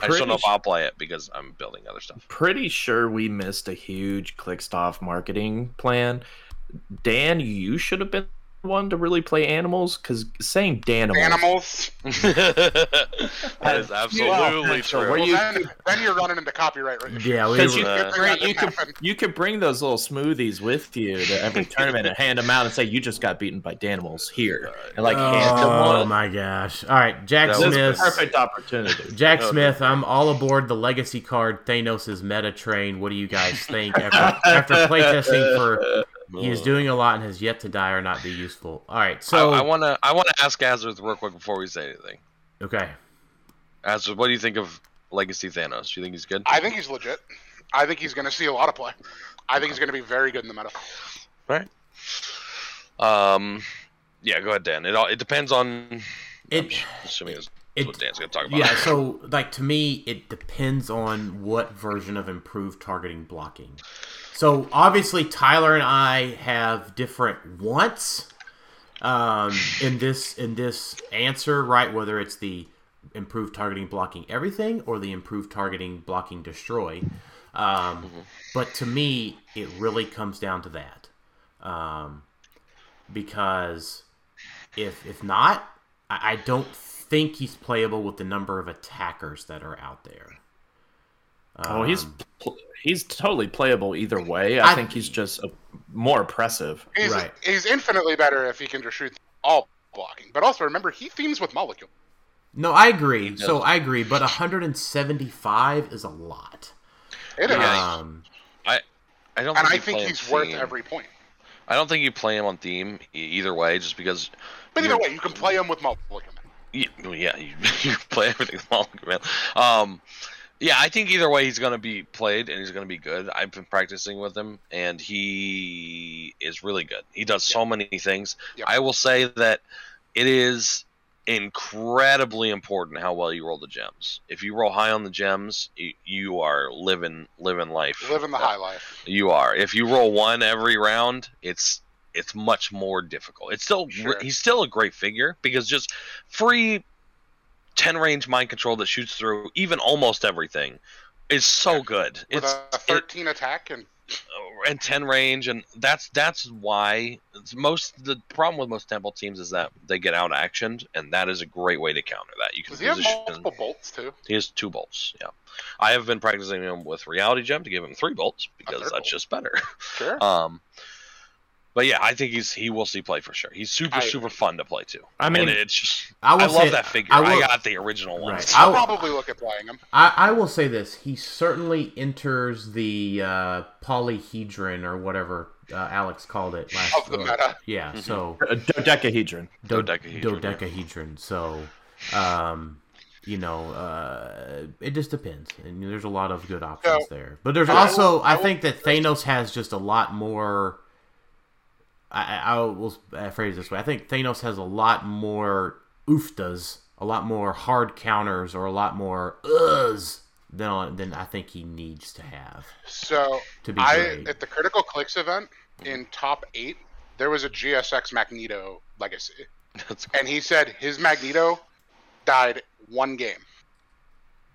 I just don't know if I'll play it because I'm building other stuff. Pretty sure we missed a huge Clickstuff marketing plan. Dan, you should have been one to really play animals because saying Danimals. animals? that is absolutely so true. were Well, you- then, then you're running into copyright issues. Yeah, we Because you, Uh, could bring, you, could, you could bring those little smoothies with you to every tournament and hand them out and say you just got beaten by Danimals here and like hand them oh one. my gosh! All right, Jack That This was Smith. is a perfect opportunity. Jack Okay. Smith, I'm all aboard the legacy card Thanos' meta train. What do you guys think after, after playtesting for he is doing a lot and has yet to die or not be useful? All right, so I, I want to I want to ask Azarth real quick before we say anything. okay, Azarth, what do you think of Legacy Thanos? Do you think he's good? I think he's legit. I think he's going to see a lot of play. I think he's going to be very good in the meta. Right. Um, yeah, go ahead, Dan. It all it depends on. It- I'm assuming it's it- what Dan's gonna talk about. yeah. So like to me, it depends on what version of improved targeting blocking. So obviously, Tyler and I have different wants um, in this in this answer, right? Whether it's the improved targeting blocking everything or the improved targeting blocking destroy. Um, But to me, it really comes down to that, um, because if if not, I, I don't think he's playable with the number of attackers that are out there. Oh, he's Um, he's totally playable either way. I, I- think he's just a, more oppressive. He's, Right. he's infinitely better if he can just shoot all blocking. But also remember, he themes with molecule. no, I agree. So I agree, but 175 is a lot. It is. Um, I don't. and think I think play him he's worth every point. I don't think you play him on theme e- either way, just because But either way, you can play him with multiple command. Yeah, well, yeah, you, you play everything long man. Um, yeah, I think either way he's going to be played and he's going to be good. I've been practicing with him and he is really good. He does so many things. Yep. I will say that it is incredibly important how well you roll the gems. If you roll high on the gems, you, you are living living life. Living the high life. You are. If you roll one every round, it's it's much more difficult. It's still Sure. he's still a great figure because just free ten range mind control that shoots through even almost everything is so good. With It's a 13 attack and and 10 range and that's that's why it's most the problem with most temple teams is that they get out actioned and that is a great way to counter that you can does he have position multiple bolts too? he has two bolts yeah i have been practicing him with reality gem to give him three bolts because that's bolt. just better Sure. um but yeah i think he's he will see play for sure he's super I- super fun to play too I mean, and it's just I i, love say- that figure I i, got the original one Right. I'll I- probably look at playing him. I, I will say this: he certainly enters the uh, polyhedron or whatever uh, Alex called it last. Of the meta. Yeah, so dodecahedron. do- Dodecahedron, yeah. So, um, you know, uh, it just depends, and there's a lot of good options So, there. But there's I will- also, I, I will- think that Thanos has just a lot more. I, I I will uh, phrase it this way: I think Thanos has a lot more ooftas, a lot more hard counters, or a lot more uhs than than I think he needs to have. So To be I great. at the Critical Clicks event in top eight, there was a GSX Magneto legacy, That's and he said his Magneto died one game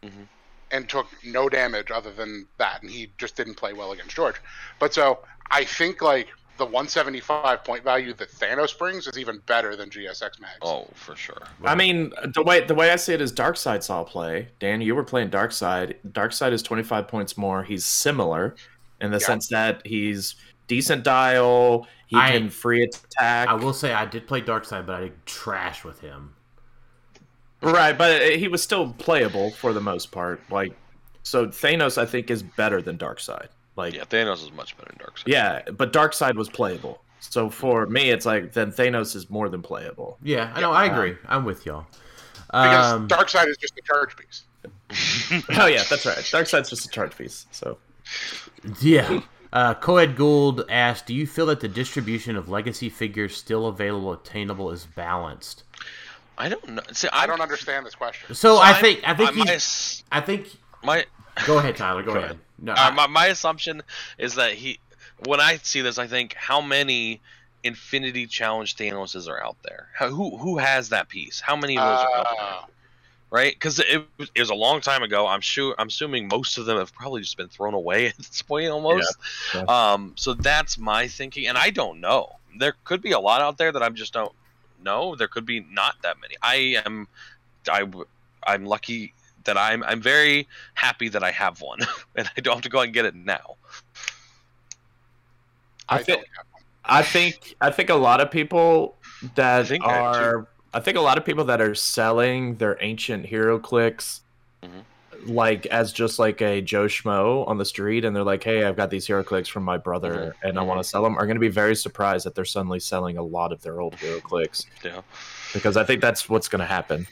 Mhm. and took no damage other than that, and he just didn't play well against George. But so I think like the 175 point value that Thanos brings is even better than GSX Mags. oh for sure I mean, the way the way I see it is Darkseid saw play. Dan, you were playing Darkseid. Darkseid is 25 points more. He's similar in the Yeah. sense that he's decent dial. He I- can free attack. I will say I did play Darkseid, but I did trash with him. Right, but he was still playable for the most part. Like, so Thanos, I think, is better than Darkseid. Like, yeah thanos is much better than darkseid yeah, but Darkseid was playable. So for me, it's like then Thanos is more than playable. Yeah, I know. I agree. I'm with y'all. because Um, Darkseid is just a charge piece. oh yeah, that's right. Darkseid's just a charge piece. So Yeah. Uh, Coed Gould asked, "Do you feel that the distribution of legacy figures still available, attainable, is balanced?" i don't know see I I'm- don't understand this question. So, I I'm- think I think I'm- my, he's, s- I think. my Go ahead, Tyler. Go, Go ahead. No, Uh, my, my assumption is that he, when I see this, I think how many Infinity Challenge Thanoses are out there? How, who who has that piece? How many of those are out there? Uh, Right? Because it, was- it was a long time ago. I'm sure. I'm assuming most of them have probably just been thrown away at this point, almost. Yeah. Um. So that's my thinking, and I don't know. There could be a lot out there that I just don't know. There could be not that many. I am, I, I'm lucky that I'm I'm very happy that I have one, and I don't have to go out and get it now. I I think- don't have one. I think I think a lot of people that I think are I think a lot of people that are selling their ancient HeroClix Mhm. like as just like a Joe Schmo on the street and they're like, Hey, I've got these HeroClix from my brother and I want to sell them are gonna be very surprised that they're suddenly selling a lot of their old HeroClix. Yeah. Because I think that's what's gonna happen.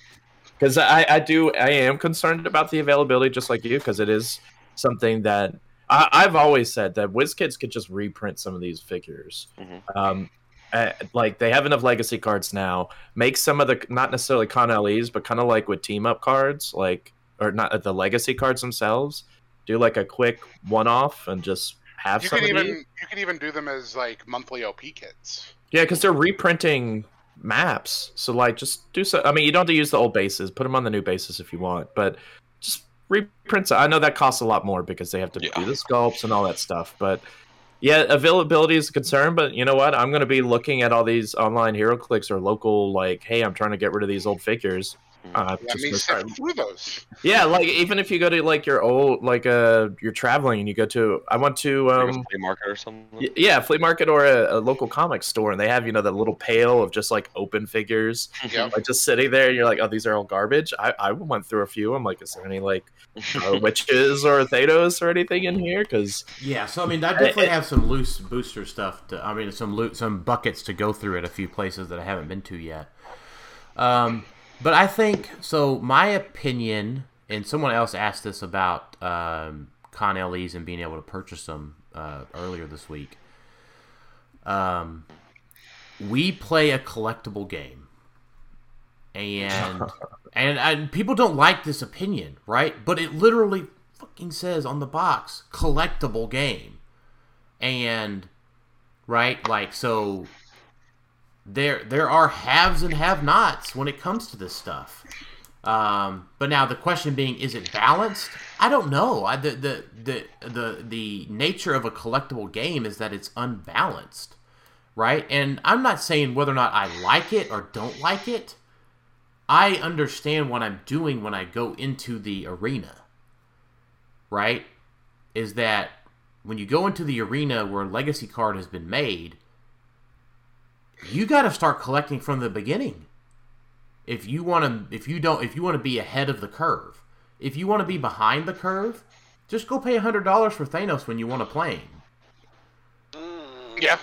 Because I, I do I am concerned about the availability just like you, because it is something that I, I've always said that WizKids could just reprint some of these figures. Mhm. Um, uh, like they have enough legacy cards now. Make some of the not necessarily con LEs, but kind of like with team up cards, like or not uh, the legacy cards themselves. Do like a quick one off and just have You some can of even these. you can even do them as like monthly OP kits. Yeah, because they're reprinting maps. So like, just do so. I mean, you don't have to use the old bases. Put them on the new bases if you want, but just reprint. I know that costs a lot more because they have to Yeah. do the sculpts and all that stuff. But yeah, availability is a concern. But you know what? I'm going to be looking at all these online HeroClix or local like, hey, I'm trying to get rid of these old figures. Uh, Let just me missed sift that. through those. Yeah, like even if you go to like your old like uh you're traveling and you go to I went to Like um flea market or something. y- yeah flea market or a, a local comic store and they have you know that little pail of just like open figures Yep. like just sitting there and you're like oh these are all garbage. I I went through a few. I'm like is there any like uh, witches or Thanos or anything in here? Because Yeah, so I mean, I definitely have some loose booster stuff. To, I mean, some loot, some buckets to go through at a few places that I haven't been to yet. Um, but I think so. My opinion, and someone else asked this about um, Con LEs and being able to purchase them uh, earlier this week. Um, we play a collectible game, and and and people don't like this opinion, right? But it literally fucking says on the box collectible game. And right, like so there there are haves and have nots when it comes to this stuff. Um, but now the question being, is it balanced? I don't know. I, the, the the the the nature of a collectible game is that it's unbalanced, right? And I'm not saying whether or not I like it or don't like it. I understand what I'm doing when I go into the arena, right? Is that when you go into the arena where a legacy card has been made, you got to start collecting from the beginning. If you want to, if you don't, if you want to be ahead of the curve, if you want to be behind the curve, just go pay hundred dollars for Thanos when you want to play him. Yeah.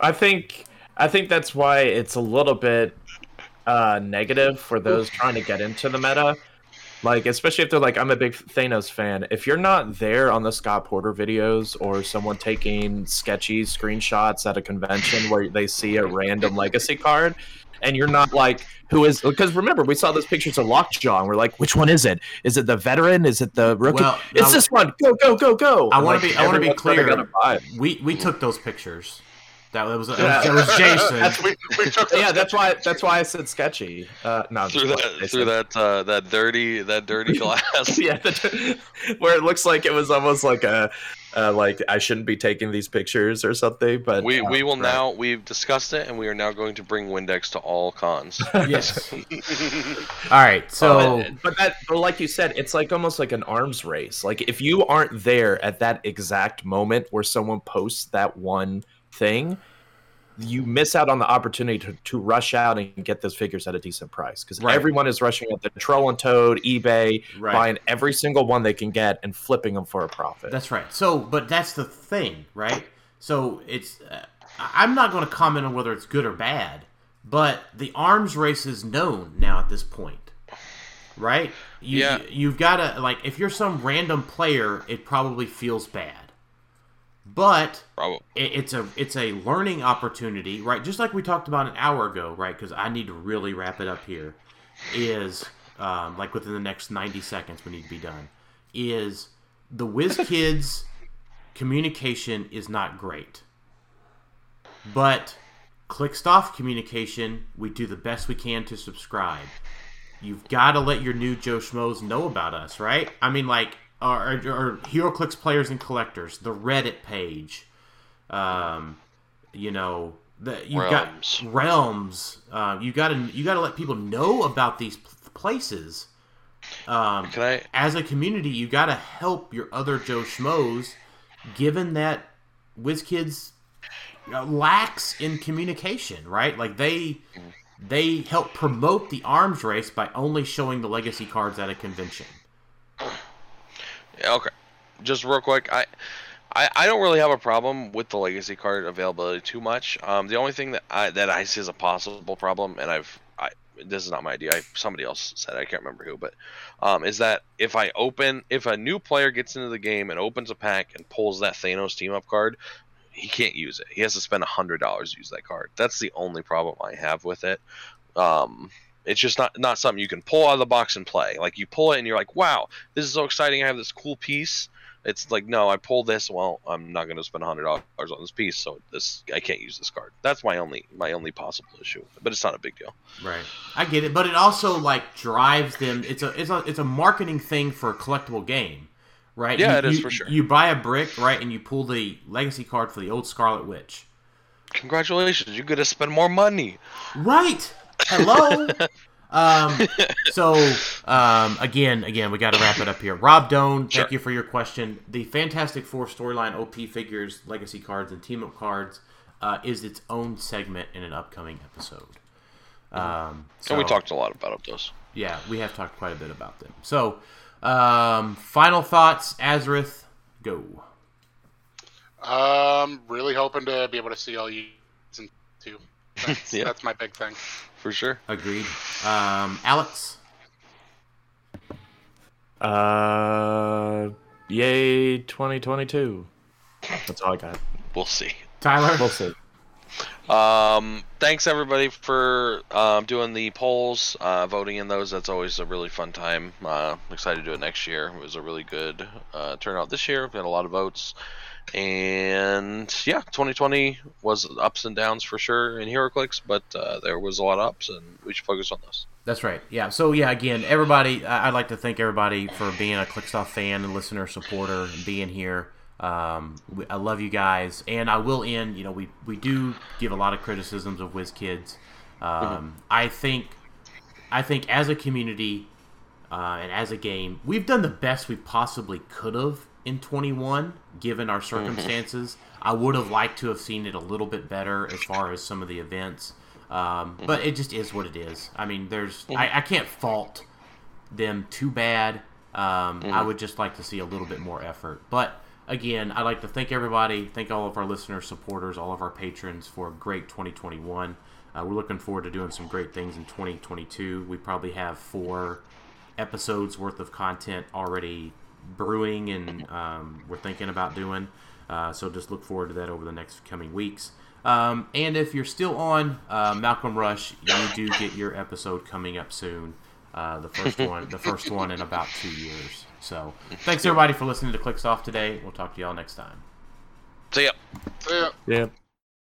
I think I think that's why it's a little bit uh, negative for those trying to get into the meta. Like, especially if they're like, I'm a big Thanos fan. If you're not there on the Scott Porter videos or someone taking sketchy screenshots at a convention where they see a random legacy card, and you're not like, who is? Because remember, we saw those pictures of Lockjaw, and we're like, which one is it? Is it the veteran? Is it the rookie? Well, it's now- this one. Go, go, go, go! I wanna like, be- I wanna be clear. out of time. We we took those pictures. That was that Yeah. was, that was Jason. That's- We, we took yeah, that's why. That's why I said sketchy. Uh, no, through that through that uh, that dirty that dirty glass. yeah, the, where it looks like it was almost like a, uh, like I shouldn't be taking these pictures or something. But We uh, we will right. now we've discussed it and we are now going to bring Windex to all cons. yes. All right. So but, but that, but like you said, it's like almost like an arms race. Like if you aren't there at that exact moment where someone posts that one thing, you miss out on the opportunity to, to rush out and get those figures at a decent price because Right. everyone is rushing at the Troll and Toad, eBay, Right. buying every single one they can get and flipping them for a profit. That's right. So, but that's the thing, right? So it's. Uh, I'm not going to comment on whether it's good or bad, but the arms race is known now at this point, right? You, Yeah. You've got to like if you're some random player, it probably feels bad, but it, it's a it's a learning opportunity, right? Just like we talked about an hour ago, right? Because I need to really wrap it up here. Is um, like within the next ninety seconds, we need to be done. Is the Whiz Kids communication is not great, but Clickstuff communication, we do the best we can to subscribe. You've got to let your new Joe Schmoes know about us, right? I mean, like, or, or, or HeroClix players and collectors, the Reddit page, um, you know, the you Realms. got realms. Uh, you got to you got to let people know about these places. Um, I as a community, you got to help your other Joe Schmoes, given that WizKids uh, lacks in communication, right? Like they they help promote the arms race by only showing the legacy cards at a convention. Okay. Just real quick, I, I I don't really have a problem with the legacy card availability too much. Um, the only thing that I that I see as a possible problem, and I've I this is not my idea. I, somebody else said I can't remember who, but um, is that if I open if a new player gets into the game and opens a pack and pulls that Thanos team up card, he can't use it. He has to spend a hundred dollars to use that card. That's the only problem I have with it. Um, it's just not not something you can pull out of the box and play. Like you pull it and you're like, wow, this is so exciting. I have this cool piece. It's like, no, I pulled this. Well, I'm not going to spend hundred dollars on this piece, so this I can't use this card. That's my only my only possible issue, but it's not a big deal. Right. I get it, but it also like drives them. It's a it's a it's a marketing thing for a collectible game, right? Yeah, You- it is you- for sure. You buy a brick, right, and you pull the legacy card for the old Scarlet Witch. Congratulations, you get to spend more money. Right. Hello. Um, so um, again, again, we got to wrap it up here. Rob Doan, thank you for your question. The Fantastic Four storyline, OP figures, legacy cards, and team up cards uh, is its own segment in an upcoming episode. Um, so, and we talked a lot about those. Yeah, we have talked quite a bit about them. So, um, final thoughts, Azrith, go. Um, really hoping to be able to see all you in two. That's, Yeah. that's my big thing. For sure. Agreed. Um, Alex. Uh, yay, 2022. That's all I got. We'll see. Tyler. We'll see. Um, thanks everybody for um, doing the polls, uh, voting in those. That's always a really fun time. Uh, I'm excited to do it next year. It was a really good uh, turnout this year. We had a lot of votes, and yeah, 2020 was ups and downs for sure in HeroClix, but uh, there was a lot of ups, and we should focus on those. That's right. Yeah. So yeah, again, everybody, I'd like to thank everybody for being a Clickstop fan and listener supporter and being here. Um, we, I love you guys, and I will end. You know, we we do give a lot of criticisms of WizKids. Um, I think, I think as a community uh, and as a game, we've done the best we possibly could have in 21, given our circumstances. I would have liked to have seen it a little bit better as far as some of the events, um, but it just is what it is. I mean, there's I, I can't fault them too bad. Um, I would just like to see a little bit more effort, but. Again, I'd like to thank everybody, thank all of our listeners, supporters, all of our patrons for a great 2021. Uh, we're looking forward to doing some great things in 2022. We probably have four episodes worth of content already brewing and um, we're thinking about doing. Uh, so just look forward to that over the next coming weeks. Um, and if you're still on uh, Malcolm Rush, you do get your episode coming up soon. Uh, the first one, the first one in about two years. So thanks everybody for listening to Clicks Off today. We'll talk to y'all next time. See ya. So, yeah. Yeah.